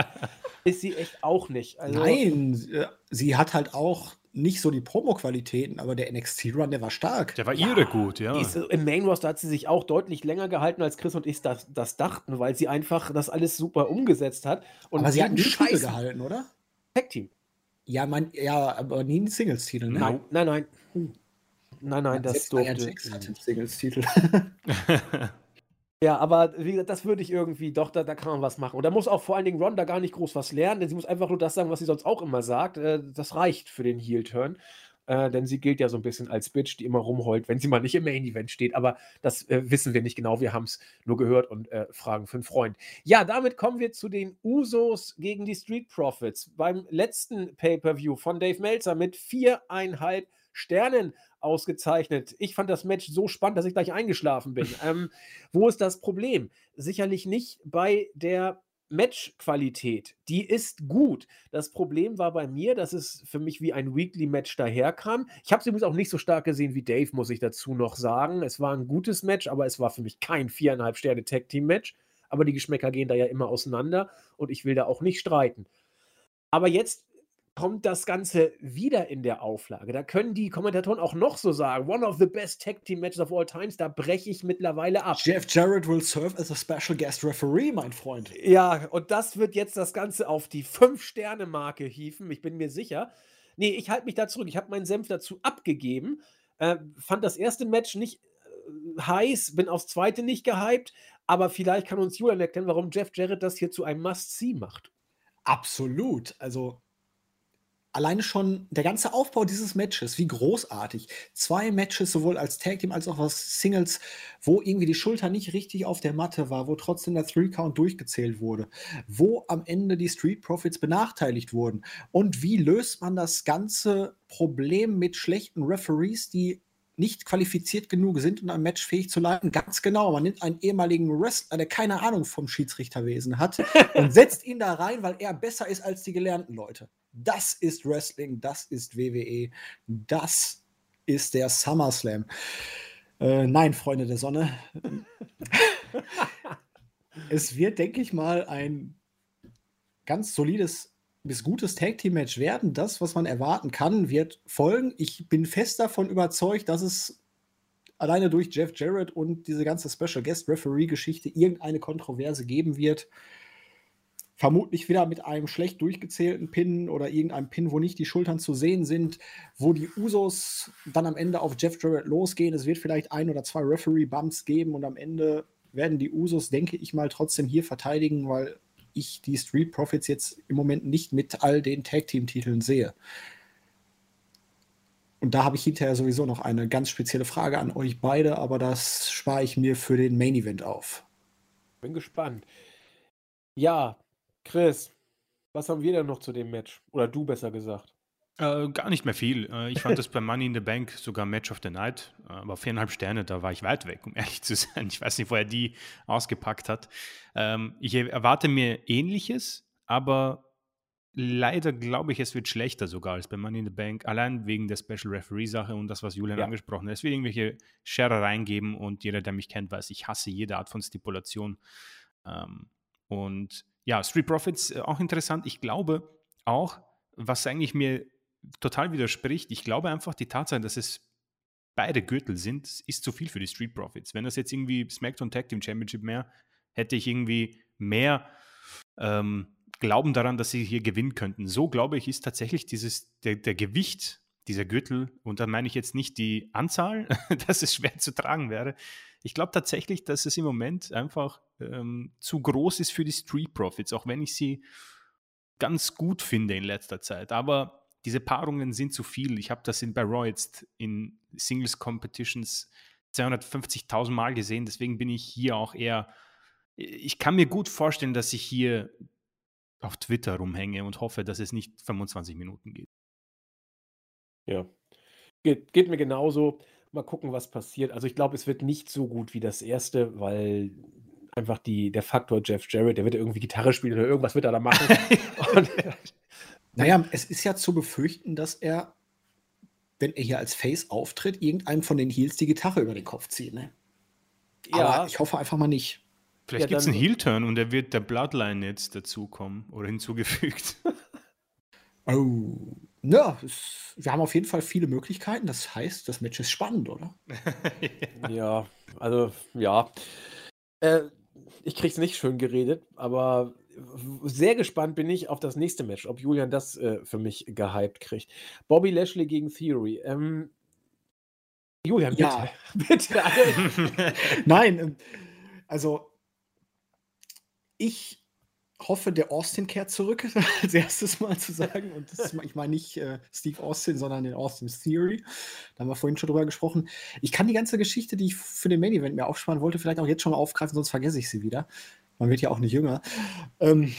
Ist sie echt auch nicht. Also, Nein, äh, sie hat halt auch nicht so die Promo-Qualitäten, aber der NXT-Run, der war stark. Der war irre gut, ja. Ist, Im Main Roster hat sie sich auch deutlich länger gehalten, als Chris und ich das, das dachten, weil sie einfach das alles super umgesetzt hat. Und aber sie hat Titel Scheiß gehalten, oder? Tag Team. Ja, mein, ja, aber nie einen Singles-Titel, ne? Nein, nein, nein. Nein, nein, das Selbst Nia durfte. Singles-Titel. <laughs> Ja, aber wie gesagt, das würde ich irgendwie, doch, da, da kann man was machen. Und da muss auch vor allen Dingen Ronda gar nicht groß was lernen, denn sie muss einfach nur das sagen, was sie sonst auch immer sagt. Äh, das reicht für den Heel-Turn. Äh, denn sie gilt ja so ein bisschen als Bitch, die immer rumheult, wenn sie mal nicht im Main-Event steht. Aber das äh, wissen wir nicht genau. Wir haben es nur gehört und äh, fragen für einen Freund. Ja, damit kommen wir zu den Usos gegen die Street Profits. Beim letzten Pay-Per-View von Dave Meltzer mit viereinhalb Sternen ausgezeichnet. Ich fand das Match so spannend, dass ich gleich eingeschlafen bin. <laughs> ähm, wo ist das Problem? Sicherlich nicht bei der Matchqualität. Die ist gut. Das Problem war bei mir, dass es für mich wie ein Weekly-Match daherkam. Ich habe es übrigens auch nicht so stark gesehen wie Dave, muss ich dazu noch sagen. Es war ein gutes Match, aber es war für mich kein viereinhalb Sterne Tag-Team-Match. Aber die Geschmäcker gehen da ja immer auseinander und ich will da auch nicht streiten. Aber jetzt kommt das Ganze wieder in der Auflage. Da können die Kommentatoren auch noch so sagen, one of the best Tag Team Matches of all times, da breche ich mittlerweile ab. Jeff Jarrett will serve as a special guest referee, mein Freund. Ja, und das wird jetzt das Ganze auf die 5-Sterne-Marke hieven, ich bin mir sicher. Nee, ich halte mich da zurück. Ich habe meinen Senf dazu abgegeben. Äh, fand das erste Match nicht äh, heiß, bin aufs zweite nicht gehypt, aber vielleicht kann uns Julian erklären, warum Jeff Jarrett das hier zu einem Must-See macht. Absolut. Also alleine schon der ganze Aufbau dieses Matches, wie großartig. Zwei Matches, sowohl als Tag Team als auch als Singles, wo irgendwie die Schulter nicht richtig auf der Matte war, wo trotzdem der Three Count durchgezählt wurde, wo am Ende die Street Profits benachteiligt wurden. Und wie löst man das ganze Problem mit schlechten Referees, die nicht qualifiziert genug sind, um ein Match fähig zu leiten. Ganz genau. Man nimmt einen ehemaligen Wrestler, der keine Ahnung vom Schiedsrichterwesen hat, <laughs> und setzt ihn da rein, weil er besser ist als die gelernten Leute. Das ist Wrestling, das ist WWE, das ist der SummerSlam. Äh, nein, Freunde der Sonne. <laughs> es wird, denke ich mal, ein ganz solides bis gutes Tag Team Match werden. Das, was man erwarten kann, wird folgen. Ich bin fest davon überzeugt, dass es alleine durch Jeff Jarrett und diese ganze Special Guest Referee Geschichte irgendeine Kontroverse geben wird. Vermutlich wieder mit einem schlecht durchgezählten Pin oder irgendeinem Pin, wo nicht die Schultern zu sehen sind, wo die Usos dann am Ende auf Jeff Jarrett losgehen. Es wird vielleicht ein oder zwei Referee-Bumps geben und am Ende werden die Usos, denke ich mal, trotzdem hier verteidigen, weil ich die Street Profits jetzt im Moment nicht mit all den Tag Team Titeln sehe. Und da habe ich hinterher sowieso noch eine ganz spezielle Frage an euch beide, aber das spare ich mir für den Main Event auf. Bin gespannt. Ja, Chris, was haben wir denn noch zu dem Match? Oder du besser gesagt? Äh, gar nicht mehr viel. Äh, ich fand das bei Money in the Bank sogar Match of the Night, äh, aber viereinhalb Sterne, da war ich weit weg, um <laughs> ehrlich zu sein. Ich weiß nicht, wo er die ausgepackt hat. Ähm, ich erwarte mir Ähnliches, aber leider glaube ich, es wird schlechter sogar als bei Money in the Bank, allein wegen der Special Referee-Sache und das, was Julian ja. angesprochen hat. Es wird irgendwelche Scherereien geben und jeder, der mich kennt, weiß, ich hasse jede Art von Stipulation. Ähm, und ja, Street Profits, äh, auch interessant. Ich glaube auch, was eigentlich mir total widerspricht. Ich glaube einfach, die Tatsache, dass es beide Gürtel sind, ist zu viel für die Street Profits. Wenn das jetzt irgendwie SmackDown Tag Team Championship mehr, hätte ich irgendwie mehr ähm, Glauben daran, dass sie hier gewinnen könnten. So glaube ich, ist tatsächlich dieses, der, der Gewicht dieser Gürtel, und da meine ich jetzt nicht die Anzahl, <laughs> dass es schwer zu tragen wäre. Ich glaube tatsächlich, dass es im Moment einfach ähm, zu groß ist für die Street Profits, auch wenn ich sie ganz gut finde in letzter Zeit. Aber diese Paarungen sind zu viel. Ich habe das in, jetzt in Singles Competitions 250.000 Mal gesehen. Deswegen bin ich hier auch eher. Ich kann mir gut vorstellen, dass ich hier auf Twitter rumhänge und hoffe, dass es nicht 25 Minuten geht. Ja. Geht, geht mir genauso. Mal gucken, was passiert. Also ich glaube, es wird nicht so gut wie das erste, weil einfach die, der Faktor Jeff Jarrett, der wird irgendwie Gitarre spielen oder irgendwas wird er da machen. <laughs> und <laughs> naja, es ist ja zu befürchten, dass er, wenn er hier als Face auftritt, irgendeinem von den Heels die Gitarre über den Kopf zieht. Ne? Ja. Aber ich hoffe einfach mal nicht. Vielleicht ja, gibt es einen Heel-Turn und er wird der Bloodline jetzt dazukommen oder hinzugefügt. <laughs> oh. Ja, es, wir haben auf jeden Fall viele Möglichkeiten. Das heißt, das Match ist spannend, oder? <laughs> ja, also ja. Äh, ich krieg's nicht schön geredet, aber sehr gespannt bin ich auf das nächste Match, ob Julian das äh, für mich gehypt kriegt. Bobby Lashley gegen Theory. Ähm, Julian, bitte. Ja. bitte. <laughs> <laughs> Nein, ähm, also ich hoffe, der Austin kehrt zurück, <laughs> als erstes Mal zu sagen. Und ist, ich meine nicht äh, Steve Austin, sondern den Austin Theory. Da haben wir vorhin schon drüber gesprochen. Ich kann die ganze Geschichte, die ich für den Main Event mir aufsparen wollte, vielleicht auch jetzt schon mal aufgreifen, sonst vergesse ich sie wieder. Man wird ja auch nicht jünger. Ähm,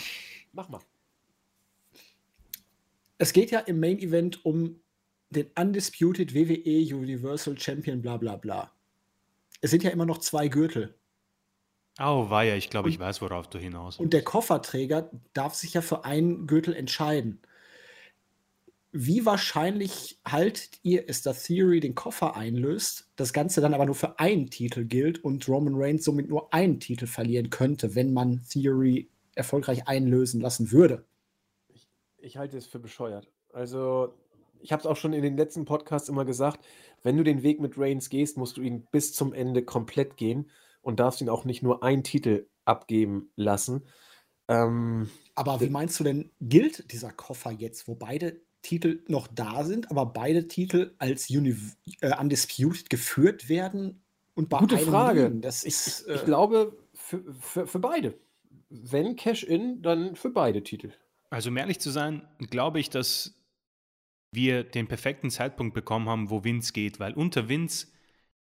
Mach mal. Es geht ja im Main Event um den Undisputed WWE Universal Champion, bla bla bla. Es sind ja immer noch zwei Gürtel. Oh, war ja, ich glaube, ich weiß, worauf du hinaus willst. Und der Kofferträger darf sich ja für einen Gürtel entscheiden. Wie wahrscheinlich haltet ihr es, dass Theory den Koffer einlöst, das Ganze dann aber nur für einen Titel gilt und Roman Reigns somit nur einen Titel verlieren könnte, wenn man Theory erfolgreich einlösen lassen würde? Ich, ich halte es für bescheuert. Also, ich habe es auch schon in den letzten Podcasts immer gesagt, wenn du den Weg mit Reigns gehst, musst du ihn bis zum Ende komplett gehen und darfst ihn auch nicht nur einen Titel abgeben lassen. Ähm, aber wie meinst du denn, gilt dieser Koffer jetzt, wo beide Titel noch da sind, aber beide Titel als Uni äh, Undisputed geführt werden? Und bei Gute Frage. Das ich, ist, äh, ich glaube, für, für, für beide. Wenn Cash-In, dann für beide Titel. Also, um ehrlich zu sein, glaube ich, dass wir den perfekten Zeitpunkt bekommen haben, wo Vince geht, weil unter Vince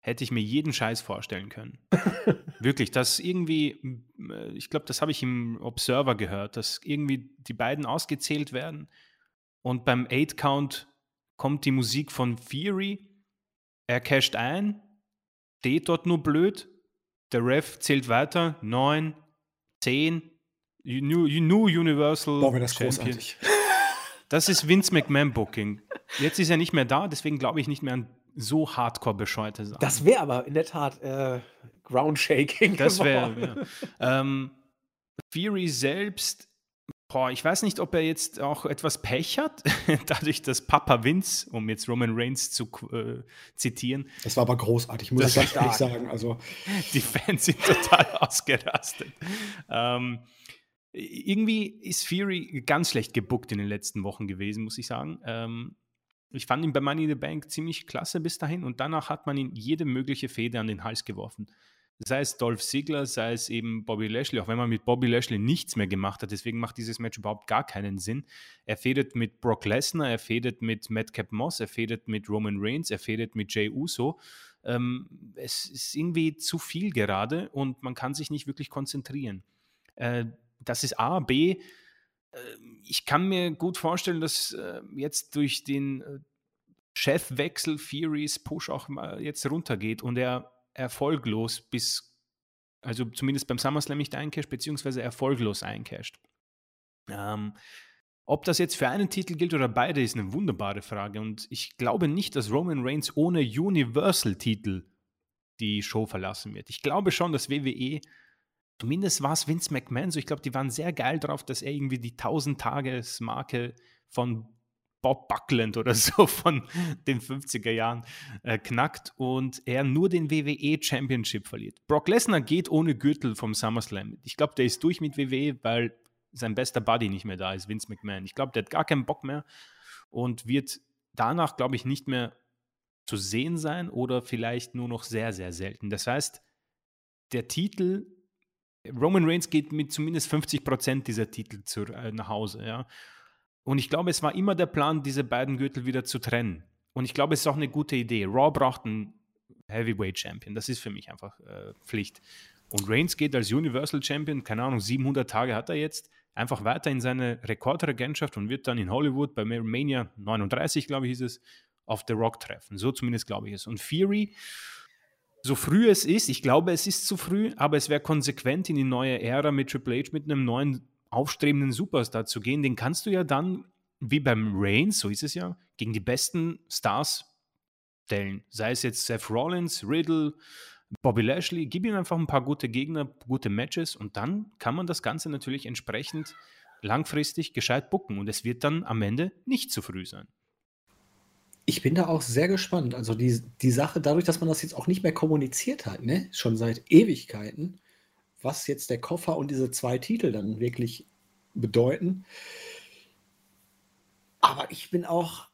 hätte ich mir jeden Scheiß vorstellen können. <laughs> Wirklich, dass irgendwie, äh, ich glaube, das habe ich im Observer gehört, dass irgendwie die beiden ausgezählt werden und beim Eight Count kommt die Musik von Fury, er casht ein, steht dort nur blöd, der Ref zählt weiter, 9, 10, New, New Universal Boah, das Champion. großartig. Das ist Vince McMahon Booking. Jetzt ist er nicht mehr da, deswegen glaube ich nicht mehr an so hardcore bescheuerte Sachen. Das wäre aber in der Tat äh, Groundshaking. Das wäre. Ja. ähm, Fury selbst, boah, ich weiß nicht, ob er jetzt auch etwas Pech hat, <laughs> dadurch, dass Papa Vince, um jetzt Roman Reigns zu äh, zitieren. Das war aber großartig, muss ich ganz ehrlich sagen. Also. <laughs> Die Fans sind total <laughs> ausgerastet. Ähm, irgendwie ist Fury ganz schlecht gebuckt in den letzten Wochen gewesen, muss ich sagen. Ähm, ich fand ihn bei Money in the Bank ziemlich klasse bis dahin und danach hat man ihn jede mögliche Feder an den Hals geworfen. Sei es Dolph Ziggler, sei es eben Bobby Lashley, auch wenn man mit Bobby Lashley nichts mehr gemacht hat, deswegen macht dieses Match überhaupt gar keinen Sinn. Er fädet mit Brock Lesnar, er fädet mit Madcap Moss, er fädet mit Roman Reigns, er fädet mit Jay Uso. Ähm, es ist irgendwie zu viel gerade und man kann sich nicht wirklich konzentrieren. Äh, das ist A. B. Ähm, ich kann mir gut vorstellen, dass äh, jetzt durch den äh, Chefwechsel Furies Push auch mal jetzt runtergeht und er erfolglos bis, also zumindest beim SummerSlam nicht eincasht, beziehungsweise erfolglos eincasht. Ähm, ob das jetzt für einen Titel gilt oder beide, ist eine wunderbare Frage. Und ich glaube nicht, dass Roman Reigns ohne Universal-Titel die Show verlassen wird. Ich glaube schon, dass WWE Zumindest war es Vince McMahon so. Ich glaube, die waren sehr geil drauf, dass er irgendwie die 1000-Tages-Marke von Bob Buckland oder <laughs> so von den 50er Jahren äh, knackt und er nur den WWE Championship verliert. Brock Lesnar geht ohne Gürtel vom SummerSlam. Ich glaube, der ist durch mit WWE, weil sein bester Buddy nicht mehr da ist, Vince McMahon. Ich glaube, der hat gar keinen Bock mehr und wird danach, glaube ich, nicht mehr zu sehen sein oder vielleicht nur noch sehr, sehr selten. Das heißt, der Titel Roman Reigns geht mit zumindest 50 Prozent dieser Titel zu, äh, nach Hause. Ja. Und ich glaube, es war immer der Plan, diese beiden Gürtel wieder zu trennen. Und ich glaube, es ist auch eine gute Idee. Raw braucht einen Heavyweight Champion. Das ist für mich einfach äh, Pflicht. Und Reigns geht als Universal Champion, keine Ahnung, 700 Tage hat er jetzt, einfach weiter in seine Rekordregentschaft und wird dann in Hollywood bei Mania 39, glaube ich, hieß es, auf The Rock treffen. So zumindest glaube ich es. Und Fury, so früh es ist, ich glaube, es ist zu früh, aber es wäre konsequent in die neue Ära mit Triple H, mit einem neuen aufstrebenden Superstar zu gehen. Den kannst du ja dann, wie beim Reigns, so ist es ja, gegen die besten Stars stellen. Sei es jetzt Seth Rollins, Riddle, Bobby Lashley, gib ihm einfach ein paar gute Gegner, gute Matches und dann kann man das Ganze natürlich entsprechend langfristig gescheit bucken und es wird dann am Ende nicht zu früh sein. Ich bin da auch sehr gespannt. Also die, die Sache, dadurch, dass man das jetzt auch nicht mehr kommuniziert hat, ne, schon seit Ewigkeiten, was jetzt der Koffer und diese zwei Titel dann wirklich bedeuten. Aber ich bin auch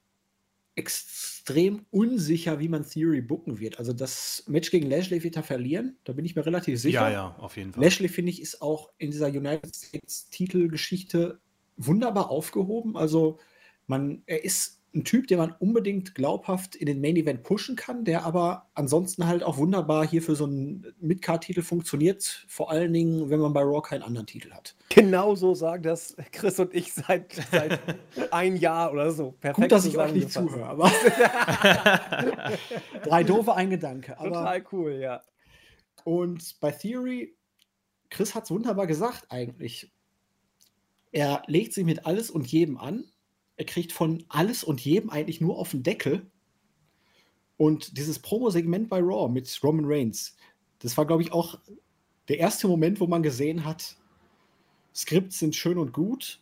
extrem unsicher, wie man Theory booken wird. Also das Match gegen Lashley wird er verlieren, da bin ich mir relativ sicher. Ja, ja, auf jeden Fall. Lashley, finde ich, ist auch in dieser United States Titelgeschichte wunderbar aufgehoben. Also man, er ist ein Typ, den man unbedingt glaubhaft in den Main Event pushen kann, der aber ansonsten halt auch wunderbar hier für so einen Midcard-Titel funktioniert, vor allen Dingen, wenn man bei Raw keinen anderen Titel hat. Genau so sagen das Chris und ich seit, seit <laughs> ein Jahr oder so. Perfekt Gut, dass ich euch nicht zuhöre, aber <laughs> drei doofe, ein Gedanke. Aber Total cool, ja. Und bei Theory, Chris hat es wunderbar gesagt eigentlich. Er legt sich mit alles und jedem an er kriegt von alles und jedem eigentlich nur auf den Deckel. Und dieses Promo-Segment bei Raw mit Roman Reigns, das war, glaube ich, auch der erste Moment, wo man gesehen hat, Skripts sind schön und gut.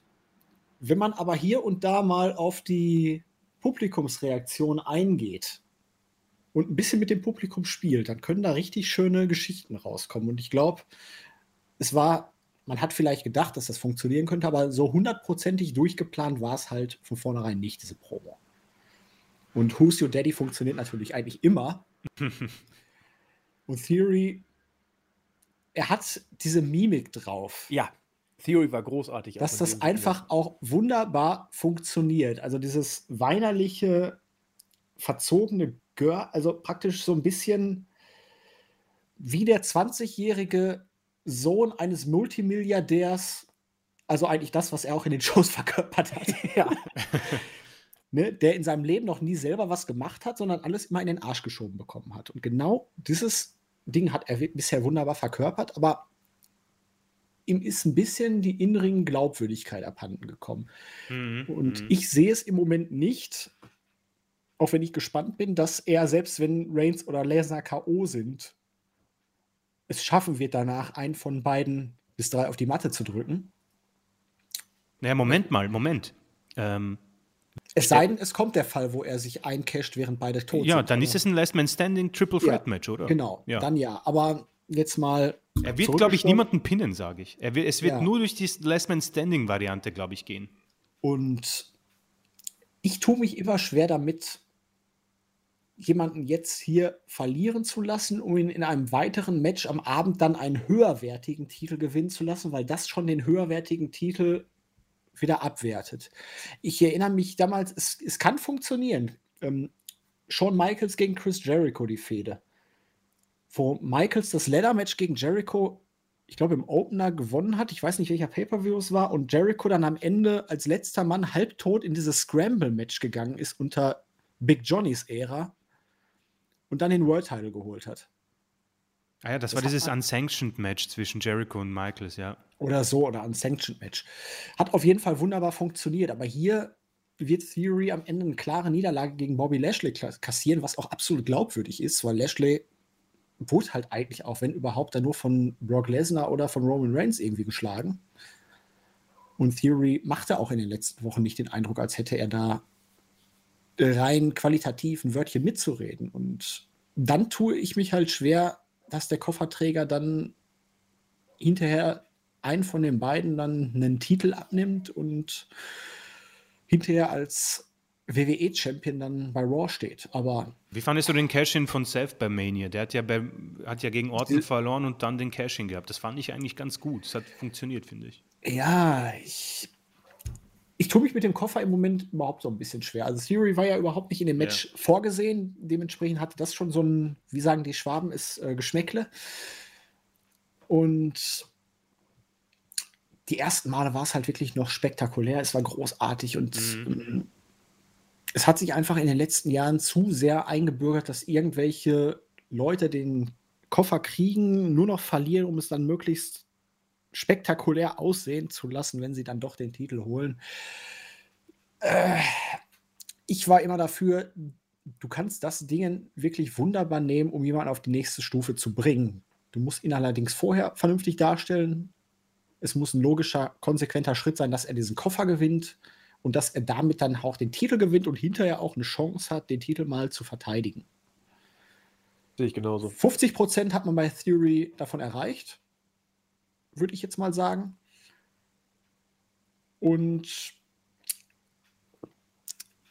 Wenn man aber hier und da mal auf die Publikumsreaktion eingeht und ein bisschen mit dem Publikum spielt, dann können da richtig schöne Geschichten rauskommen. Und ich glaube, es war, man hat vielleicht gedacht, dass das funktionieren könnte, aber so hundertprozentig durchgeplant war es halt von vornherein nicht, diese Promo. Und Who's Your Daddy funktioniert natürlich eigentlich immer. <laughs> und Theory, er hat diese Mimik drauf. Ja, Theory war großartig. Dass das einfach auch wunderbar funktioniert. Also dieses weinerliche, verzogene Gör, also praktisch so ein bisschen wie der 20-jährige Sohn eines Multimilliardärs, also eigentlich das, was er auch in den <laughs> Shows verkörpert hat. ja. <laughs> ne, der in seinem Leben noch nie selber was gemacht hat, sondern alles immer in den Arsch geschoben bekommen hat. Und genau dieses Ding hat er bisher wunderbar verkörpert, aber ihm ist ein bisschen die inneren Glaubwürdigkeit abhanden gekommen. Mhm. Und mhm. ich sehe es im Moment nicht, auch wenn ich gespannt bin, dass er, selbst wenn Reigns oder Lesnar K.O. sind, es schaffen wird, danach einen von beiden bis drei auf die Matte zu drücken. Naja, Moment mal, Moment. Ähm, es sei denn, es kommt der Fall, wo er sich eincasht, während beide tot ja, sind. Ja, dann ist es ein Last Man Standing Triple Threat Match, oder? Genau, ja. dann ja. Aber jetzt mal. Er wird, glaube ich, niemanden pinnen, sage ich. Er wird, es wird ja. nur durch die Last Man Standing Variante, glaube ich, gehen. Und ich tue mich immer schwer damit, jemanden jetzt hier verlieren zu lassen, um ihn in einem weiteren Match am Abend dann einen höherwertigen Titel gewinnen zu lassen, weil das schon den höherwertigen Titel wieder abwertet. Ich erinnere mich damals, es, es kann funktionieren. Ähm, Shawn Michaels gegen Chris Jericho, die Fehde. Wo Michaels das Leather-Match gegen Jericho, ich glaube, im Opener gewonnen hat. Ich weiß nicht, welcher Pay-Per-View es war. Und Jericho dann am Ende als letzter Mann halbtot in dieses Scramble-Match gegangen ist unter Big Johnnys Ära und dann den World Title geholt hat. Ah ja, das, das war dieses Unsanctioned Match zwischen Jericho und Michaels, ja. Oder so, oder Unsanctioned Match. Hat auf jeden Fall wunderbar funktioniert, aber hier wird Theory am Ende eine klare Niederlage gegen Bobby Lashley kassieren, was auch absolut glaubwürdig ist, weil Lashley wurde halt eigentlich auch, wenn überhaupt, dann nur von Brock Lesnar oder von Roman Reigns irgendwie geschlagen. Und Theory machte auch in den letzten Wochen nicht den Eindruck, als hätte er da rein qualitativ ein Wörtchen mitzureden. Und dann tue ich mich halt schwer, dass der Kofferträger dann hinterher einen von den beiden dann einen Titel abnimmt und hinterher als WWE-Champion dann bei Raw steht. Aber wie fandest du den Cash-In von Seth bei Mania? Der hat ja, bei, hat ja gegen Orton verloren und dann den Cash-In gehabt. Das fand ich eigentlich ganz gut. Das hat funktioniert, finde ich. Ja, ich ich tue mich mit dem Koffer im Moment überhaupt so ein bisschen schwer. Also Theory war ja überhaupt nicht in dem Match ja. vorgesehen. Dementsprechend hatte das schon so ein, wie sagen die Schwaben, ist äh, Geschmäckle. Und die ersten Male war es halt wirklich noch spektakulär. Es war großartig und mhm. Ähm, es hat sich einfach in den letzten Jahren zu sehr eingebürgert, dass irgendwelche Leute den Koffer kriegen, nur noch verlieren, um es dann möglichst spektakulär aussehen zu lassen, wenn sie dann doch den Titel holen. Äh, ich war immer dafür, du kannst das Ding wirklich wunderbar nehmen, um jemanden auf die nächste Stufe zu bringen. Du musst ihn allerdings vorher vernünftig darstellen. Es muss ein logischer, konsequenter Schritt sein, dass er diesen Koffer gewinnt und dass er damit dann auch den Titel gewinnt und hinterher auch eine Chance hat, den Titel mal zu verteidigen. Sehe ich genauso. 50 Prozent hat man bei Theory davon erreicht würde ich jetzt mal sagen. Und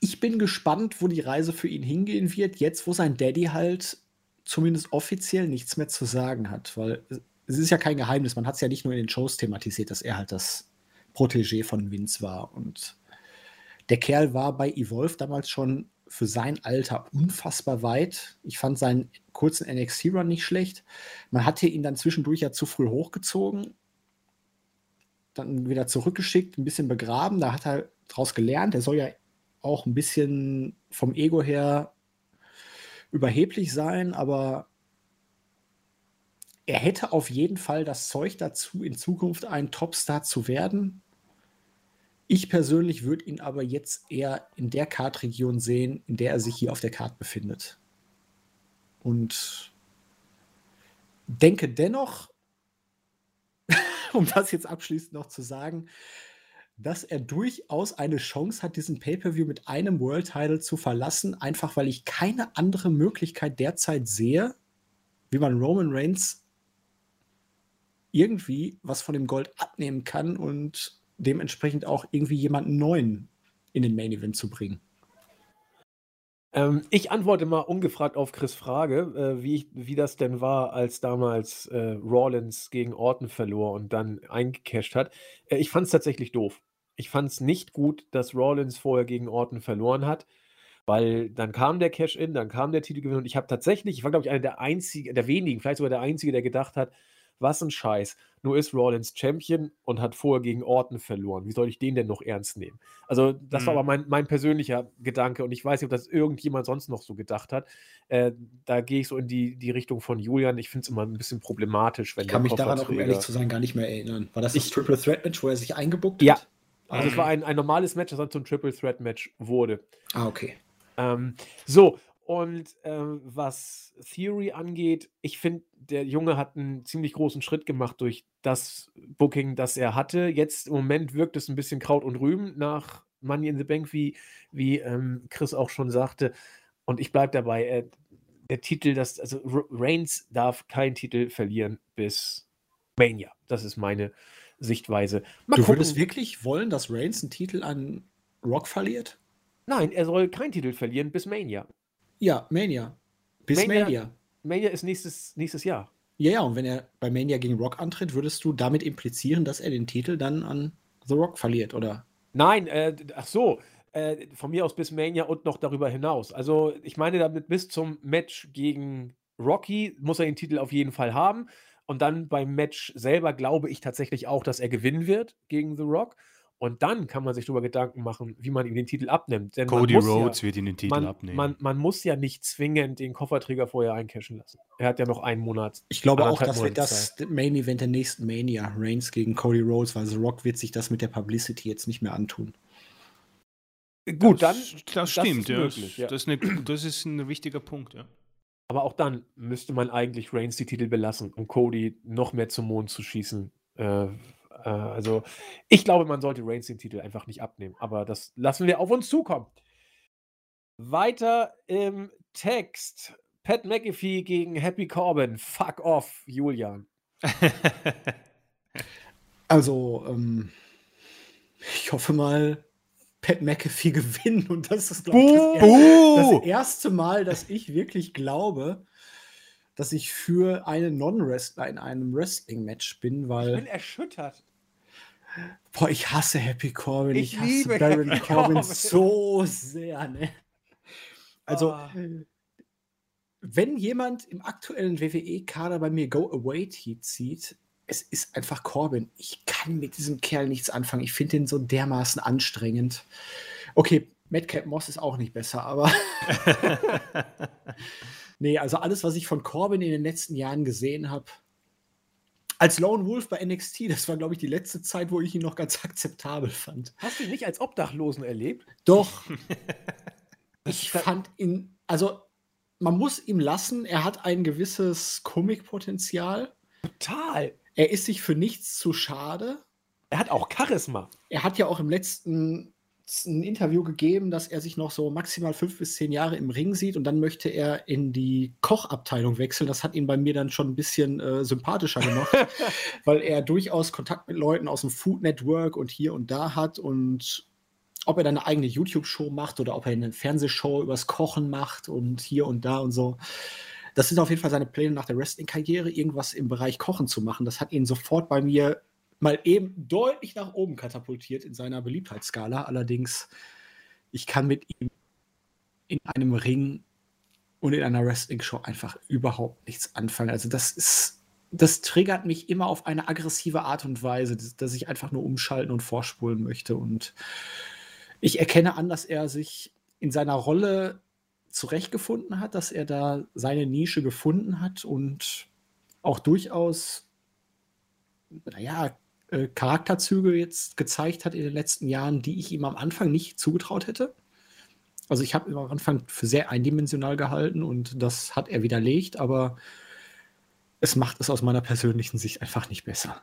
ich bin gespannt, wo die Reise für ihn hingehen wird, jetzt wo sein Daddy halt zumindest offiziell nichts mehr zu sagen hat, weil es ist ja kein Geheimnis, man hat es ja nicht nur in den Shows thematisiert, dass er halt das Protégé von Vince war und der Kerl war bei Evolve damals schon für sein Alter unfassbar weit. Ich fand seinen kurzen NXT-Run nicht schlecht. Man hatte ihn dann zwischendurch ja zu früh hochgezogen, dann wieder zurückgeschickt, ein bisschen begraben. Da hat er daraus gelernt. Er soll ja auch ein bisschen vom Ego her überheblich sein, aber er hätte auf jeden Fall das Zeug dazu, in Zukunft ein Topstar zu werden. Ich persönlich würde ihn aber jetzt eher in der Kartregion sehen, in der er sich hier auf der Karte befindet. Und denke dennoch, <laughs> um das jetzt abschließend noch zu sagen, dass er durchaus eine Chance hat, diesen Pay-Per-View mit einem World Title zu verlassen, einfach weil ich keine andere Möglichkeit derzeit sehe, wie man Roman Reigns irgendwie was von dem Gold abnehmen kann und dementsprechend auch irgendwie jemanden neuen in den Main Event zu bringen. Ähm, ich antworte mal ungefragt auf Chris' Frage, äh, wie, ich, wie das denn war, als damals äh, Rollins gegen Orton verlor und dann eingecasht hat. Äh, ich fand es tatsächlich doof. Ich fand es nicht gut, dass Rollins vorher gegen Orton verloren hat, weil dann kam der Cash-In, dann kam der Titelgewinn und ich habe tatsächlich, ich war glaube ich einer der einzigen, der wenigen, vielleicht sogar der einzige, der gedacht hat, was ein Scheiß. Nur ist Rollins Champion und hat vorher gegen Orton verloren. Wie soll ich den denn noch ernst nehmen? Also, das mhm. war aber mein, mein persönlicher Gedanke und ich weiß nicht, ob das irgendjemand sonst noch so gedacht hat. Äh, da gehe ich so in die, die Richtung von Julian. Ich finde es immer ein bisschen problematisch, wenn Ich kann mich daran auch, um ehrlich zu sein, gar nicht mehr erinnern. War das das Triple Threat Match, wo er sich eingebuckt ja. hat? Ja. Also, es war ein, ein normales Match, das dann zum Triple Threat Match wurde. Ah, okay. Ähm, so, und ähm, was Theory angeht, ich finde, der Junge hat einen ziemlich großen Schritt gemacht durch das Booking, das er hatte. Jetzt im Moment wirkt es ein bisschen Kraut und Rüben nach Money in the Bank, wie, wie ähm, Chris auch schon sagte. Und ich bleibe dabei, äh, der Titel, das, also Reigns darf keinen Titel verlieren bis Mania. Das ist meine Sichtweise. Mal du gucken. würdest wirklich wollen, dass Reigns einen Titel an Rock verliert? Nein, er soll keinen Titel verlieren bis Mania. Ja, Mania. Bis Mania. Mania, Mania ist nächstes, nächstes Jahr. Ja, ja, und wenn er bei Mania gegen Rock antritt, würdest du damit implizieren, dass er den Titel dann an The Rock verliert, oder? Nein, äh, ach so. Äh, von mir aus bis Mania und noch darüber hinaus. Also, ich meine damit bis zum Match gegen Rocky muss er den Titel auf jeden Fall haben. Und dann beim Match selber glaube ich tatsächlich auch, dass er gewinnen wird gegen The Rock. Und dann kann man sich darüber Gedanken machen, wie man ihm den Titel abnimmt. Denn Cody Rhodes ja, wird ihn den Titel man, abnehmen. Man, man, muss ja nicht zwingend den Kofferträger vorher eincashen lassen. Er hat ja noch einen Monat. Ich glaube auch, das wird das Main Event der nächsten Mania. Reigns gegen Cody Rhodes, weil The Rock wird sich das mit der Publicity jetzt nicht mehr antun. Gut, das, dann. Das stimmt, das ist, möglich, ja. Das, ist eine, das ist ein wichtiger Punkt, ja. Aber auch dann müsste man eigentlich Reigns die Titel belassen, um Cody noch mehr zum Mond zu schießen. Äh, äh, also, ich glaube, man sollte Reigns den Titel einfach nicht abnehmen, aber das lassen wir auf uns zukommen. Weiter im Text. Pat McAfee gegen Happy Corbin. Fuck off, Julian. <laughs> also, ähm, ich hoffe mal, Pat McAfee <laughs> gewinnt und das ist, glaube ich, das, das, erste Mal, dass ich wirklich glaube, dass ich für einen Non-Wrestler in einem Wrestling-Match bin, weil. Ich bin erschüttert. Boah, ich hasse Happy Corbin. Ich, ich hasse Baron Happy Corbin, Corbin so sehr, ne? Also, oh. wenn jemand im aktuellen WWE-Kader bei mir Go Away zieht, es ist einfach Corbin. Ich kann mit diesem Kerl nichts anfangen. Ich finde den so dermaßen anstrengend. Okay, Madcap Moss ist auch nicht besser, aber. <laughs> <laughs> nee, also alles, was ich von Corbin in den letzten Jahren gesehen habe, als Lone Wolf bei NXT, das war, glaube ich, die letzte Zeit, wo ich ihn noch ganz <laughs> akzeptabel fand. Hast du ihn nicht als Obdachlosen erlebt? Doch. <laughs> ich fand ihn, also man muss ihm lassen, er hat ein gewisses Komikpotenzial. Total. Er ist sich für nichts zu schade. Er hat auch Charisma. Er hat ja auch im letzten ein Interview gegeben, dass er sich noch so maximal fünf bis zehn Jahre im Ring sieht und dann möchte er in die Kochabteilung wechseln. Das hat ihn bei mir dann schon ein bisschen äh, sympathischer gemacht, <laughs> weil er durchaus Kontakt mit Leuten aus dem Food Network und hier und da hat und ob er dann eine eigene YouTube-Show macht oder ob er eine Fernsehshow übers Kochen macht und hier und da und so. Das sind auf jeden Fall seine Pläne nach der Wrestling-Karriere, irgendwas im Bereich Kochen zu machen. Das hat ihn sofort bei mir mal eben deutlich nach oben katapultiert in seiner Beliebtheitsskala. Allerdings, ich kann mit ihm in einem Ring und in einer Wrestling-Show einfach überhaupt nichts anfangen. Also das ist, das triggert mich immer auf eine aggressive Art und Weise, dass, ich einfach nur umschalten und vorspulen möchte. Und ich erkenne an, dass er sich in seiner Rolle zurechtgefunden hat, dass er da seine Nische gefunden hat und auch durchaus, naja, äh, Charakterzüge jetzt gezeigt hat in den letzten Jahren, die ich ihm am Anfang nicht zugetraut hätte. Also ich habe ihn am Anfang für sehr eindimensional gehalten und das hat er widerlegt, aber es macht es aus meiner persönlichen Sicht einfach nicht besser.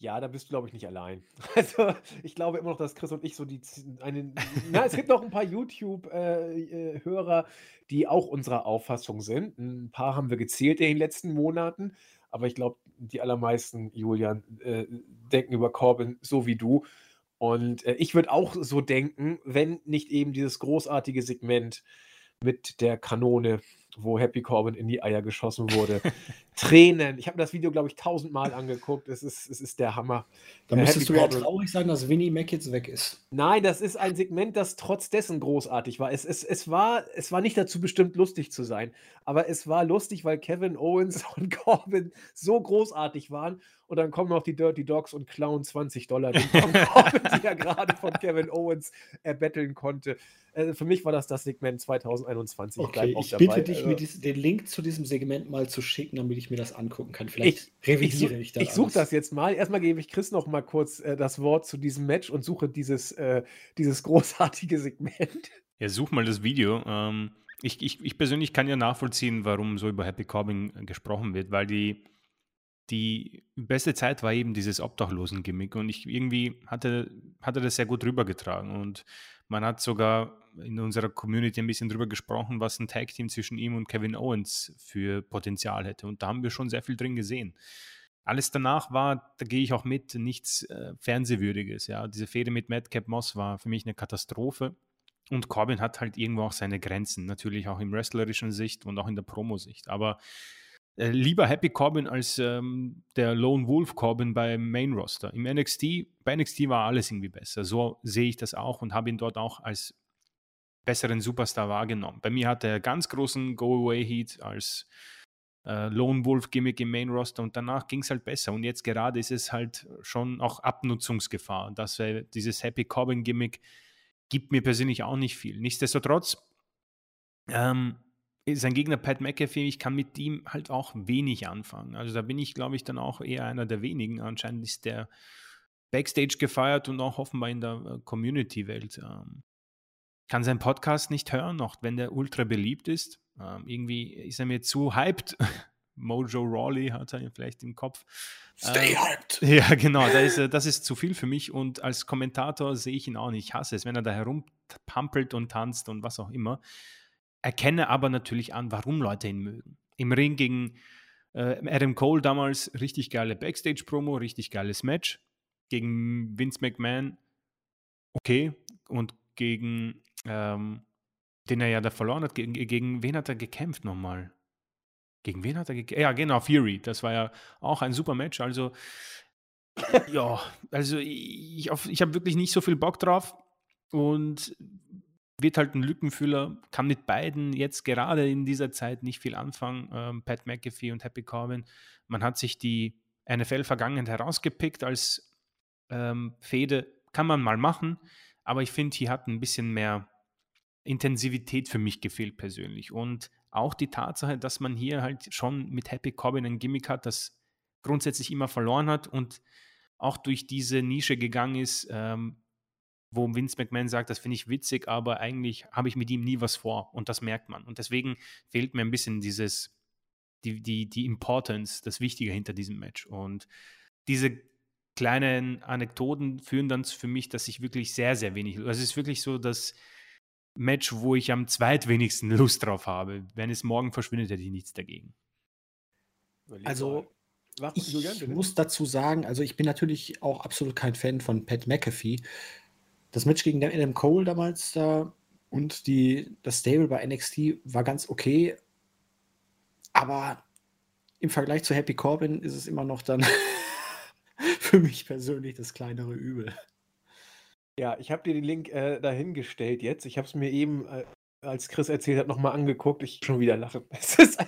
Ja, da bist du, glaube ich, nicht allein. <laughs> Also, ich glaube immer noch, dass Chris und ich so die einen na, es gibt noch ein paar YouTube-Hörer, äh, äh, die auch unserer Auffassung sind. Ein paar haben wir gezählt in den letzten Monaten, aber ich glaube, die allermeisten, Julian, äh, denken über Corbin so wie du. Und, äh, ich würde auch so denken, wenn nicht eben dieses großartige Segment mit der Kanone wo Happy Corbin in die Eier geschossen wurde. <laughs> Tränen. Ich habe das Video, glaube ich, tausendmal angeguckt. Es ist, es ist der Hammer. Da äh, müsstest Happy du ja traurig sein, dass Winnie Mac jetzt weg ist. Nein, das ist ein Segment, das trotz dessen großartig war. Es, es, es war. es war nicht dazu bestimmt, lustig zu sein, aber es war lustig, weil Kevin Owens <laughs> und Corbin so großartig waren. Und dann kommen noch die Dirty Dogs und klauen 20 Dollar, den <laughs> die er gerade von Kevin Owens erbetteln konnte. Also für mich war das das Segment 2021. Okay, ich, ich bitte dich, also, mir dies, den Link zu diesem Segment mal zu schicken, damit ich mir das angucken kann. Vielleicht ich, revidiere ich, ich das. Ich suche das jetzt mal. Erstmal gebe ich Chris noch mal kurz äh, das Wort zu diesem Match und suche dieses, äh, dieses großartige Segment. Ja, such mal das Video. Ähm, ich, ich, ich persönlich kann ja nachvollziehen, warum so über Happy Corbin gesprochen wird, weil die, die beste Zeit war eben dieses Obdachlosen-Gimmick und ich irgendwie hatte, hatte das sehr gut rübergetragen und man hat sogar in unserer Community ein bisschen drüber gesprochen, was ein Tag-Team zwischen ihm und Kevin Owens für Potenzial hätte. Und da haben wir schon sehr viel drin gesehen. Alles danach war, da gehe ich auch mit, nichts äh, Fernsehwürdiges. Ja. Diese Fehde mit Madcap Moss war für mich eine Katastrophe. Und Corbin hat halt irgendwo auch seine Grenzen, natürlich auch im wrestlerischen Sicht und auch in der Promo-Sicht. Aber äh, lieber Happy Corbin als ähm, der Lone Wolf Corbin beim Main Roster. Im NXT, bei NXT war alles irgendwie besser. So sehe ich das auch und habe ihn dort auch als besseren Superstar wahrgenommen. Bei mir hat er ganz großen Go-Away-Heat als äh, Lone Wolf-Gimmick im Main Roster und danach ging es halt besser. Und jetzt gerade ist es halt schon auch Abnutzungsgefahr. Das wäre dieses Happy Corbin-Gimmick gibt mir persönlich auch nicht viel. Nichtsdestotrotz, ähm, sein Gegner Pat McAfee, ich kann mit ihm halt auch wenig anfangen. Also da bin ich, glaube ich, dann auch eher einer der wenigen. Anscheinend ist der Backstage gefeiert und auch offenbar in der äh, Community-Welt. Ähm, kann seinen Podcast nicht hören, auch wenn der ultra beliebt ist. Ähm, irgendwie ist er mir zu hyped. <laughs> Mojo Rawley hat er vielleicht im Kopf. Stay ähm, hyped. <laughs> Ja, genau, das ist, das ist zu viel für mich und als Kommentator sehe ich ihn auch nicht. Ich hasse es, wenn er da herumpampelt und tanzt und was auch immer. Erkenne aber natürlich an, warum Leute ihn mögen. Im Ring gegen äh, Adam Cole damals richtig geile Backstage-Promo, richtig geiles Match. Gegen Vince McMahon okay und gegen ähm, den er ja da verloren hat. Gegen, gegen wen hat er gekämpft nochmal? Gegen wen hat er gekämpft? Ja, genau, Fury. Das war ja auch ein super Match. Also, ja, also ich, ich habe wirklich nicht so viel Bock drauf und wird halt ein Lückenfüller, kann mit beiden jetzt gerade in dieser Zeit nicht viel anfangen, ähm, Pat McAfee und Happy Corbin. Man hat sich die NFL-Vergangenheit herausgepickt als ähm, Fehde, kann man mal machen, aber ich finde, hier hat ein bisschen mehr Intensivität für mich gefehlt persönlich. Und auch die Tatsache, dass man hier halt schon mit Happy Corbin ein Gimmick hat, das grundsätzlich immer verloren hat und auch durch diese Nische gegangen ist, ähm, wo Vince McMahon sagt, das finde ich witzig, aber eigentlich habe ich mit ihm nie was vor und das merkt man. Und deswegen fehlt mir ein bisschen dieses, die, die, die Importance, das Wichtige hinter diesem Match. Und diese kleinen Anekdoten führen dann für mich, dass ich wirklich sehr, sehr wenig, also es ist wirklich so das Match, wo ich am zweitwenigsten Lust drauf habe. Wenn es morgen verschwindet, hätte ich nichts dagegen. Also, ich muss dazu sagen, also ich bin natürlich auch absolut kein Fan von Pat McAfee. Das Match gegen Adam Cole damals da und die, das Stable bei NXT war ganz okay, aber im Vergleich zu Happy Corbin ist es immer noch dann <laughs> für mich persönlich das kleinere Übel. Ja, ich habe dir den Link äh, dahingestellt jetzt. Ich habe es mir eben, äh, als Chris erzählt hat, nochmal angeguckt. Ich schon wieder lache. <laughs> Ist,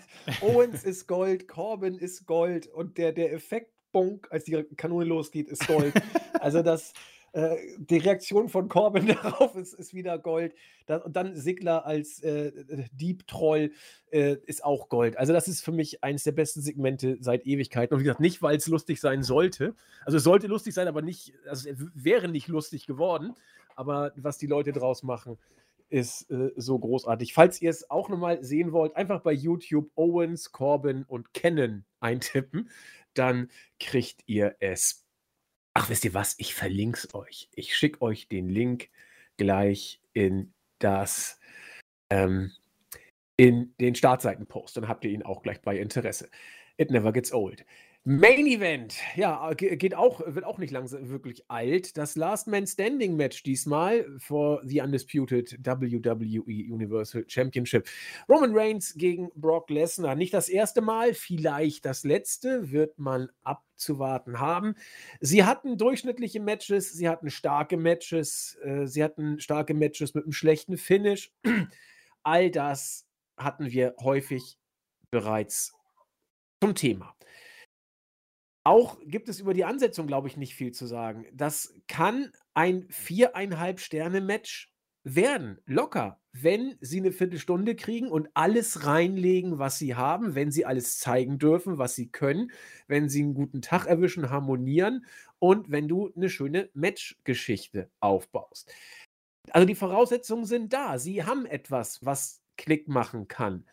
Owens ist Gold, Corbin ist Gold und der, der Effekt, Bonk, als die Kanone losgeht, ist Gold. <laughs> Also das, äh, die Reaktion von Corbin <laughs> darauf ist, ist wieder Gold. Das, und dann Sigler als äh, Dieb-Troll äh, ist auch Gold. Also, das ist für mich eines der besten Segmente seit Ewigkeiten. Und wie gesagt, nicht, weil es lustig sein sollte. Also, es sollte lustig sein, aber nicht, also, es wäre nicht lustig geworden. Aber was die Leute draus machen, ist äh, so großartig. Falls ihr es auch nochmal sehen wollt, einfach bei YouTube Owens, Corbin und Cannon eintippen. Dann kriegt ihr es Ach, wisst ihr was? Ich verlinke es euch. Ich schicke euch den Link gleich in das ähm, in den Startseitenpost. Dann habt ihr ihn auch gleich bei Interesse. It never gets old. Main Event, ja, geht auch, wird auch nicht langsam wirklich alt. Das Last Man Standing Match diesmal for the Undisputed WWE Universal Championship. Roman Reigns gegen Brock Lesnar. Nicht das erste Mal, vielleicht das letzte, wird man abzuwarten haben. Sie hatten durchschnittliche Matches, sie hatten starke Matches, äh, sie hatten starke Matches mit einem schlechten Finish. All das hatten wir häufig bereits zum Thema. Auch gibt es über die Ansetzung, glaube ich, nicht viel zu sagen. Das kann ein viereinhalb Sterne-Match werden, locker, wenn sie eine Viertelstunde kriegen und alles reinlegen, was sie haben, wenn sie alles zeigen dürfen, was sie können, wenn sie einen guten Tag erwischen, harmonieren und wenn du eine schöne Matchgeschichte aufbaust. Also die Voraussetzungen sind da. Sie haben etwas, was Klick machen kann.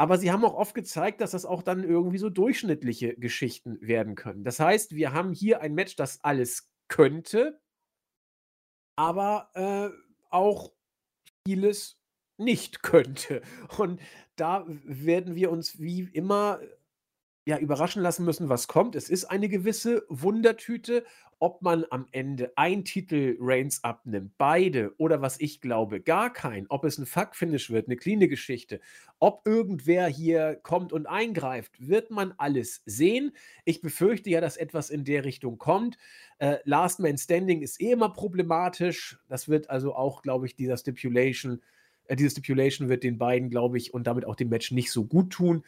Aber sie haben auch oft gezeigt, dass das auch dann irgendwie so durchschnittliche Geschichten werden können. Das heißt, wir haben hier ein Match, das alles könnte, aber äh, auch vieles nicht könnte. Und da werden wir uns wie immer ja, überraschen lassen müssen, was kommt. Es ist eine gewisse Wundertüte, ob man am Ende ein Titel Reigns abnimmt, beide oder was ich glaube, gar kein, ob es ein Fuck-Finish wird, eine cleane Geschichte, ob irgendwer hier kommt und eingreift, wird man alles sehen. Ich befürchte ja, dass etwas in der Richtung kommt. Äh, Last Man Standing ist eh immer problematisch. Das wird also auch, glaube ich, dieser Stipulation, äh, diese Stipulation wird den beiden, glaube ich, und damit auch dem Match nicht so gut tun.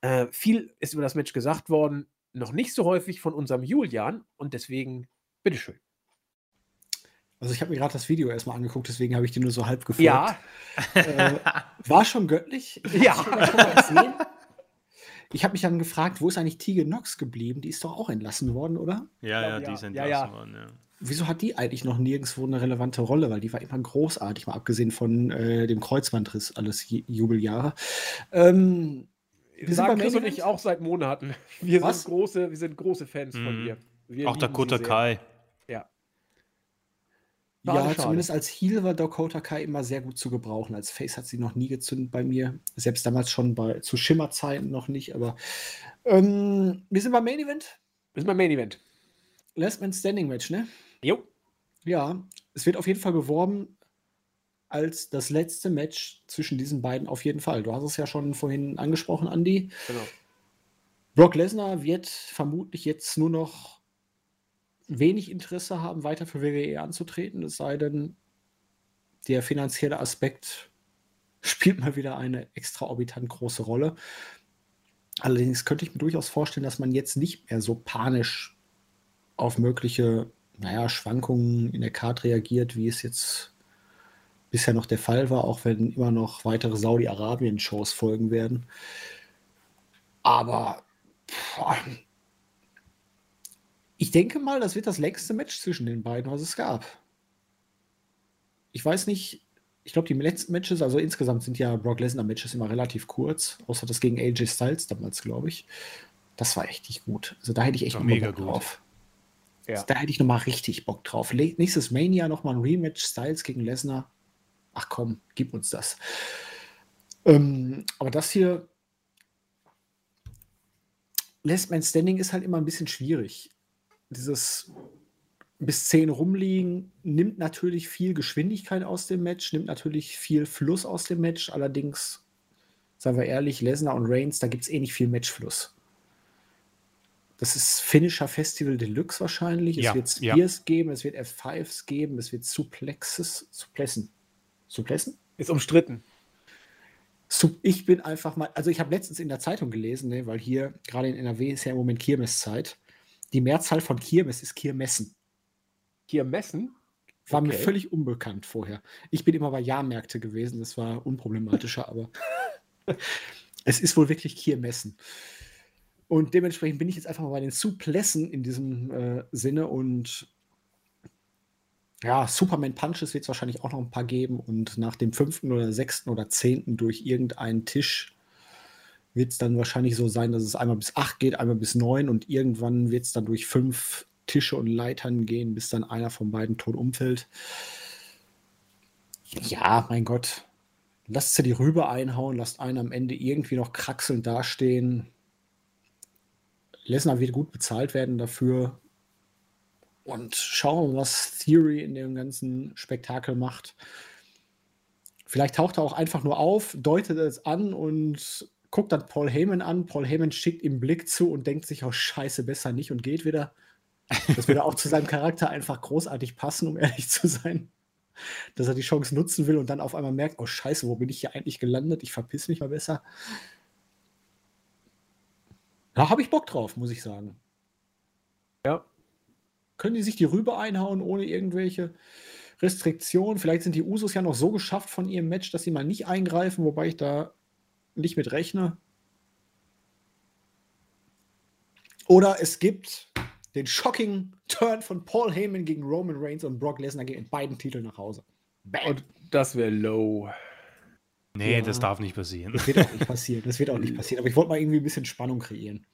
Äh, viel ist über das Match gesagt worden, noch nicht so häufig von unserem Julian und deswegen bitteschön. Also ich habe mir gerade das Video erstmal angeguckt, deswegen habe ich dir nur so halb gefolgt. Ja. Äh, war schon göttlich. Ja. Ich habe mich dann gefragt, wo ist eigentlich Tegan Knox geblieben? Die ist doch auch entlassen worden, oder? Ja, ja, die ist entlassen ja, ja. worden, ja. Wieso hat die eigentlich noch nirgendwo eine relevante Rolle? Weil die war immer großartig, mal abgesehen von äh, dem Kreuzbandriss, alles Jubeljahre. Ähm, wir sagen Chris und ich auch seit Monaten. <laughs> Wir sind große, wir sind große Fans mhm. von ihr. Wir auch Dakota Kai. Ja. Ja, schade. zumindest als Heal war Dakota Kai immer sehr gut zu gebrauchen. Als Face hat sie noch nie gezündet bei mir. Selbst damals schon bei zu Schimmerzeiten noch nicht, aber ähm, wir sind beim Main Event. Wir sind beim Main Event. Last Man Standing Match, ne? Jo. Ja, es wird auf jeden Fall beworben als das letzte Match zwischen diesen beiden auf jeden Fall. Du hast es ja schon vorhin angesprochen, Andy. Genau. Brock Lesnar wird vermutlich jetzt nur noch wenig Interesse haben, weiter für WWE anzutreten, es sei denn, der finanzielle Aspekt <laughs> spielt mal wieder eine extraorbitant große Rolle. Allerdings könnte ich mir durchaus vorstellen, dass man jetzt nicht mehr so panisch auf mögliche naja, Schwankungen in der Karte reagiert, wie es jetzt bisher noch der Fall war, auch wenn immer noch weitere Saudi-Arabien-Shows folgen werden. Aber boah, ich denke mal, das wird das längste Match zwischen den beiden, was es gab. Ich weiß nicht, ich glaube, die letzten Matches, also insgesamt sind ja Brock Lesnar-Matches immer relativ kurz, außer das gegen AJ Styles damals, glaube ich. Das war echt nicht gut. Also da hätte ich echt mega Bock drauf. Ja. Also da hätte ich nochmal richtig Bock drauf. Nächstes Mania nochmal ein Rematch Styles gegen Lesnar ach komm, gib uns das. Ähm, aber das hier, Last Man Standing ist halt immer ein bisschen schwierig. Dieses bis 10 rumliegen nimmt natürlich viel Geschwindigkeit aus dem Match, nimmt natürlich viel Fluss aus dem Match. Allerdings, seien wir ehrlich, Lesnar und Reigns, da gibt es eh nicht viel Matchfluss. Das ist Finisher Festival Deluxe wahrscheinlich. Ja, es wird Spears ja. geben, es wird F5s geben, es wird Suplexes, Suplessen, Suplessen? Ist umstritten. Ich bin einfach mal, also ich habe letztens in der Zeitung gelesen, ne, weil hier gerade in NRW ist ja im Moment Kirmeszeit. Die Mehrzahl von Kirmes ist Kirmessen. Kirmessen? War okay. mir völlig unbekannt vorher. Ich bin immer bei Jahrmärkte gewesen, das war unproblematischer, aber <laughs> es ist wohl wirklich Kirmessen. Und dementsprechend bin ich jetzt einfach mal bei den Suplessen in diesem äh, Sinne und ja, Superman Punches wird es wahrscheinlich auch noch ein paar geben und nach dem fünften oder sechsten oder zehnten durch irgendeinen Tisch wird es dann wahrscheinlich so sein, dass es einmal bis acht geht, einmal bis neun und irgendwann wird es dann durch fünf Tische und Leitern gehen, bis dann einer von beiden tot umfällt. Ja, mein Gott. Lasst sie die Rübe einhauen, lasst einen am Ende irgendwie noch kraxelnd dastehen. Lesnar wird gut bezahlt werden dafür. Und schauen, was Theory in dem ganzen Spektakel macht. Vielleicht taucht er auch einfach nur auf, deutet es an und guckt dann Paul Heyman an. Paul Heyman schickt ihm Blick zu und denkt sich, oh Scheiße, besser nicht und geht wieder. Das würde auch zu seinem Charakter einfach großartig passen, um ehrlich zu sein. Dass er die Chance nutzen will und dann auf einmal merkt, oh Scheiße, wo bin ich hier eigentlich gelandet? Ich verpiss mich mal besser. Da habe ich Bock drauf, muss ich sagen. Ja. Können die sich die Rübe einhauen ohne irgendwelche Restriktionen? Vielleicht sind die Usos ja noch so geschafft von ihrem Match, dass sie mal nicht eingreifen, wobei ich da nicht mit rechne. Oder es gibt den shocking Turn von Paul Heyman gegen Roman Reigns und Brock Lesnar gehen in beiden Titeln nach Hause. Bam. Und das wäre low. Nee, ja. das darf nicht passieren. Das wird auch nicht <laughs> passieren. Das wird auch nicht passieren. Aber ich wollte mal irgendwie ein bisschen Spannung kreieren.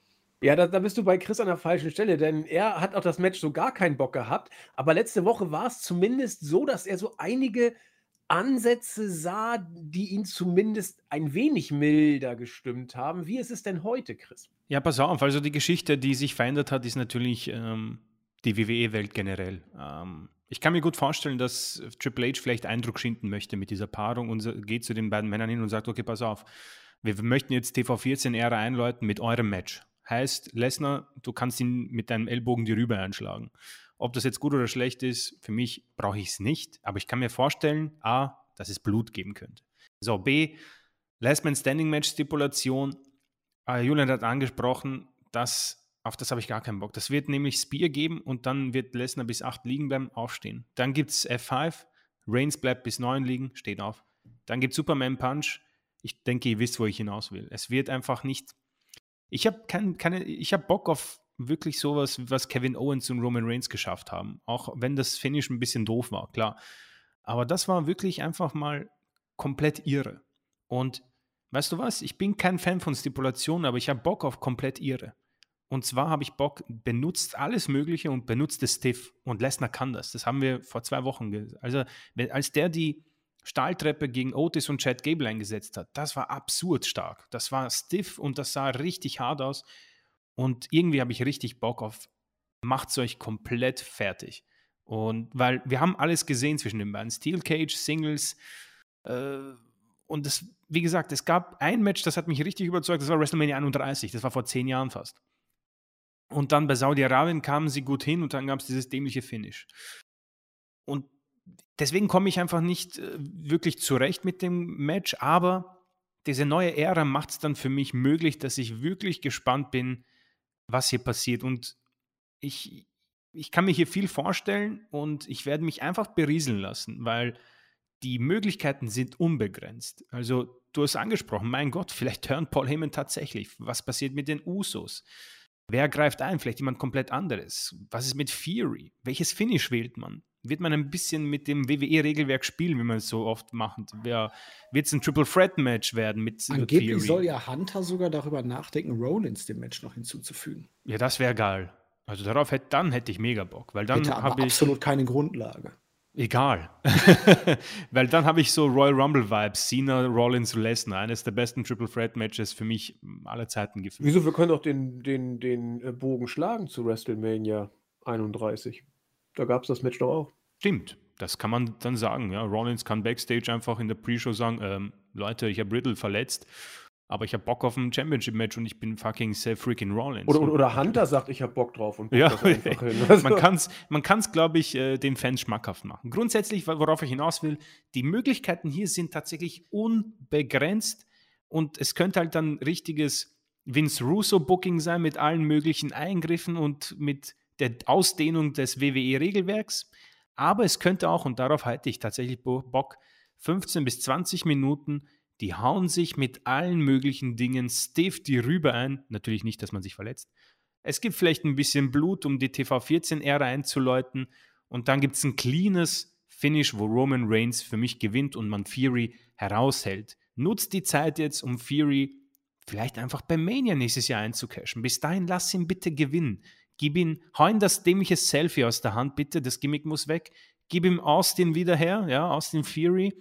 Ja, da, da, bist du bei Chris an der falschen Stelle, denn er hat auch das Match so gar keinen Bock gehabt. Aber letzte Woche war es zumindest so, dass er so einige Ansätze sah, die ihn zumindest ein wenig milder gestimmt haben. Wie ist es denn heute, Chris? Ja, pass auf. Also die Geschichte, die sich verändert hat, ist natürlich ähm, die WWE-Welt generell. Ähm, ich kann mir gut vorstellen, dass Triple H vielleicht Eindruck schinden möchte mit dieser Paarung und geht zu den beiden Männern hin und sagt, okay, pass auf, wir möchten jetzt TV14-Ära einläuten mit eurem Match. Heißt, Lesnar, du kannst ihn mit deinem Ellbogen die Rübe einschlagen. Ob das jetzt gut oder schlecht ist, für mich brauche ich es nicht, aber ich kann mir vorstellen, A, dass es Blut geben könnte. So, B, Last Man Standing Match Stipulation. Äh, Julian hat angesprochen, dass auf das habe ich gar keinen Bock. Das wird nämlich Spear geben und dann wird Lesnar bis 8 liegen bleiben, aufstehen. Dann gibt es F5, Reigns bleibt bis 9 liegen, steht auf. Dann gibt es Superman Punch. Ich denke, ihr wisst, wo ich hinaus will. Es wird einfach nicht. Ich habe kein, keine, ich habe Bock auf wirklich sowas, was Kevin Owens und Roman Reigns geschafft haben. Auch wenn das Finish ein bisschen doof war, klar. Aber das war wirklich einfach mal komplett irre. Und weißt du was? Ich bin kein Fan von Stipulationen, aber ich habe Bock auf komplett irre. Und zwar habe ich Bock, benutzt alles Mögliche und benutzt es stiff. Und Lesnar kann das. Das haben wir vor zwei Wochen. Also, als der die Stahltreppe gegen Otis und Chad Gable eingesetzt hat, das war absurd stark. Das war stiff und das sah richtig hart aus. Und irgendwie habe ich richtig Bock auf, macht's euch komplett fertig. Und weil wir haben alles gesehen zwischen den beiden. Steel Cage, Singles. Äh, und das, wie gesagt, es gab ein Match, das hat mich richtig überzeugt, das war WrestleMania 31, das war vor zehn Jahren fast. Und dann bei Saudi-Arabien kamen sie gut hin und dann gab es dieses dämliche Finish. Und deswegen komme ich einfach nicht äh, wirklich zurecht mit dem Match, aber diese neue Ära macht es dann für mich möglich, dass ich wirklich gespannt bin, was hier passiert. Und ich, ich kann mir hier viel vorstellen und ich werde mich einfach berieseln lassen, weil die Möglichkeiten sind unbegrenzt. Also du hast angesprochen, mein Gott, vielleicht hören Paul Heyman tatsächlich. Was passiert mit den Usos? Wer greift ein? Vielleicht jemand komplett anderes. Was ist mit Fury? Welches Finish wählt man? Wird man ein bisschen mit dem WWE-Regelwerk spielen, wie man es so oft macht? Wird es ein Triple Threat Match werden mit Angeblich Theory? soll ja Hunter sogar darüber nachdenken, Rollins dem Match noch hinzuzufügen. Ja, das wäre geil. Also darauf hätte, dann hätte ich mega Bock, weil dann habe ich absolut keine Grundlage. Egal. <laughs> weil dann habe ich so Royal Rumble Vibes, Cena, Rollins, Lesnar, eines der besten Triple Threat Matches für mich aller Zeiten gefühlt. Wieso? Wir können doch den, den, den äh, Bogen schlagen zu WrestleMania 31. Da gab es das Match doch auch. Stimmt, das kann man dann sagen. Ja. Rollins kann backstage einfach in der Pre-Show sagen: ähm, Leute, ich habe Riddle verletzt, aber ich habe Bock auf ein Championship-Match und ich bin fucking Seth freaking Rollins. Oder, oder Hunter <laughs> sagt, ich habe Bock drauf und ja, <laughs> also. man kann es, man glaube ich, äh, den Fans schmackhaft machen. Grundsätzlich, worauf ich hinaus will, die Möglichkeiten hier sind tatsächlich unbegrenzt und es könnte halt dann richtiges Vince Russo-Booking sein mit allen möglichen Eingriffen und mit der Ausdehnung des WWE-Regelwerks. Aber es könnte auch, und darauf halte ich tatsächlich Bock, 15 bis 20 Minuten, die hauen sich mit allen möglichen Dingen stiff die Rübe ein. Natürlich nicht, dass man sich verletzt. Es gibt vielleicht ein bisschen Blut, um die TV14-Ära einzuläuten. Und dann gibt es ein cleanes Finish, wo Roman Reigns für mich gewinnt und man Fury heraushält. Nutzt die Zeit jetzt, um Fury vielleicht einfach bei Mania nächstes Jahr einzucashen. Bis dahin lass ihn bitte gewinnen. Gib ihn, hau ihm das dämliche Selfie aus der Hand, bitte, das Gimmick muss weg. Gib ihm Austin wieder her, ja, Austin Fury.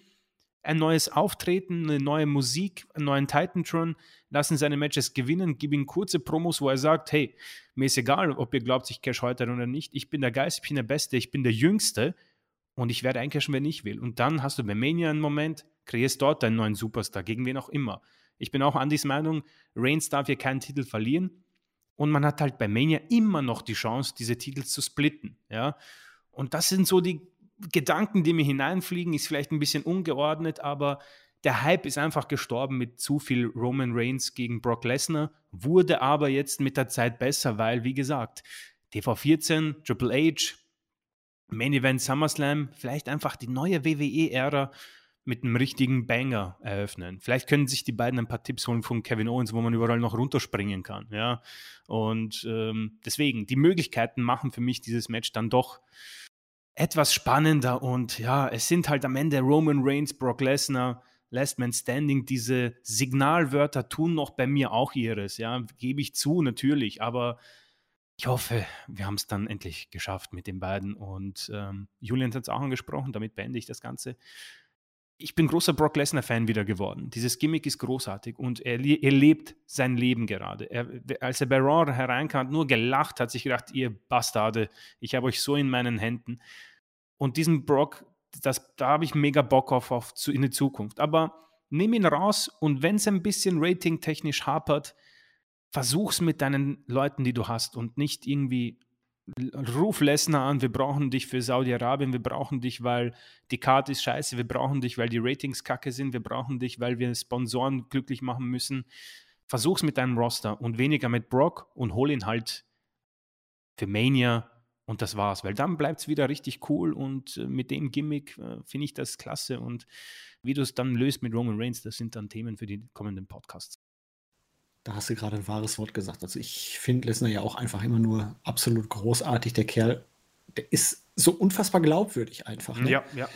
Ein neues Auftreten, eine neue Musik, einen neuen Titantron. Lass ihn seine Matches gewinnen. Gib ihm kurze Promos, wo er sagt: Hey, mir ist egal, ob ihr glaubt, ich cash heute oder nicht. Ich bin der Geist, ich bin der Beste, ich bin der Jüngste und ich werde eincashen, wenn ich will. Und dann hast du bei Mania einen Moment, kreierst dort deinen neuen Superstar, gegen wen auch immer. Ich bin auch Andys Meinung, Reigns darf hier keinen Titel verlieren. Und man hat halt bei Mania immer noch die Chance, diese Titel zu splitten. Ja? Und das sind so die Gedanken, die mir hineinfliegen, ist vielleicht ein bisschen ungeordnet, aber der Hype ist einfach gestorben mit zu viel Roman Reigns gegen Brock Lesnar, wurde aber jetzt mit der Zeit besser, weil, wie gesagt, TV14, Triple H, Main Event SummerSlam, vielleicht einfach die neue WWE-Ära mit einem richtigen Banger eröffnen. Vielleicht können sich die beiden ein paar Tipps holen von Kevin Owens, wo man überall noch runterspringen kann. Ja? Und ähm, deswegen, die Möglichkeiten machen für mich dieses Match dann doch etwas spannender. Und ja, es sind halt am Ende Roman Reigns, Brock Lesnar, Last Man Standing. Diese Signalwörter tun noch bei mir auch ihres. Ja, gebe ich zu, natürlich. Aber ich hoffe, wir haben es dann endlich geschafft mit den beiden. Und ähm, Julian hat es auch angesprochen, damit beende ich das Ganze ich bin großer Brock Lesnar-Fan wieder geworden. Dieses Gimmick ist großartig und er, er lebt sein Leben gerade. Er, als er bei Raw hereinkam, hat nur gelacht, hat sich gedacht, ihr Bastarde, ich habe euch so in meinen Händen. Und diesen Brock, das, da habe ich mega Bock auf, auf zu, in die Zukunft. Aber nimm ihn raus und wenn es ein bisschen ratingtechnisch hapert, versuch's mit deinen Leuten, die du hast und nicht irgendwie ruf Lesnar an, wir brauchen dich für Saudi-Arabien, wir brauchen dich, weil die Karte ist scheiße, wir brauchen dich, weil die Ratings kacke sind, wir brauchen dich, weil wir Sponsoren glücklich machen müssen. Versuch's mit deinem Roster und weniger mit Brock und hol ihn halt für Mania und das war's, weil dann bleibt es wieder richtig cool und äh, mit dem Gimmick äh, finde ich das klasse und wie du es dann löst mit Roman Reigns, das sind dann Themen für die kommenden Podcasts. Da hast du gerade ein wahres Wort gesagt. Also ich finde Lesnar ja auch einfach immer nur absolut großartig. Der Kerl, der ist so unfassbar glaubwürdig einfach. Ne? Ja, ja.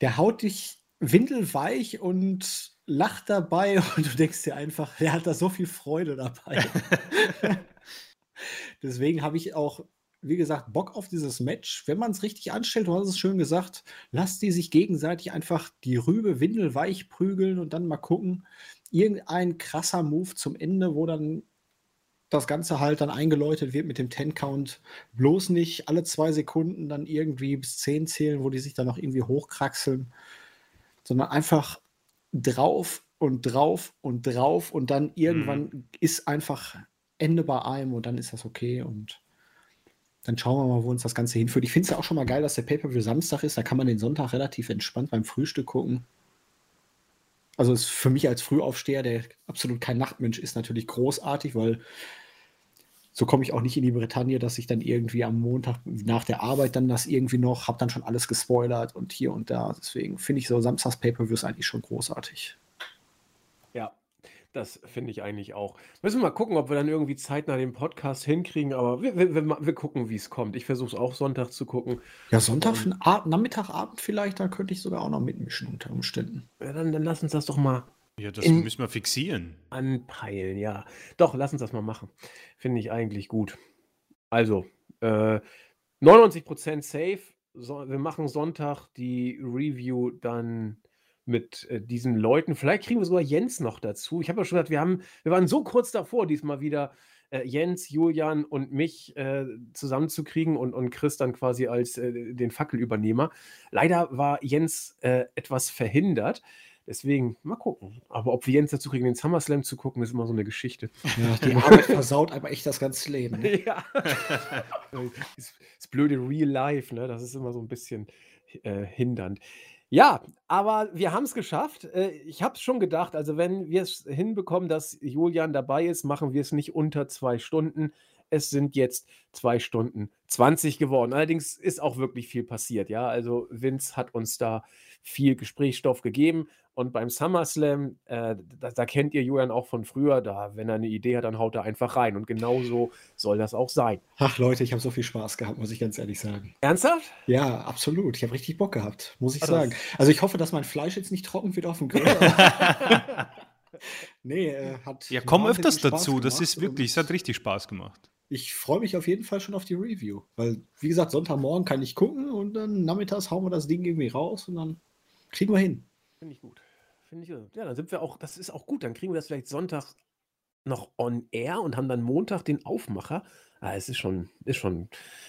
Der haut dich windelweich und lacht dabei <laughs> und du denkst dir einfach, der hat da so viel Freude dabei. <laughs> Deswegen habe ich auch, wie gesagt, Bock auf dieses Match. Wenn man es richtig anstellt, du hast es schön gesagt, lasst die sich gegenseitig einfach die Rübe windelweich prügeln und dann mal gucken, irgendein krasser Move zum Ende, wo dann das Ganze halt dann eingeläutet wird mit dem Ten-Count. Bloß nicht alle zwei Sekunden dann irgendwie bis zehn zählen, wo die sich dann noch irgendwie hochkraxeln, sondern einfach drauf und drauf und drauf und dann irgendwann mhm. ist einfach Ende bei einem und dann ist das okay und dann schauen wir mal, wo uns das Ganze hinführt. Ich finde es ja auch schon mal geil, dass der Pay-Per-View Samstag ist. Da kann man den Sonntag relativ entspannt beim Frühstück gucken. Also ist für mich als Frühaufsteher, der absolut kein Nachtmensch ist, natürlich großartig, weil so komme ich auch nicht in die Bretagne, dass ich dann irgendwie am Montag nach der Arbeit dann das irgendwie noch, habe dann schon alles gespoilert und hier und da. Deswegen finde ich so Samstags Pay-Per-Views eigentlich schon großartig. Das finde ich eigentlich auch. Müssen wir mal gucken, ob wir dann irgendwie zeitnah den Podcast hinkriegen, aber wir, wir, wir, wir gucken, wie es kommt. Ich versuche es auch Sonntag zu gucken. Ja, Sonntag, um, Nachmittag, Abend vielleicht, da könnte ich sogar auch noch mitmischen unter Umständen. Ja, dann, dann lass uns das doch mal. Ja, das müssen wir fixieren. Anpeilen, ja. Doch, lass uns das mal machen. Finde ich eigentlich gut. Also, äh, 99% safe. So, wir machen Sonntag die Review dann mit äh, diesen Leuten. Vielleicht kriegen wir sogar Jens noch dazu. Ich habe ja schon gesagt, wir, haben, wir waren so kurz davor, diesmal wieder äh, Jens, Julian und mich äh, zusammenzukriegen und, und Chris dann quasi als äh, den Fackelübernehmer. Leider war Jens äh, etwas verhindert. Deswegen mal gucken. Aber ob wir Jens dazu kriegen, den SummerSlam zu gucken, ist immer so eine Geschichte. Ja, die Arbeit versaut aber echt das ganze Leben. Ne? <laughs> Ja. <laughs> das, das blöde Real Life, ne? das ist immer so ein bisschen äh, hindernd. Ja, aber wir haben es geschafft. Äh, ich habe es schon gedacht, also wenn wir es hinbekommen, dass Julian dabei ist, machen wir es nicht unter zwei Stunden. Es sind jetzt zwei Stunden 20 geworden. Allerdings ist auch wirklich viel passiert, ja. Also Vince hat uns da viel Gesprächsstoff gegeben. Und beim SummerSlam, äh, da, da, kennt ihr Julian auch von früher, da, wenn er eine Idee hat, dann haut er einfach rein. Und genau so soll das auch sein. Ach Leute, ich habe so viel Spaß gehabt, muss ich ganz ehrlich sagen. Ernsthaft? Ja, absolut. Ich habe richtig Bock gehabt, muss ich also, sagen. Also ich hoffe, dass mein Fleisch jetzt nicht trocken wird auf dem Grill. <laughs> nee, äh, hat. Ja, komm öfters Spaß dazu. Das ist wirklich, es hat richtig Spaß gemacht. Ich freue mich auf jeden Fall schon auf die Review. Weil, wie gesagt, Sonntagmorgen kann ich gucken und dann nachmittags hauen wir das Ding irgendwie raus und dann kriegen wir hin. Finde ich gut. Finde ich. Ja, dann sind wir auch, das ist auch gut. Dann kriegen wir das vielleicht Sonntag noch on air und haben dann Montag den Aufmacher. Ah, es ist schon, ist schon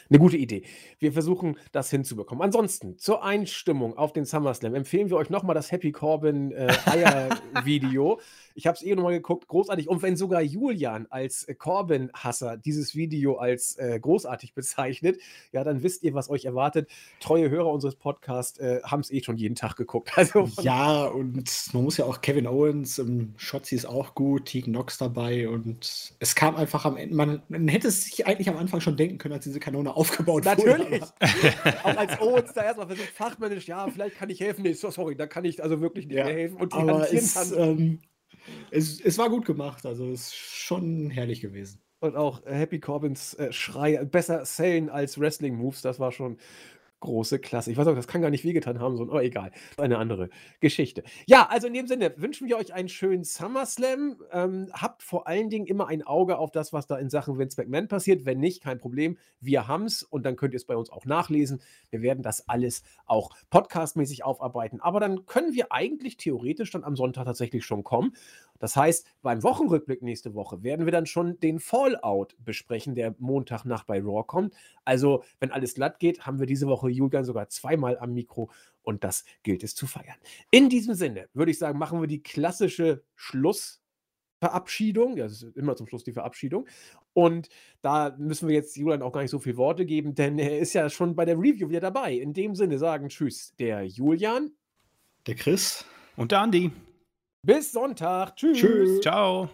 eine gute Idee. Wir versuchen, das hinzubekommen. Ansonsten, zur Einstimmung auf den SummerSlam empfehlen wir euch nochmal das Happy Corbin äh, Eier-Video. <laughs> ich habe es eh nochmal geguckt, großartig. Und wenn sogar Julian als äh, Corbin-Hasser dieses Video als äh, großartig bezeichnet, ja, dann wisst ihr, was euch erwartet. Treue Hörer unseres Podcasts äh, haben es eh schon jeden Tag geguckt. <laughs> Also, Ja, und man muss ja auch Kevin Owens, ähm, Shotzi ist auch gut, Tegan Knox dabei und es kam einfach am Ende, man, man hätte es sich eigentlich am Anfang schon denken können, als diese Kanone aufgebaut Natürlich. wurde. <laughs> Auch als Owens da erstmal versucht, fachmännisch, ja, vielleicht kann ich helfen. Nee, so, sorry, da kann ich also wirklich nicht Ja, mehr helfen. Und die Aber es, ähm, es, es war gut gemacht, also es ist schon herrlich gewesen. Und auch äh, Happy Corbins äh, Schrei, besser sellen als Wrestling-Moves, das war schon große Klasse. Ich weiß auch, das kann gar nicht wehgetan haben, so, aber egal. Eine andere Geschichte. Ja, also in dem Sinne wünschen wir euch einen schönen SummerSlam. Ähm, habt vor allen Dingen immer ein Auge auf das, was da in Sachen Vince McMahon passiert. Wenn nicht, kein Problem. Wir haben es und dann könnt ihr es bei uns auch nachlesen. Wir werden das alles auch podcastmäßig aufarbeiten. Aber dann können wir eigentlich theoretisch dann am Sonntag tatsächlich schon kommen. Das heißt, beim Wochenrückblick nächste Woche werden wir dann schon den Fallout besprechen, der Montagnacht bei Raw kommt. Also, wenn alles glatt geht, haben wir diese Woche Julian sogar zweimal am Mikro und das gilt es zu feiern. In diesem Sinne würde ich sagen, machen wir die klassische Schlussverabschiedung. Ja, das ist immer zum Schluss die Verabschiedung. Und da müssen wir jetzt Julian auch gar nicht so viele Worte geben, denn er ist ja schon bei der Review wieder dabei. In dem Sinne sagen Tschüss, der Julian. Der Chris, Und der Andi. Bis Sonntag. Tschüss. Tschüss. Ciao.